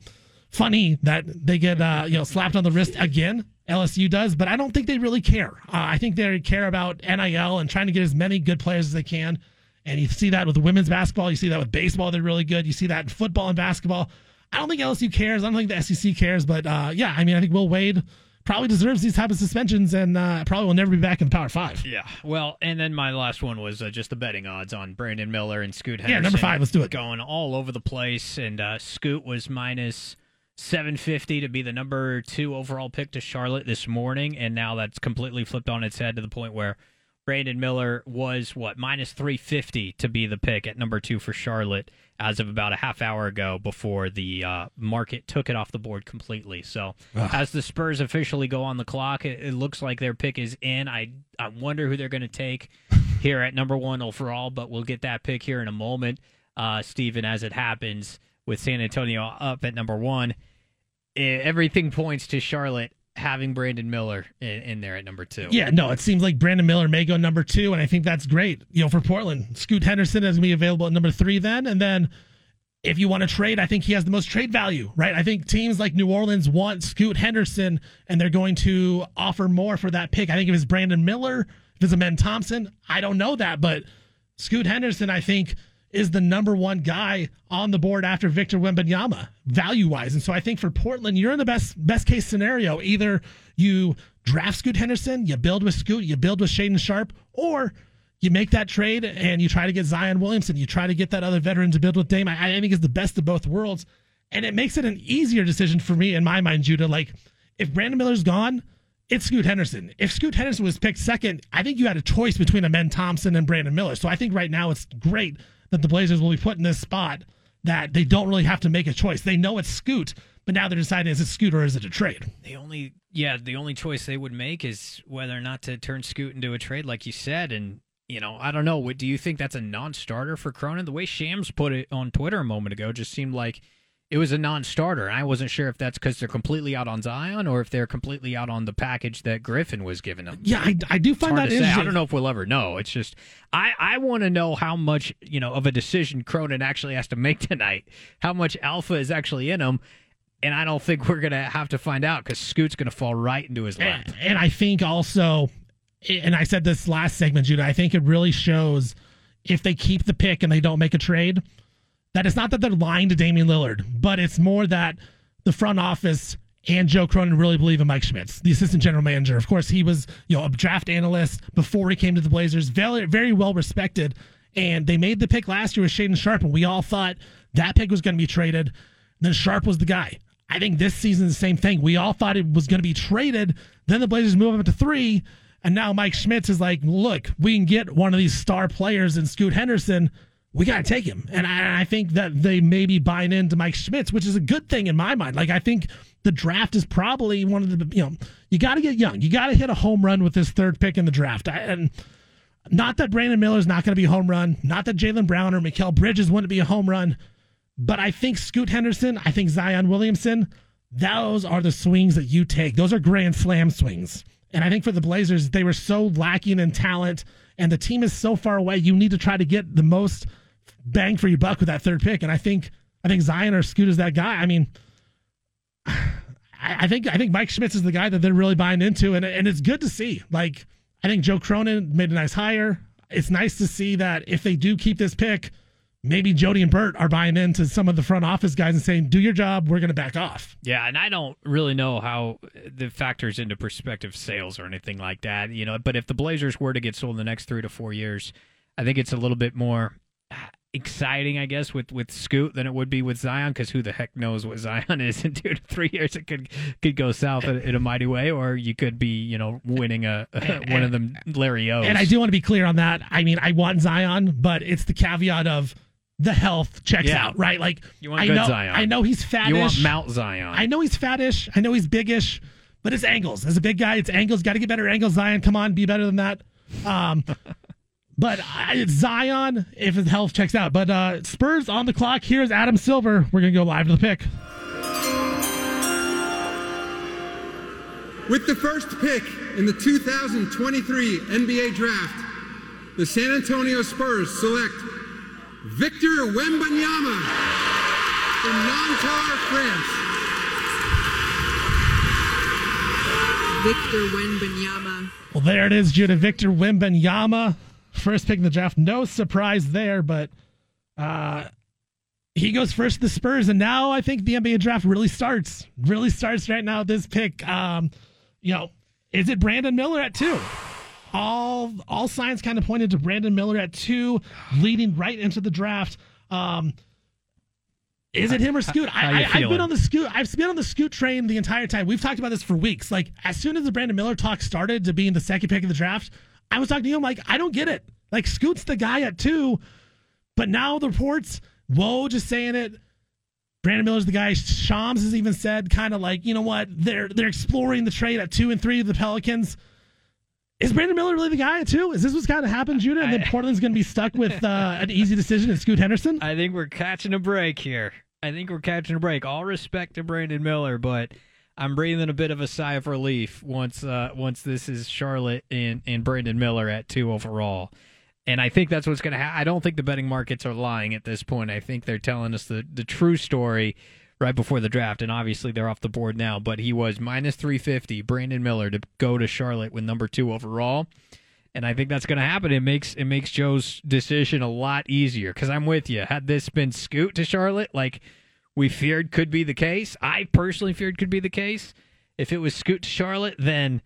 funny that they get, uh, you know, slapped on the wrist again. LSU does, but I don't think they really care. Uh, I think they care about NIL and trying to get as many good players as they can. And you see that with women's basketball. You see that with baseball. They're really good. You see that in football and basketball. I don't think LSU cares. I don't think the SEC cares. But uh, yeah, I mean, I think Will Wade probably deserves these type of suspensions and uh, probably will never be back in the Power Five. Yeah. Well, and then my last one was uh, just the betting odds on Brandon Miller and Scoot Yeah, Henderson. number five, let's do it. Going all over the place, and uh, Scoot was minus 750 to be the number two overall pick to Charlotte this morning, and now that's completely flipped on its head to the point where Brandon Miller was what minus 350 to be the pick at number two for Charlotte as of about a half hour ago before the uh, market took it off the board completely. So Ugh. as the Spurs officially go on the clock, it, it looks like their pick is in. I I wonder who they're going to take here at number one overall, but we'll get that pick here in a moment, uh, Steven, as it happens with San Antonio up at number one. eh, everything points to Charlotte having Brandon Miller in, in there at number two. Yeah, no, it seems like Brandon Miller may go number two, and I think that's great. You know, for Portland, Scoot Henderson is going to be available at number three then, and then if you want to trade, I think he has the most trade value, right? I think teams like New Orleans want Scoot Henderson, and they're going to offer more for that pick. I think if it's Brandon Miller, if it's Amen Thompson, I don't know that, but Scoot Henderson, I think is the number one guy on the board after Victor Wembanyama, value wise. And so I think for Portland, you're in the best best case scenario. Either you draft Scoot Henderson, you build with Scoot, you build with Shaedon Sharpe, or you make that trade and you try to get Zion Williamson, you try to get that other veteran to build with Dame. I, I think it's the best of both worlds. And it makes it an easier decision for me in my mind, Judah. Like if Brandon Miller's gone, it's Scoot Henderson. If Scoot Henderson was picked second, I think you had a choice between Amen Thompson and Brandon Miller. So I think right now it's great that the Blazers will be put in this spot that they don't really have to make a choice. They know it's Scoot, but now they're deciding is it Scoot or is it a trade? The only yeah, the only choice they would make is whether or not to turn Scoot into a trade, like you said. And you know, I don't know. Do you think that's a non-starter for Cronin? The way Shams put it on Twitter a moment ago just seemed like it was a non-starter. I wasn't sure if that's because they're completely out on Zion or if they're completely out on the package that Griffin was giving them. Yeah, I, I do find that interesting. I don't know if we'll ever know. It's just I I want to know how much you know of a decision Cronin actually has to make tonight. How much alpha is actually in him. And I don't think we're gonna have to find out because Scoot's gonna fall right into his lap. And, and I think also, and I said this last segment, Judah. I think it really shows if they keep the pick and they don't make a trade that it's not that they're lying to Damian Lillard, but it's more that the front office and Joe Cronin really believe in Mike Schmitz, the assistant general manager. Of course, he was you know a draft analyst before he came to the Blazers, very very well respected. And they made the pick last year with Shaedon Sharpe, and we all thought that pick was going to be traded. Then Sharpe was the guy. I think this season the same thing. We all thought it was going to be traded. Then the Blazers move up to three, and now Mike Schmitz is like, look, we can get one of these star players in Scoot Henderson we got to take him. And I, I, think that they may be buying into Mike Schmitz, which is a good thing in my mind. Like, I think the draft is probably one of the, you know, you got to get young. You got to hit a home run with this third pick in the draft. I, and not that Brandon Miller is not going to be a home run, not that Jaylen Brown or Mikal Bridges wouldn't be a home run, but I think Scoot Henderson, I think Zion Williamson, those are the swings that you take. Those are grand slam swings. And I think for the Blazers, they were so lacking in talent and the team is so far away. You need to try to get the most – bang for your buck with that third pick. And I think I think Zion or Scoot is that guy. I mean, I, think I think Mike Schmitz is the guy that they're really buying into, and and it's good to see. Like I think Joe Cronin made a nice hire. It's nice to see that if they do keep this pick, maybe Jody and Bert are buying into some of the front office guys and saying, "Do your job. We're going to back off." Yeah, and I don't really know how the factors into prospective sales or anything like that. You know, but if the Blazers were to get sold in the next three to four years, I think it's a little bit more exciting, I guess, with with Scoot than it would be with Zion because who the heck knows what Zion is in two to three years? It could could go south in, in a mighty way, or you could be, you know, winning a, a one of them Larry O's. And I do want to be clear on that. I mean, I want Zion, but it's the caveat of the health checks yeah. out, right? Like you want I good know, Zion. I know he's fattish. You want Mount Zion. I know he's fattish. I know he's biggish, but it's angles. As a big guy, it's angles. Got to get better angles. Zion, come on, be better than that. Um, But it's Zion if his health checks out. But uh, Spurs on the clock. Here's Adam Silver. We're going to go live to the pick. With the first pick in the 2023 NBA Draft, the San Antonio Spurs select Victor Wembanyama from Nanterre, France. Victor Wembanyama. Well, there it is, Judah. Victor Wembanyama first pick in the draft. No surprise there, but uh, he goes first to the Spurs, and now I think the NBA draft really starts. Really starts right now. This pick, um, you know, is it Brandon Miller at two? All all signs kind of pointed to Brandon Miller at two, leading right into the draft. Um, is it him or Scoot? I, have been on the Scoot. I've been on the Scoot train the entire time. We've talked about this for weeks. Like as soon as the Brandon Miller talk started to being the second pick of the draft, I was talking to him like, I don't get it. Like Scoot's the guy at two, but now the reports, whoa, just saying it. Brandon Miller's the guy. Shams has even said, kind of like, you know what? They're they're exploring the trade at two and three of the Pelicans. Is Brandon Miller really the guy at two? Is this what's kind of happened, Judah? And then Portland's going to be stuck with uh, an easy decision at Scoot Henderson? I think we're catching a break here. I think we're catching a break. All respect to Brandon Miller, but I'm breathing a bit of a sigh of relief once uh, once this is Charlotte and, and Brandon Miller at two overall. And I think that's what's going to happen. I don't think the betting markets are lying at this point. I think they're telling us the, the true story right before the draft. And obviously they're off the board now, but he was minus 350, Brandon Miller, to go to Charlotte with number two overall. And I think that's going to happen. It makes it makes Joe's decision a lot easier because I'm with you. Had this been Scoot to Charlotte, like we feared could be the case, I personally feared could be the case. If it was Scoot to Charlotte, then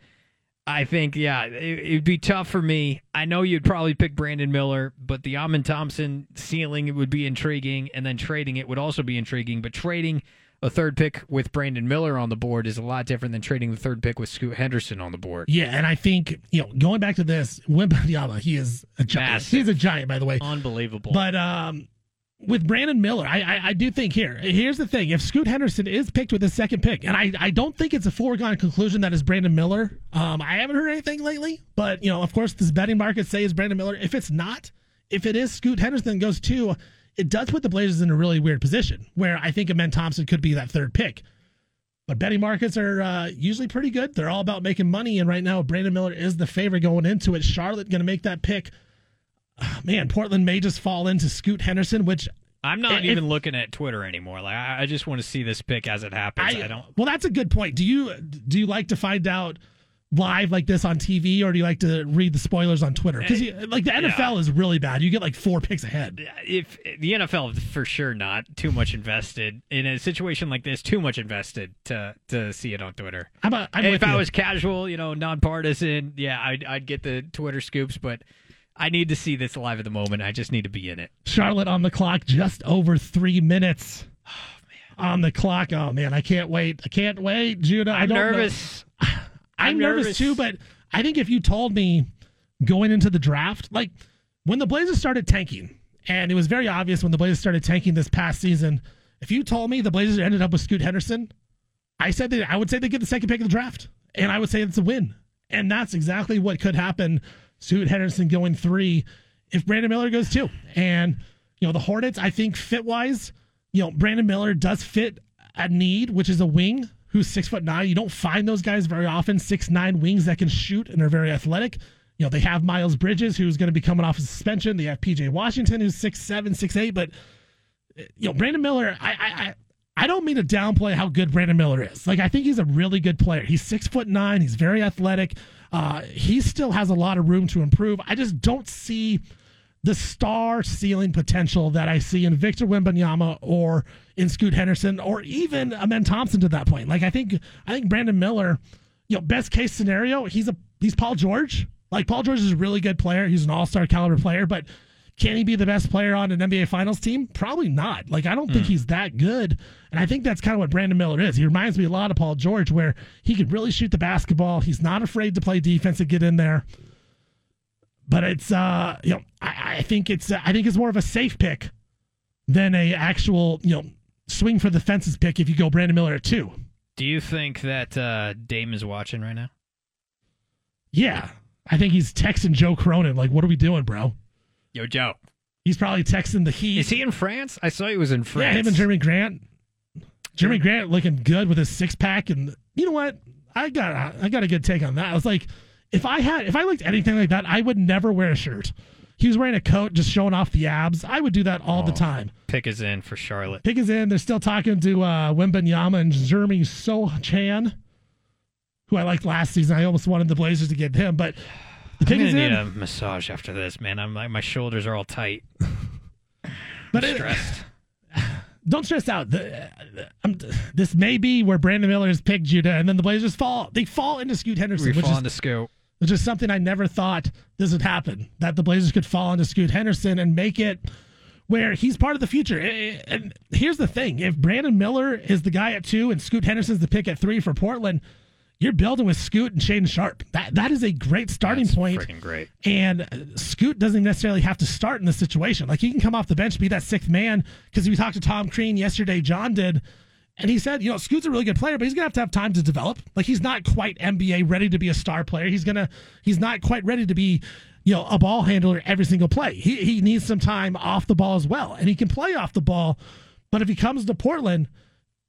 I think, yeah, it, would be tough for me. I know you'd probably pick Brandon Miller, but the Amen Thompson ceiling would be intriguing, and then trading it would also be intriguing. But trading a third pick with Brandon Miller on the board is a lot different than trading the third pick with Scoot Henderson on the board. Yeah, and I think you know going back to this, Wembanyama, he is a giant. Massive. He's a giant, by the way, unbelievable. But um, with Brandon Miller, I, I, I do think here. Here's the thing: if Scoot Henderson is picked with the second pick, and I, I don't think it's a foregone conclusion that is Brandon Miller. Um, I haven't heard anything lately, but you know, of course, this betting market say is Brandon Miller. If it's not, if it is Scoot Henderson goes two, it does put the Blazers in a really weird position where I think Amen Thompson could be that third pick. But betting markets are uh, usually pretty good. They're all about making money, and right now Brandon Miller is the favorite going into it. Charlotte going to make that pick man, Portland may just fall into Scoot Henderson, which I'm not if, even looking at Twitter anymore. Like I, I, just want to see this pick as it happens. I, I, don't. Well, that's a good point. Do you do you like to find out live like this on TV, or do you like to read the spoilers on Twitter? Because like the NFL yeah. is really bad. You get like four picks ahead. If the NFL for sure not too much invested in a situation like this, too much invested to to see it on Twitter. I'm a, I'm if I you. was casual, you know, nonpartisan, yeah, I'd I'd get the Twitter scoops, but I need to see this live at the moment. I just need to be in it. Charlotte on the clock, just over three minutes. Oh, on the clock. Oh man, I can't wait. I can't wait, Judah. I'm I nervous. Know. I'm, I'm nervous. nervous too, but I think if you told me going into the draft, like when the Blazers started tanking, and it was very obvious when the Blazers started tanking this past season, if you told me the Blazers ended up with Scoot Henderson, I said that I would say they get the second pick of the draft, and I would say it's a win. And that's exactly what could happen Scoot Henderson going three if Brandon Miller goes two. And, you know, the Hornets, I think fit wise, you know, Brandon Miller does fit a need, which is a wing who's six foot nine. You don't find those guys very often, six nine wings that can shoot and are very athletic. You know, they have Miles Bridges, who's going to be coming off a of suspension. They have PJ Washington, who's six seven, six eight. But you know, Brandon Miller, I, I, I don't mean to downplay how good Brandon Miller is. Like, I think he's a really good player. He's six foot nine. He's very athletic. Uh, he still has a lot of room to improve. I just don't see the star ceiling potential that I see in Victor Wembanyama or in Scoot Henderson or even Amen Thompson to that point. Like I think I think Brandon Miller, you know, best case scenario, he's a he's Paul George. Like Paul George is a really good player. He's an all-star caliber player, but can he be the best player on an NBA Finals team? Probably not. Like I don't mm. think hmm. he's that good, and I think that's kind of what Brandon Miller is. He reminds me a lot of Paul George, where he can really shoot the basketball. He's not afraid to play defense and get in there. But it's uh, you know, I, I think it's uh, I think it's more of a safe pick than a actual you know swing for the fences pick if you go Brandon Miller at two. Do you think that uh, Dame is watching right now? Yeah, I think he's texting Joe Cronin like, "What are we doing, bro?" Yo, Joe. He's probably texting the Heat. Is he in France? I saw he was in France. Yeah, him and Jerami Grant. Jerami Grant looking good with his six pack, and you know what? I got I got a good take on that. I was like, if I had if I looked anything like that, I would never wear a shirt. He was wearing a coat, just showing off the abs. I would do that all oh, the time. Pick is in for Charlotte. Pick is in. They're still talking to uh, Wembanyama and Jeremy Sochan, who I liked last season. I almost wanted the Blazers to get him, but the I'm gonna need a massage after this, man. I'm like my shoulders are all tight. but I'm stressed. Don't stress out. The, uh, this may be where Brandon Miller has picked Judah, and then the Blazers fall. They fall into Scoot Henderson. We which fall is, into Scoot. Which is something I never thought this would happen. That the Blazers could fall into Scoot Henderson and make it where he's part of the future. And here's the thing: if Brandon Miller is the guy at two and Scoot Henderson's the pick at three for Portland, you're building with Scoot and Shaedon Sharpe. That that is a great starting That's point. Freaking great. And uh, Scoot doesn't necessarily have to start in this situation. Like he can come off the bench, be that sixth man. Because we talked to Tom Crean yesterday, John did, and he said, you know, Scoot's a really good player, but he's gonna have to have time to develop. Like he's not quite NBA ready to be a star player. He's gonna he's not quite ready to be you know, a ball handler every single play. He he needs some time off the ball as well, and he can play off the ball But if he comes to Portland,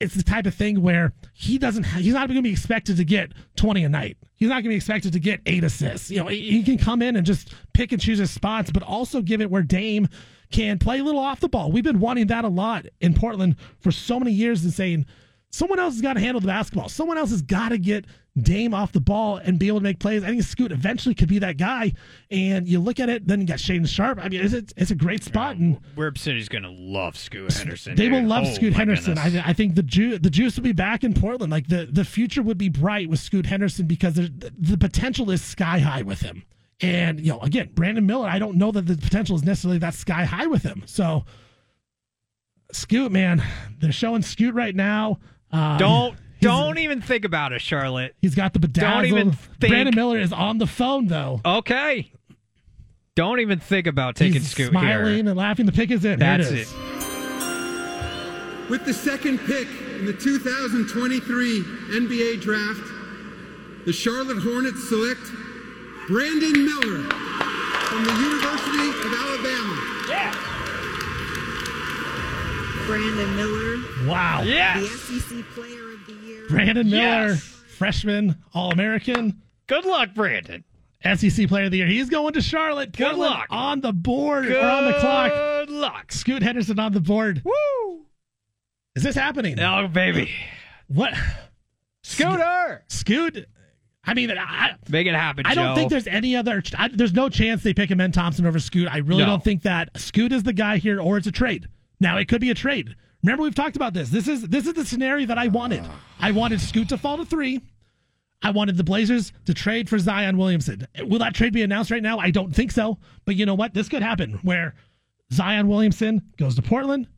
it's the type of thing where he doesn't. He's not going to be expected to get twenty a night. He's not going to be expected to get eight assists. You know, he can come in and just pick and choose his spots, but also give it where Dame can play a little off the ball. We've been wanting that a lot in Portland for so many years and saying someone else has got to handle the basketball. Someone else has got to get Dame off the ball and be able to make plays. I think Scoot eventually could be that guy. And you look at it, then you got Shaedon Sharpe. I mean, it's, it's a great spot. and Rip City's going to love Scoot Henderson. they will love Oh, Scoot Henderson. I. I think the ju- the juice will be back in Portland. Like the, the future would be bright with Scoot Henderson because the, the potential is sky high with him. And you know, again, Brandon Miller. I don't know that the potential is necessarily that sky high with him. So, Scoot, man, they're showing Scoot right now. Um, don't don't even think about it, Charlotte. He's got the bedazzle. Don't even think. Brandon Miller is on the phone though. Okay. Don't even think about taking He's Scoot smiling here. and laughing. The pick is in. That's Here it. is. With the second pick in the 2023 NBA Draft, the Charlotte Hornets select Brandon Miller from the University of Alabama. Yeah. Brandon Miller. Wow. Yes. The SEC Player of the Year. Brandon Miller, Yes. freshman, All American. Good luck, Brandon. SEC Player of the Year. He's going to Charlotte. Good Portland luck. On the board or on the clock. Good luck. Scoot Henderson on the board. Woo! Is this happening? Oh, baby. What? Scooter! Scoot. I mean, I, Make it happen, I don't think there's any other. I, there's no chance they pick Amen Thompson over Scoot. I really No. don't think that Scoot is the guy here, or it's a trade. Now it could be a trade. Remember we've talked about this. This is this is the scenario that I wanted. I wanted Scoot to fall to three. I wanted the Blazers to trade for Zion Williamson. Will that trade be announced right now? I don't think so. But you know what? This could happen where Zion Williamson goes to Portland.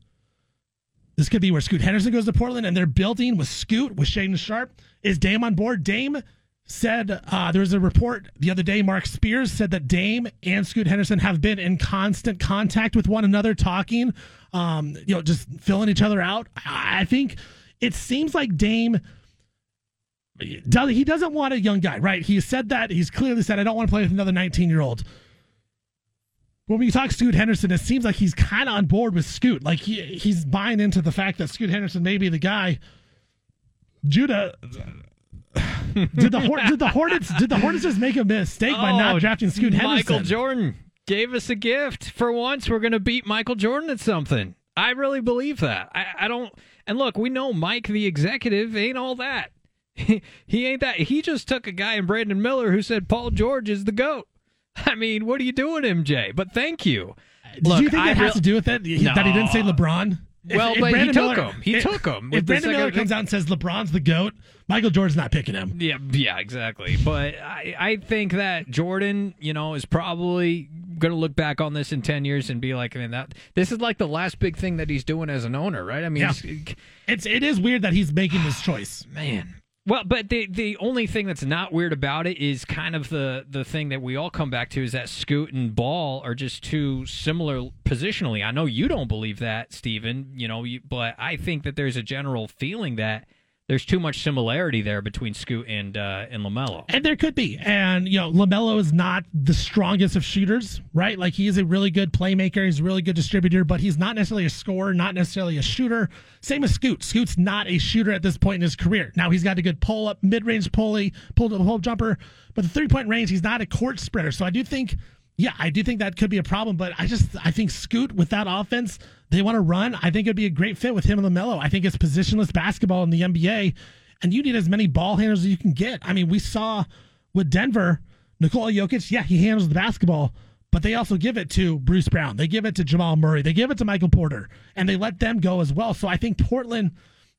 This could be where Scoot Henderson goes to Portland and they're building with Scoot, with Shaedon Sharpe. Is Dame on board? Dame said uh, there was a report the other day. Mark Spears said that Dame and Scoot Henderson have been in constant contact with one another, talking, um, you know, just filling each other out. I think it seems like Dame does he doesn't want a young guy, right? He said that he's clearly said I don't want to play with another 19 year old. When we talk Scoot Henderson, it seems like he's kind of on board with Scoot. Like he he's buying into the fact that Scoot Henderson may be the guy. Judah, did the Hor- did the Hornets did the Hornets just make a mistake by Oh, not drafting Scoot Henderson? Michael Jordan gave us a gift. For once, we're going to beat Michael Jordan at something. I really believe that. I, I don't. And look, we know Mike, the executive, ain't all that. he ain't that. He just took a guy in Brandon Miller who said Paul George is the goat. I mean, what are you doing, MJ? But thank you. Did Look, you think I that has to do with it? He- That he didn't say LeBron? Well, but he took him. He took him If Brandon Miller comes out and says LeBron's the goat, Michael Jordan's not picking him. Yeah, yeah, exactly. But I, I think that Jordan, you know, is probably going to look back on this in ten years and be like, man, that this is like the last big thing that he's doing as an owner, right? I mean, Yeah. it's- It's it is weird that he's making this choice. man. Well, but the the only thing that's not weird about it is kind of the the thing that we all come back to is that Scoot and Ball are just too similar positionally. I know you don't believe that, Steven, you know, you, but I think that there's a general feeling that there's too much similarity there between Scoot and uh, and LaMelo. And there could be. And, you know, LaMelo is not the strongest of shooters, right? Like, he is a really good playmaker. He's a really good distributor, but he's not necessarily a scorer, not necessarily a shooter. Same as Scoot. Scoot's not a shooter at this point in his career. Now, he's got a good pull up, mid range pulley, pull pull up jumper, but the three point range, he's not a court spreader. So I do think. Yeah, I do think that could be a problem, but I just I think Scoot with that offense, they want to run. I think it'd be a great fit with him and LaMelo. I think it's positionless basketball in the NBA, and you need as many ball handlers as you can get. I mean, we saw with Denver, Nikola Jokic, yeah, he handles the basketball, but they also give it to Bruce Brown. They give it to Jamal Murray. They give it to Michael Porter, and they let them go as well. So I think Portland,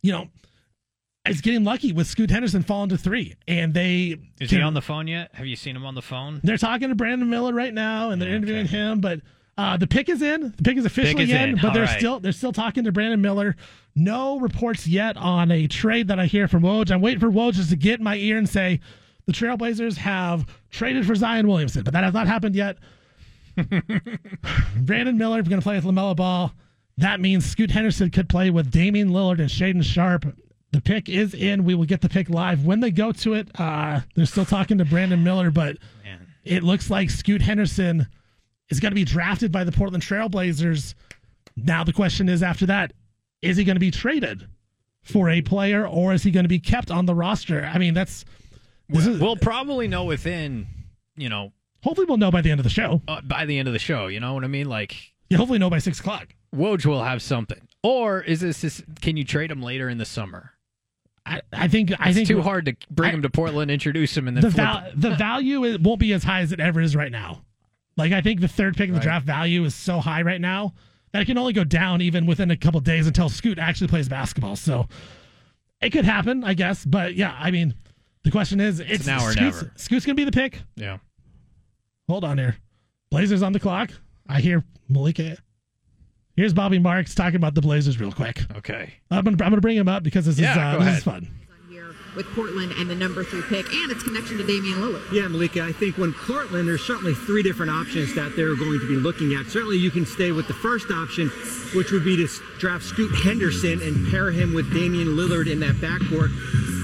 you know, is getting lucky with Scoot Henderson falling to three, and they Is can- he on the phone yet? Have you seen him on the phone? they're talking to Brandon Miller right now, and they're interviewing him. But uh, the pick is in. The pick is officially is in, in. but All they're right. still they're still talking to Brandon Miller. No reports yet on a trade that I hear from Woj. I'm waiting for Woj just to get in my ear and say the Trailblazers have traded for Zion Williamson, but that has not happened yet. Brandon Miller is going to play with LaMelo Ball. That means Scoot Henderson could play with Damian Lillard and Shaedon Sharpe. The pick is in. We will get the pick live when they go to it. Uh, they're still talking to Brandon Miller, but it looks like Scoot Henderson is going to be drafted by the Portland Trailblazers. Now the question is, after that, is he going to be traded for a player or is he going to be kept on the roster? I mean, that's. This is, We'll probably know within, you know, hopefully, we'll know by the end of the show. uh, by the end of the show. You know what I mean? Like Yeah, hopefully, know by six o'clock. Woj will have something, or is this? can you trade him later in the summer? I, I think I It's think too hard to bring I- him to Portland, introduce him, and then the val- the value it won't be as high as it ever is right now. Like I think the third pick in the Right. draft value is so high right now that it can only go down even within a couple days until Scoot actually plays basketball. So it could happen, I guess. But yeah, I mean, the question is, it's, now or Scoot's, never. Scoot's gonna be the pick. yeah. Hold on here, Blazers on the clock. I hear Malika. Here's Bobby Marks talking about the Blazers real quick. Okay. I'm gonna, I'm gonna bring him up because this Yeah, is uh, this is fun. With Portland and the number three pick and its connection to Damian Lillard. Yeah, Malika, I think when Portland, there's certainly three different options that they're going to be looking at. Certainly, you can stay with the first option, which would be to draft Scoot Henderson and pair him with Damian Lillard in that backcourt.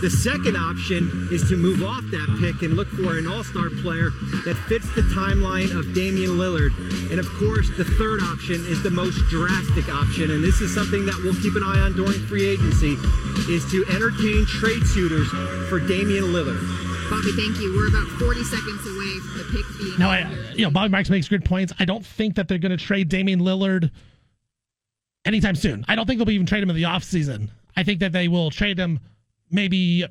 The second option is to move off that pick and look for an all star player that fits the timeline of Damian Lillard. And of course, the third option is the most drastic option, and this is something that we'll keep an eye on during free agency, is to entertain trade suitors for Damian Lillard. Bobby, thank you. We're about 40 seconds away from the pick being. Now, I, you know, Bobby Marks makes good points. I don't think that they're going to trade Damian Lillard anytime soon. I don't think they'll even trade him in the offseason. I think that they will trade him maybe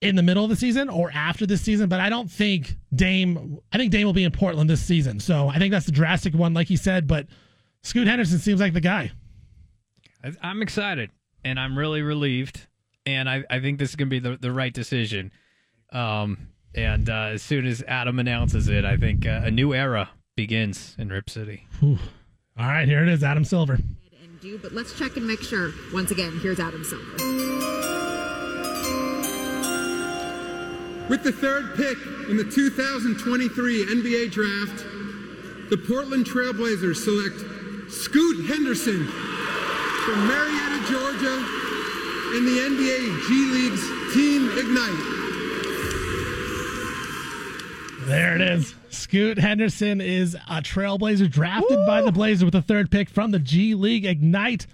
in the middle of the season or after this season, but I don't think Dame, I think Dame will be in Portland this season. So I think that's the drastic one, like he said, but Scoot Henderson seems like the guy. I'm excited and I'm really relieved, and I, I think this is gonna be the, the right decision. Um, and uh, as soon as Adam announces it, I think uh, a new era begins in Rip City. Whew. All right, here it is, Adam Silver. and do, but let's check and make sure. Once again, here's Adam Silver. With the third pick in the 2023 NBA Draft, the Portland Trailblazers select Scoot Henderson from Marietta, Georgia, in the NBA G League's Team Ignite. There it is. Scoot Henderson is a Trailblazer drafted by the Blazers with the third pick from the G League Ignite.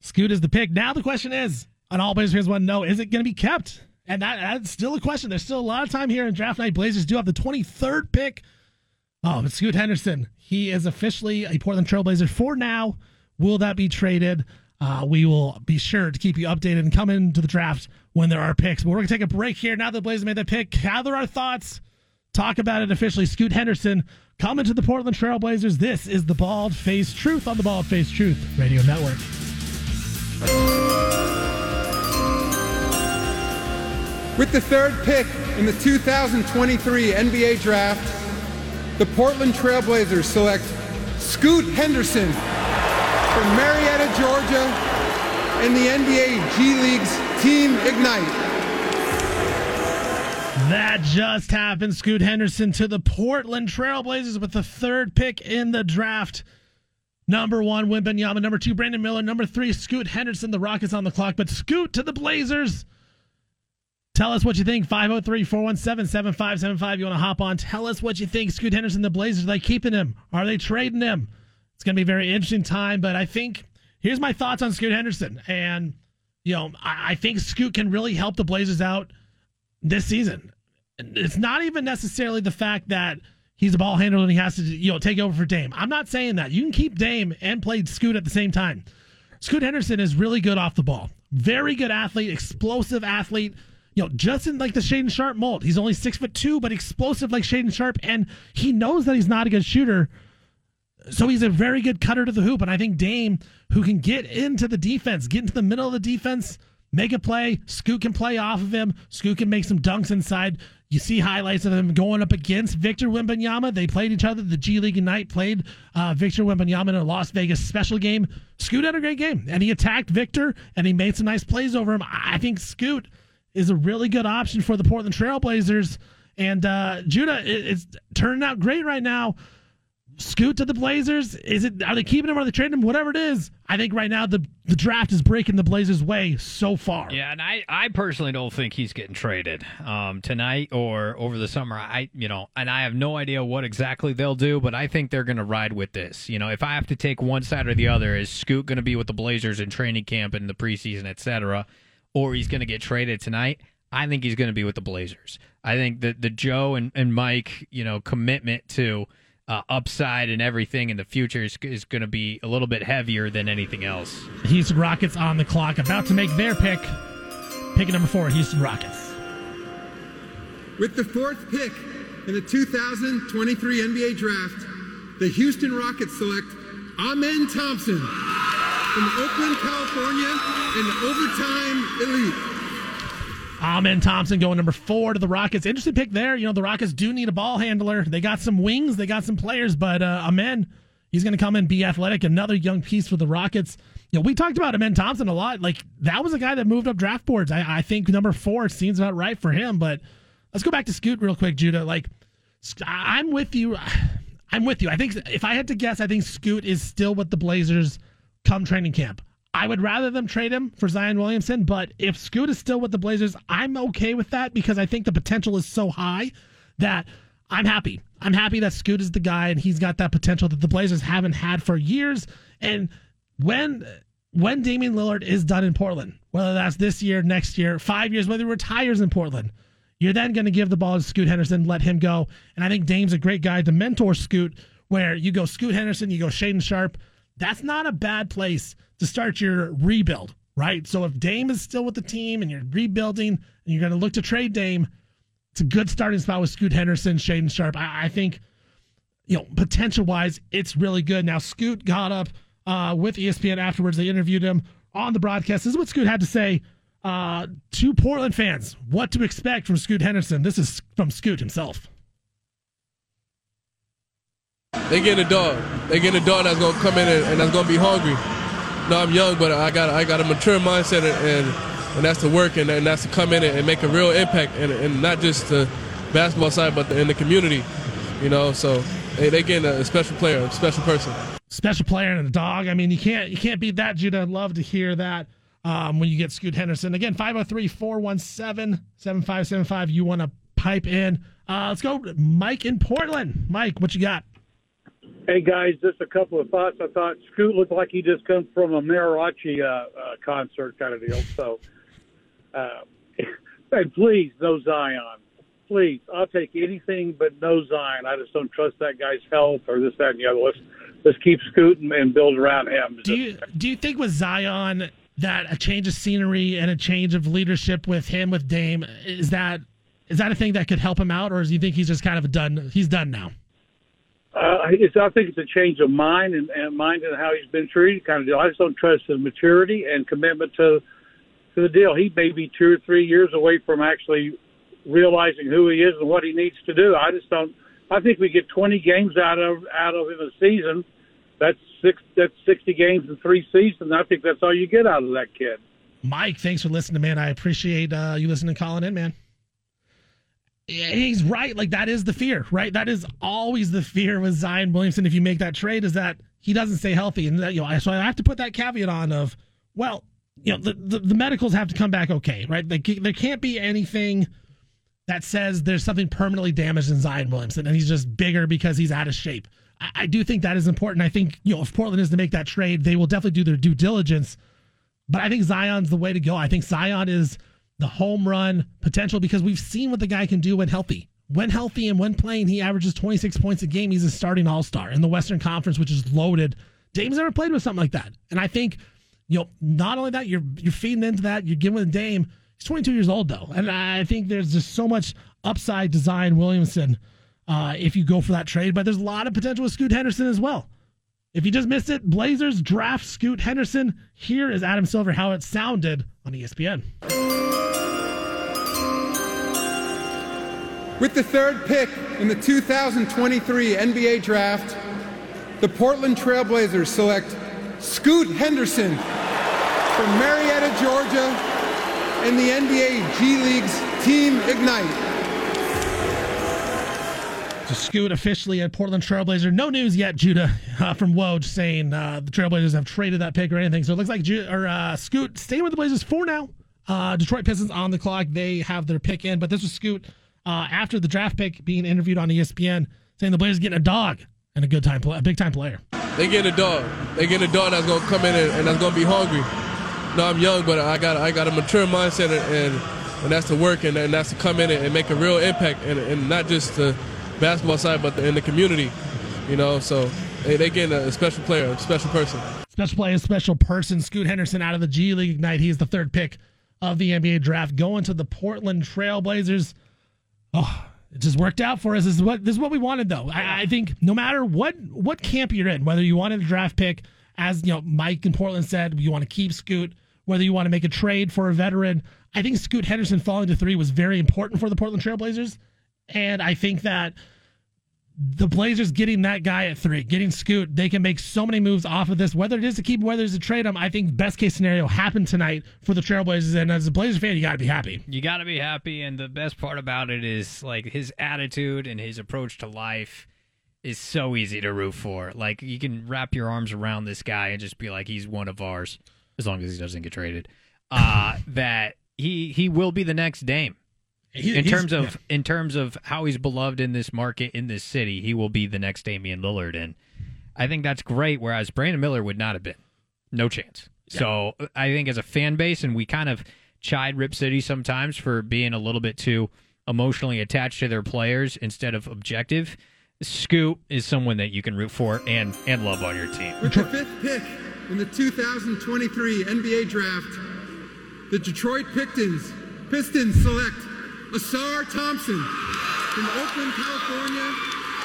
Scoot is the pick. Now the question is, and all Blazers fans want to know, is it going to be kept? And that, that's still a question. There's still a lot of time here in draft night. Blazers do have the 23rd pick. Oh, but Scoot Henderson, he is officially a Portland Trailblazer for now. Will that be traded? Uh, we will be sure to keep you updated and come into the draft when there are picks. But we're going to take a break here. Now that the Blazers made that pick, gather our thoughts, talk about it officially. Scoot Henderson coming to the Portland Trailblazers. This is the Bald Face Truth on the Bald Face Truth Radio Network. With the third pick in the 2023 NBA Draft, the Portland Trailblazers select Scoot Henderson from Marietta, Georgia, in the NBA G League's Team Ignite. That just happened. Scoot Henderson to the Portland Trailblazers with the third pick in the draft. Number one, Wembanyama. Number two, Brandon Miller. Number three, Scoot Henderson. The Rockets on the clock, but Scoot to the Blazers. Tell us what you think. 503 417 7575. You want to hop on? Tell us what you think. Scoot Henderson, the Blazers, are they keeping him? Are they trading him? It's going to be a very interesting time, but I think here's my thoughts on Scoot Henderson. And, you know, I, I think Scoot can really help the Blazers out this season. It's not even necessarily the fact that he's a ball handler and he has to, you know, take over for Dame. I'm not saying that. You can keep Dame and play Scoot at the same time. Scoot Henderson is really good off the ball. Very good athlete, explosive athlete. You know, just in like the Shaedon Sharpe mold. He's only six foot two, but explosive like Shaedon Sharpe, and he knows that he's not a good shooter. So he's a very good cutter to the hoop. And I think Dame, who can get into the defense, get into the middle of the defense, make a play, Scoot can play off of him. Scoot can make some dunks inside. You see highlights of him going up against Victor Wembanyama. They played each other. The G League Ignite played uh, Victor Wembanyama in a Las Vegas special game. Scoot had a great game, and he attacked Victor, and he made some nice plays over him. I think Scoot is a really good option for the Portland Trailblazers. And uh, Judah, it, it's turning out great right now Scoot to the Blazers? Is it are they keeping him are they trading him? Whatever it is, I think right now the the draft is breaking the Blazers' way so far. Yeah, and I, I personally don't think he's getting traded um, tonight or over the summer. I you know, and I have no idea what exactly they'll do, but I think they're going to ride with this. You know, if I have to take one side or the other, is Scoot going to be with the Blazers in training camp and the preseason, etc., or he's going to get traded tonight? I think he's going to be with the Blazers. I think that the Joe and, and Mike, you know, commitment to uh, upside and everything in the future is, is going to be a little bit heavier than anything else. Houston Rockets on the clock, about to make their pick. Pick number four, Houston Rockets. With the fourth pick in the 2023 NBA Draft, the Houston Rockets select Amen Thompson from Oakland, California, in the overtime elite. Amen Thompson going number four to the Rockets. Interesting pick there. You know, the Rockets do need a ball handler. They got some wings, they got some players, but uh, Amen, he's going to come and be athletic. Another young piece for the Rockets. You know, we talked about Amen Thompson a lot. Like, that was a guy that moved up draft boards. I, I think number four seems about right for him, but let's go back to Scoot real quick, Judah. Like, I'm with you. I'm with you. I think if I had to guess, I think Scoot is still with the Blazers come training camp. I would rather them trade him for Zion Williamson, but if Scoot is still with the Blazers, I'm okay with that because I think the potential is so high that I'm happy. I'm happy that Scoot is the guy and he's got that potential that the Blazers haven't had for years. And when when Damian Lillard is done in Portland, whether that's this year, next year, five years, whether he retires in Portland, you're then going to give the ball to Scoot Henderson, let him go. And I think Dame's a great guy to mentor Scoot, where you go Scoot Henderson, you go Shaedon Sharpe. That's not a bad place to start your rebuild, right? So if Dame is still with the team and you're rebuilding and you're going to look to trade Dame, it's a good starting spot with Scoot Henderson, Shaedon Sharpe. I, I think, you know, potential wise, it's really good. Now, Scoot got up uh, with ESPN afterwards. They interviewed him on the broadcast. This is what Scoot had to say uh, to Portland fans what to expect from Scoot Henderson. This is from Scoot himself. They get a dog. They get a dog that's gonna come in and, and that's gonna be hungry. No, I'm young, but I got I got a mature mindset and and, that's to work and, and that's to come in and, and make a real impact and, and not just the basketball side, but the, in the community. You know, so they they getting a special player, a special person. Special player and a dog. I mean, you can't you can't beat that, Judah. I'd love to hear that um, when you get Scoot Henderson. Again, 503 417 7575. You want to pipe in. Uh, let's go, Mike in Portland. Mike, what you got? Hey guys, just a couple of thoughts. I thought Scoot looked like he just come from a mariachi uh, uh, concert kind of deal. So, uh, and please, no Zion. Please, I'll take anything but no Zion. I just don't trust that guy's health or this, that, and the other. Let's let's keep scooting and build around him. Do you do you think with Zion that a change of scenery and a change of leadership with him with Dame is that is that a thing that could help him out, or do you think he's just kind of done? He's done now. Uh, it's, I think it's a change of mind and, and mind and how he's been treated, kind of deal. I just don't trust his maturity and commitment to to the deal. He may be two or three years away from actually realizing who he is and what he needs to do. I just don't. I think we get 20 games out of out of him a season. That's six. That's 60 games in three seasons. I think that's all you get out of that kid. Mike, thanks for listening, man. I appreciate uh, you listening, calling in, man he's right. Like that is the fear, right? That is always the fear with Zion Williamson. If you make that trade, is that he doesn't stay healthy, and that, you know, so I have to put that caveat on of, well, you know, the the, the medicals have to come back okay, right? There can't be anything that says there's something permanently damaged in Zion Williamson, and he's just bigger because he's out of shape. I, I do think that is important. I think you know if Portland is to make that trade, they will definitely do their due diligence. But I think Zion's the way to go. I think Zion is the home run potential because we've seen what the guy can do when healthy. When healthy and when playing, he averages 26 points a game. He's a starting all star in the Western Conference, which is loaded. Dame's never played with something like that. And I think, you know, not only that, you're you're feeding into that, you're giving with Dame. He's 22 years old though, and I think there's just so much upside to Zion Williamson uh, if you go for that trade. But there's a lot of potential with Scoot Henderson as well. If you just missed it, Blazers draft Scoot Henderson. Here is Adam Silver how it sounded on ESPN. With the third pick in the 2023 NBA Draft, the Portland Trailblazers select Scoot Henderson from Marietta, Georgia, in the NBA G League's Team Ignite. So Scoot officially a Portland Trailblazer. No news yet, Judah, uh, from Woj saying uh, the Trailblazers have traded that pick or anything. So it looks like Ju- or uh, Scoot staying with the Blazers for now. Uh, Detroit Pistons on the clock. They have their pick in, but this was Scoot uh, after the draft pick being interviewed on ESPN, saying the Blazers getting a dog and a good time, play, a big time player. They getting a dog. They getting a dog that's gonna come in and, and that's gonna be hungry. No, I'm young, but I got I got a mature mindset and and, and that's to work and, and that's to come in and make a real impact and, and not just the basketball side, but the, in the community. You know, so they they getting a special player, a special person. Special player, special person. Scoot Henderson out of the G League Ignite. He's the third pick of the NBA draft, going to the Portland Trailblazers. Oh, it just worked out for us. This is what this is what we wanted, though. I, I think no matter what what camp you're in, whether you wanted a draft pick, as you know, Mike in Portland said, you want to keep Scoot, whether you want to make a trade for a veteran. I think Scoot Henderson falling to three was very important for the Portland Trailblazers, and I think that the Blazers getting that guy at three, getting Scoot, they can make so many moves off of this. Whether it is to keep, whether it's to trade him, I think best case scenario happened tonight for the Trailblazers. And as a Blazers fan, you got to be happy. You got to be happy, and the best part about it is like his attitude and his approach to life is so easy to root for. Like you can wrap your arms around this guy and just be like, he's one of ours, as long as he doesn't get traded. Uh, that he he will be the next Dame. He- in terms of yeah. in terms of how he's beloved in this market in this city, he will be the next Damian Lillard, and I think that's great. Whereas Brandon Miller would not have been, no chance. So I think as a fan base, and we kind of chide Rip City sometimes for being a little bit too emotionally attached to their players instead of objective. Scoot is someone that you can root for and and love on your team. With the fifth pick in the 2023 NBA Draft, the Detroit Pistons, Pistons select Ausar Thompson from Oakland, California,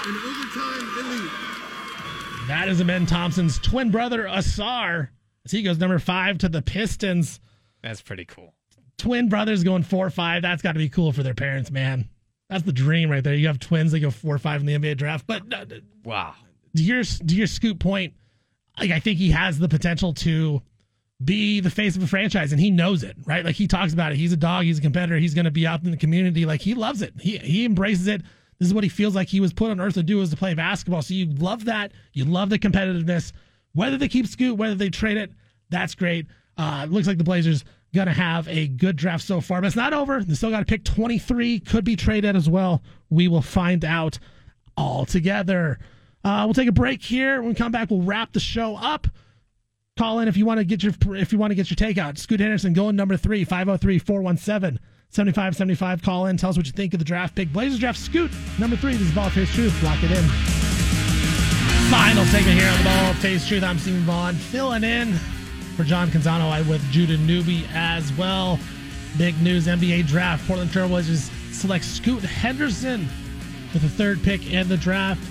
an overtime elite. That is Amen Thompson's twin brother, Ausar, as he goes number five to the Pistons. That's pretty cool. Twin brothers going four five. That's got to be cool for their parents, man. That's the dream right there. You have twins that go four five in the NBA draft. But uh, Wow. do your to your scoop point, like I think he has the potential to be the face of a franchise, and he knows it, right? Like he talks about it. He's a dog. He's a competitor. He's going to be out in the community. Like he loves it. He he embraces it. This is what he feels like he was put on earth to do is to play basketball. So you love that. You love the competitiveness. Whether they keep Scoot, whether they trade it, that's great. Uh, looks like the Blazers gonna have a good draft so far, but it's not over. They still got to pick 23. Could be traded as well. We will find out all together. Uh, we'll take a break here. When we come back, we'll wrap the show up. Call in if you want to get your if you want to get your takeout. Scoot Henderson going number three, 503-417 7575. Call in. Tell us what you think of the draft pick. Blazers draft Scoot number three. This is Bald Face Truth. Lock it in. Final segment here on Bald Face Truth. I'm Steven Vaughan filling in for John Canzano. I with Judah Newby as well. Big news NBA draft. Portland Trailblazers select Scoot Henderson with the third pick in the draft.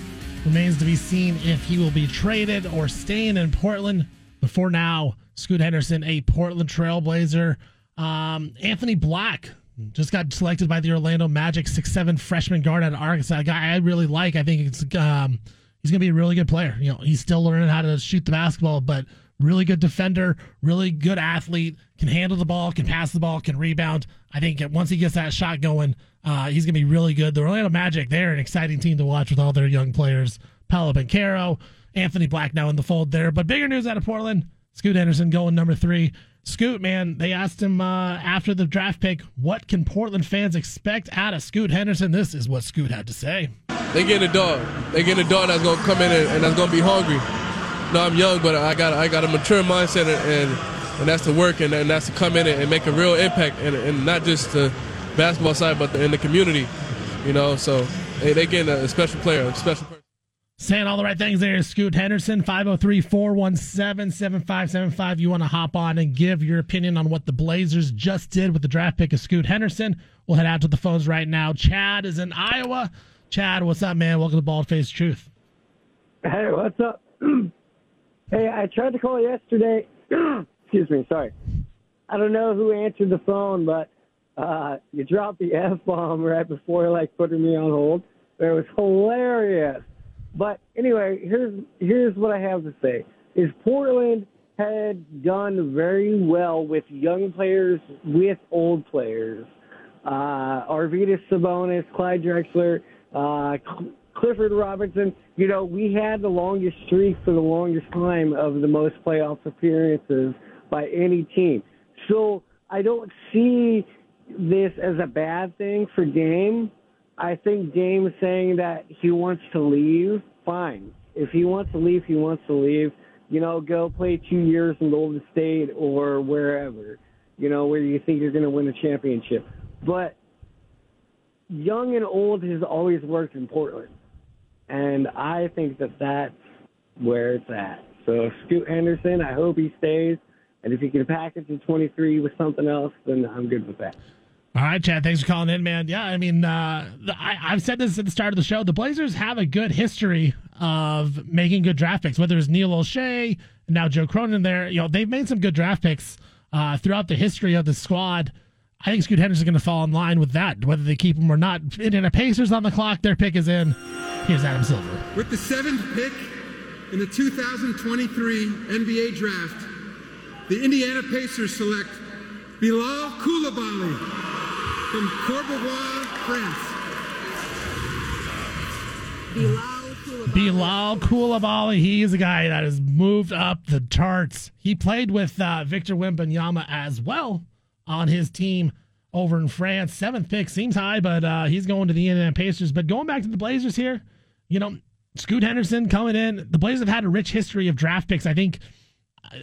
Remains to be seen if he will be traded or staying in Portland. But for now, Scoot Henderson, a Portland Trailblazer. Um, Anthony Black just got selected by the Orlando Magic, six seven freshman guard out of Arkansas. A guy I really like. I think it's um, he's going to be a really good player. You know, he's still learning how to shoot the basketball, but really good defender, really good athlete, can handle the ball, can pass the ball, can rebound. I think once he gets that shot going, uh, he's going to be really good. The Orlando Magic, they're an exciting team to watch with all their young players. Paolo Banchero, Anthony Black now in the fold there. But bigger news out of Portland, Scoot Henderson going number three. Scoot, man, they asked him uh, after the draft pick, what can Portland fans expect out of Scoot Henderson? This is what Scoot had to say. They getting a dog. They getting a dog that's gonna come in and, and that's gonna be hungry. No, I'm young, but I got I got a mature mindset and and, and that's to work and, and that's to come in and make a real impact and, and not just the basketball side, but in the community. You know, so they they getting a special player, a special. Saying all the right things there Scoot Henderson, 503 417 7575. You want to hop on and give your opinion on what the Blazers just did with the draft pick of Scoot Henderson. We'll head out to the phones right now. Chad is in Iowa. Chad, what's up, man? Welcome to Bald Face Truth. Hey, what's up? hey, I tried to call yesterday. Excuse me, sorry. I don't know who answered the phone, but uh, you dropped the F bomb right before like putting me on hold. It was hilarious. But anyway, here's here's what I have to say: is Portland had done very well with young players with old players. Uh, Arvydas Sabonis, Clyde Drexler, uh, Cl- Clifford Robinson. You know, we had the longest streak for the longest time of the most playoff appearances by any team. So I don't see this as a bad thing for Dame. I think Dame saying that he wants to leave, fine. If he wants to leave, he wants to leave. You know, go play two years in Golden State or wherever, you know, where you think you're going to win a championship. But young and old has always worked in Portland. And I think that that's where it's at. So Scoot Henderson, I hope he stays. And if he can package a 23 with something else, then I'm good with that. All right, Chad. Thanks for calling in, man. Yeah, I mean, uh, I, I've said this at the start of the show. The Blazers have a good history of making good draft picks. Whether it's Neil Olshey and now Joe Cronin, there, you know, they've made some good draft picks uh, throughout the history of the squad. I think Scoot Henderson is going to fall in line with that, whether they keep him or not. Indiana Pacers on the clock. Their pick is in. Here's Adam Silver. With the seventh pick in the 2023 NBA Draft, the Indiana Pacers select Bilal Coulibaly from Courbevoie, France. Bilal Coulibaly, he is a guy that has moved up the charts. He played with uh, Victor Wembanyama as well on his team over in France. Seventh pick seems high, but uh, he's going to the Indiana Pacers. But going back to the Blazers here, you know, Scoot Henderson coming in. The Blazers have had a rich history of draft picks. I think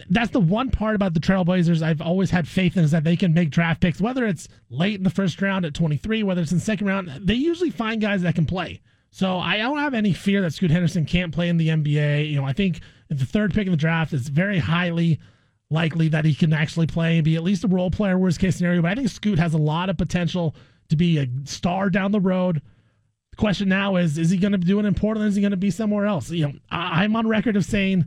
that's the one part about the Trailblazers I've always had faith in is that they can make draft picks, whether it's late in the first round at 23, whether it's in the second round. They usually find guys that can play. So I don't have any fear that Scoot Henderson can't play in the NBA. You know, I think the third pick in the draft is very highly likely that he can actually play and be at least a role player, worst case scenario. But I think Scoot has a lot of potential to be a star down the road. The question now is, is he going to do it in Portland? Is he going to be somewhere else? You know, I, I'm on record of saying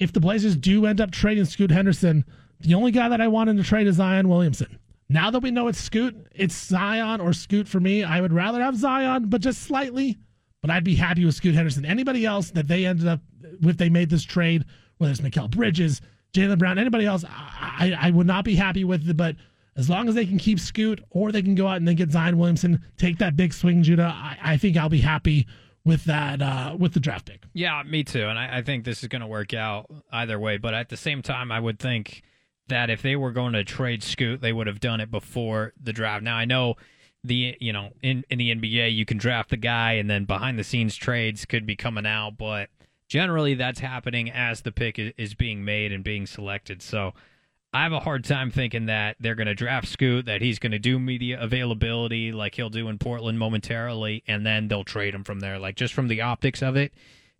if the Blazers do end up trading Scoot Henderson, the only guy that I want in to trade is Zion Williamson. Now that we know it's Scoot, it's Zion or Scoot for me. I would rather have Zion, but just slightly. But I'd be happy with Scoot Henderson. Anybody else that they ended up with, they made this trade, whether it's Mikal Bridges, Jaylen Brown, anybody else, I, I would not be happy with it. But as long as they can keep Scoot or they can go out and then get Zion Williamson, take that big swing, Judah, I, I think I'll be happy with that uh, with the draft pick. Yeah, me too. And I, I think this is going to work out either way. But at the same time, I would think that if they were going to trade Scoot, they would have done it before the draft. Now I know the you know in in the NBA you can draft the guy and then behind the scenes trades could be coming out, but generally that's happening as the pick is, is being made and being selected. So I have a hard time thinking that they're going to draft Scoot, that he's going to do media availability like he'll do in Portland momentarily, and then they'll trade him from there. Like just from the optics of it,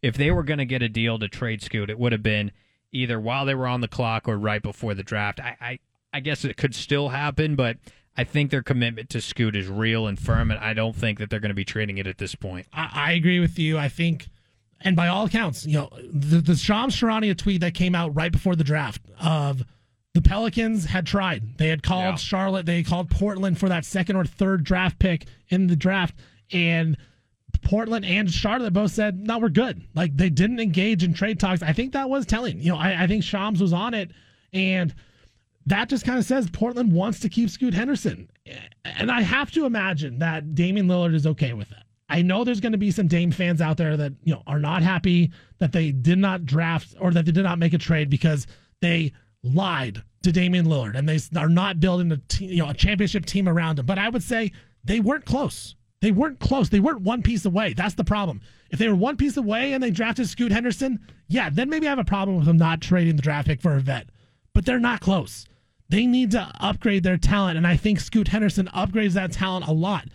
if they were going to get a deal to trade Scoot, it would have been either while they were on the clock or right before the draft. I, I, I guess it could still happen, but I think their commitment to Scoot is real and firm, and I don't think that they're going to be trading it at this point. I, I agree with you. I think, and by all accounts, you know, the, the Shams Charania tweet that came out right before the draft of the Pelicans had tried. They had called yeah. Charlotte, they called Portland for that second or third draft pick in the draft, and Portland and Charlotte both said, "No, we're good." Like they didn't engage in trade talks. I think that was telling. You know, I, I think Shams was on it, and that just kind of says Portland wants to keep Scoot Henderson. And I have to imagine that Damian Lillard is okay with it. I know there's going to be some Dame fans out there that, you know, are not happy that they did not draft or that they did not make a trade because they lied to Damian Lillard and they are not building a te- you know a championship team around him. But I would say they weren't close. They weren't close. They weren't one piece away. That's the problem. If they were one piece away and they drafted Scoot Henderson, yeah, then maybe I have a problem with them not trading the draft pick for a vet. But they're not close. They need to upgrade their talent, and I think Scoot Henderson upgrades that talent a lot.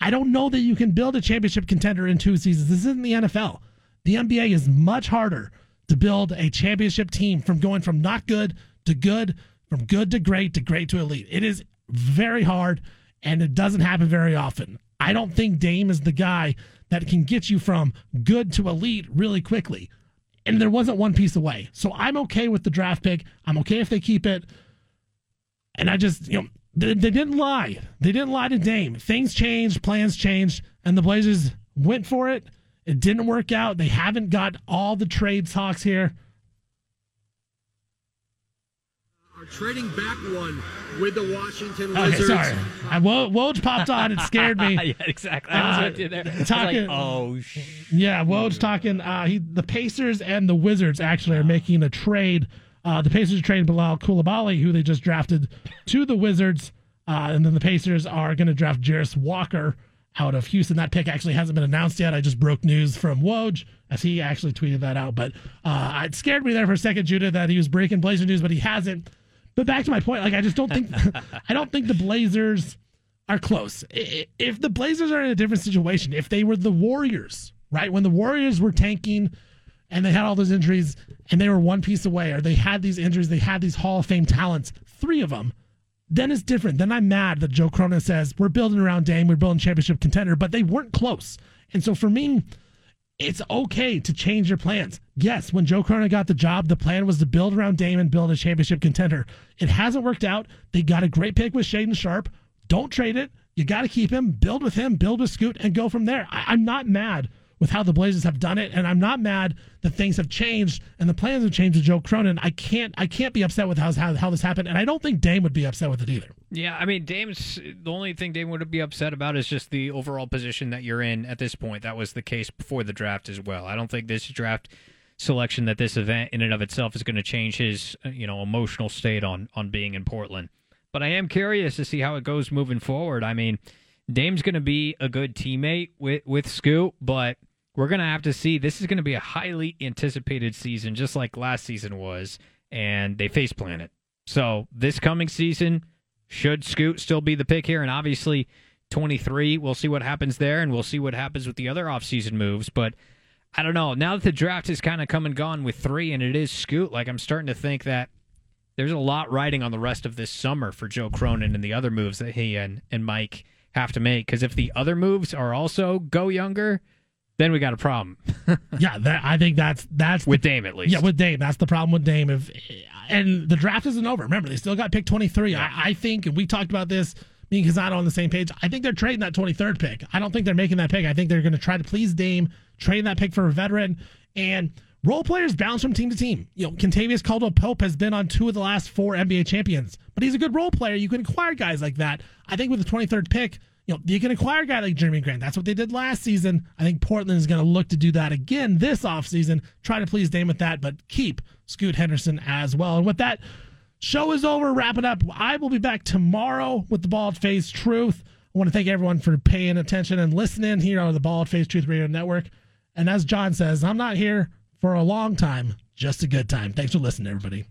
I don't know that you can build a championship contender in two seasons. This isn't the NFL. The NBA is much harder to build a championship team from going from not good to good, from good to great to great to elite. It is very hard, and it doesn't happen very often. I don't think Dame is the guy that can get you from good to elite really quickly. And there wasn't one piece away. So I'm okay with the draft pick. I'm okay if they keep it. And I just, you know, they, they didn't lie. They didn't lie to Dame. Things changed, plans changed, and the Blazers went for it. It didn't work out. They haven't got all the trade talks here. Trading back one with the Washington Okay, Wizards. sorry. I, Wo- Woj popped on. It scared me. yeah, exactly. I was Uh, with you there. I was talking- like, oh, sh- Yeah, Woj talking. Uh, he, the Pacers and the Wizards actually are making a trade. Uh, the Pacers are trading Bilal Coulibaly, who they just drafted, to the Wizards, uh, and then the Pacers are going to draft Jarace Walker out of Houston. That pick actually hasn't been announced yet. I just broke news from Woj as he actually tweeted that out. But uh, it scared me there for a second, Judah, that he was breaking Blazer news, but he hasn't. But back to my point, like I just don't think I don't think the Blazers are close. If the Blazers are in a different situation, if they were the Warriors, right? When the Warriors were tanking and they had all those injuries and they were one piece away, or they had these injuries, they had these Hall of Fame talents, three of them, then it's different. Then I'm mad that Joe Cronin says we're building around Dame, we're building championship contender, but they weren't close. And so for me, it's okay to change your plans. Yes, when Joe Cronin got the job, the plan was to build around Dame and build a championship contender. It hasn't worked out. They got a great pick with Shaedon Sharpe. Don't trade it. You got to keep him, build with him, build with Scoot, and go from there. I, I'm not mad with how the Blazers have done it, and I'm not mad that things have changed and the plans have changed with Joe Cronin. I can't, I can't be upset with how, how, this happened, and I don't think Dame would be upset with it either. Yeah, I mean, Dame's the only thing Dame would be upset about is just the overall position that you're in at this point. That was the case before the draft as well. I don't think this draft selection that this event in and of itself is going to change his, uh, you know, emotional state on on being in Portland. But I am curious to see how it goes moving forward. I mean, Dame's going to be a good teammate with with Scoot, but we're going to have to see. This is going to be a highly anticipated season, just like last season was, and they face planted. So this coming season, should Scoot still be the pick here? And obviously, 23, we'll see what happens there, and we'll see what happens with the other offseason moves. But I don't know. Now that the draft has kind of come and gone with three, and it is Scoot, like I'm starting to think that there's a lot riding on the rest of this summer for Joe Cronin and the other moves that he and, and Mike have to make. Because if the other moves are also go younger, then we got a problem. yeah, that, I think that's that's with the- Dame at least. Yeah, with Dame, that's the problem with Dame. If and the draft isn't over. Remember, they still got pick twenty three. I, I think, and we talked about this. Me and Canzano on the same page. I think they're trading that twenty third pick. I don't think they're making that pick. I think they're going to try to please Dame, trade that pick for a veteran, and role players bounce from team to team. You know, Kentavious Caldwell Pope has been on two of the last four NBA champions, but he's a good role player. You can acquire guys like that. I think with the twenty third pick. You know, you can acquire a guy like Jerami Grant. That's what they did last season. I think Portland is going to look to do that again this offseason. Try to please Dame with that, but keep Scoot Henderson as well. And with that, show is over. Wrap it up. I will be back tomorrow with the Bald Face Truth. I want to thank everyone for paying attention and listening here on the Bald Face Truth Radio Network. And as John says, I'm not here for a long time, just a good time. Thanks for listening, everybody.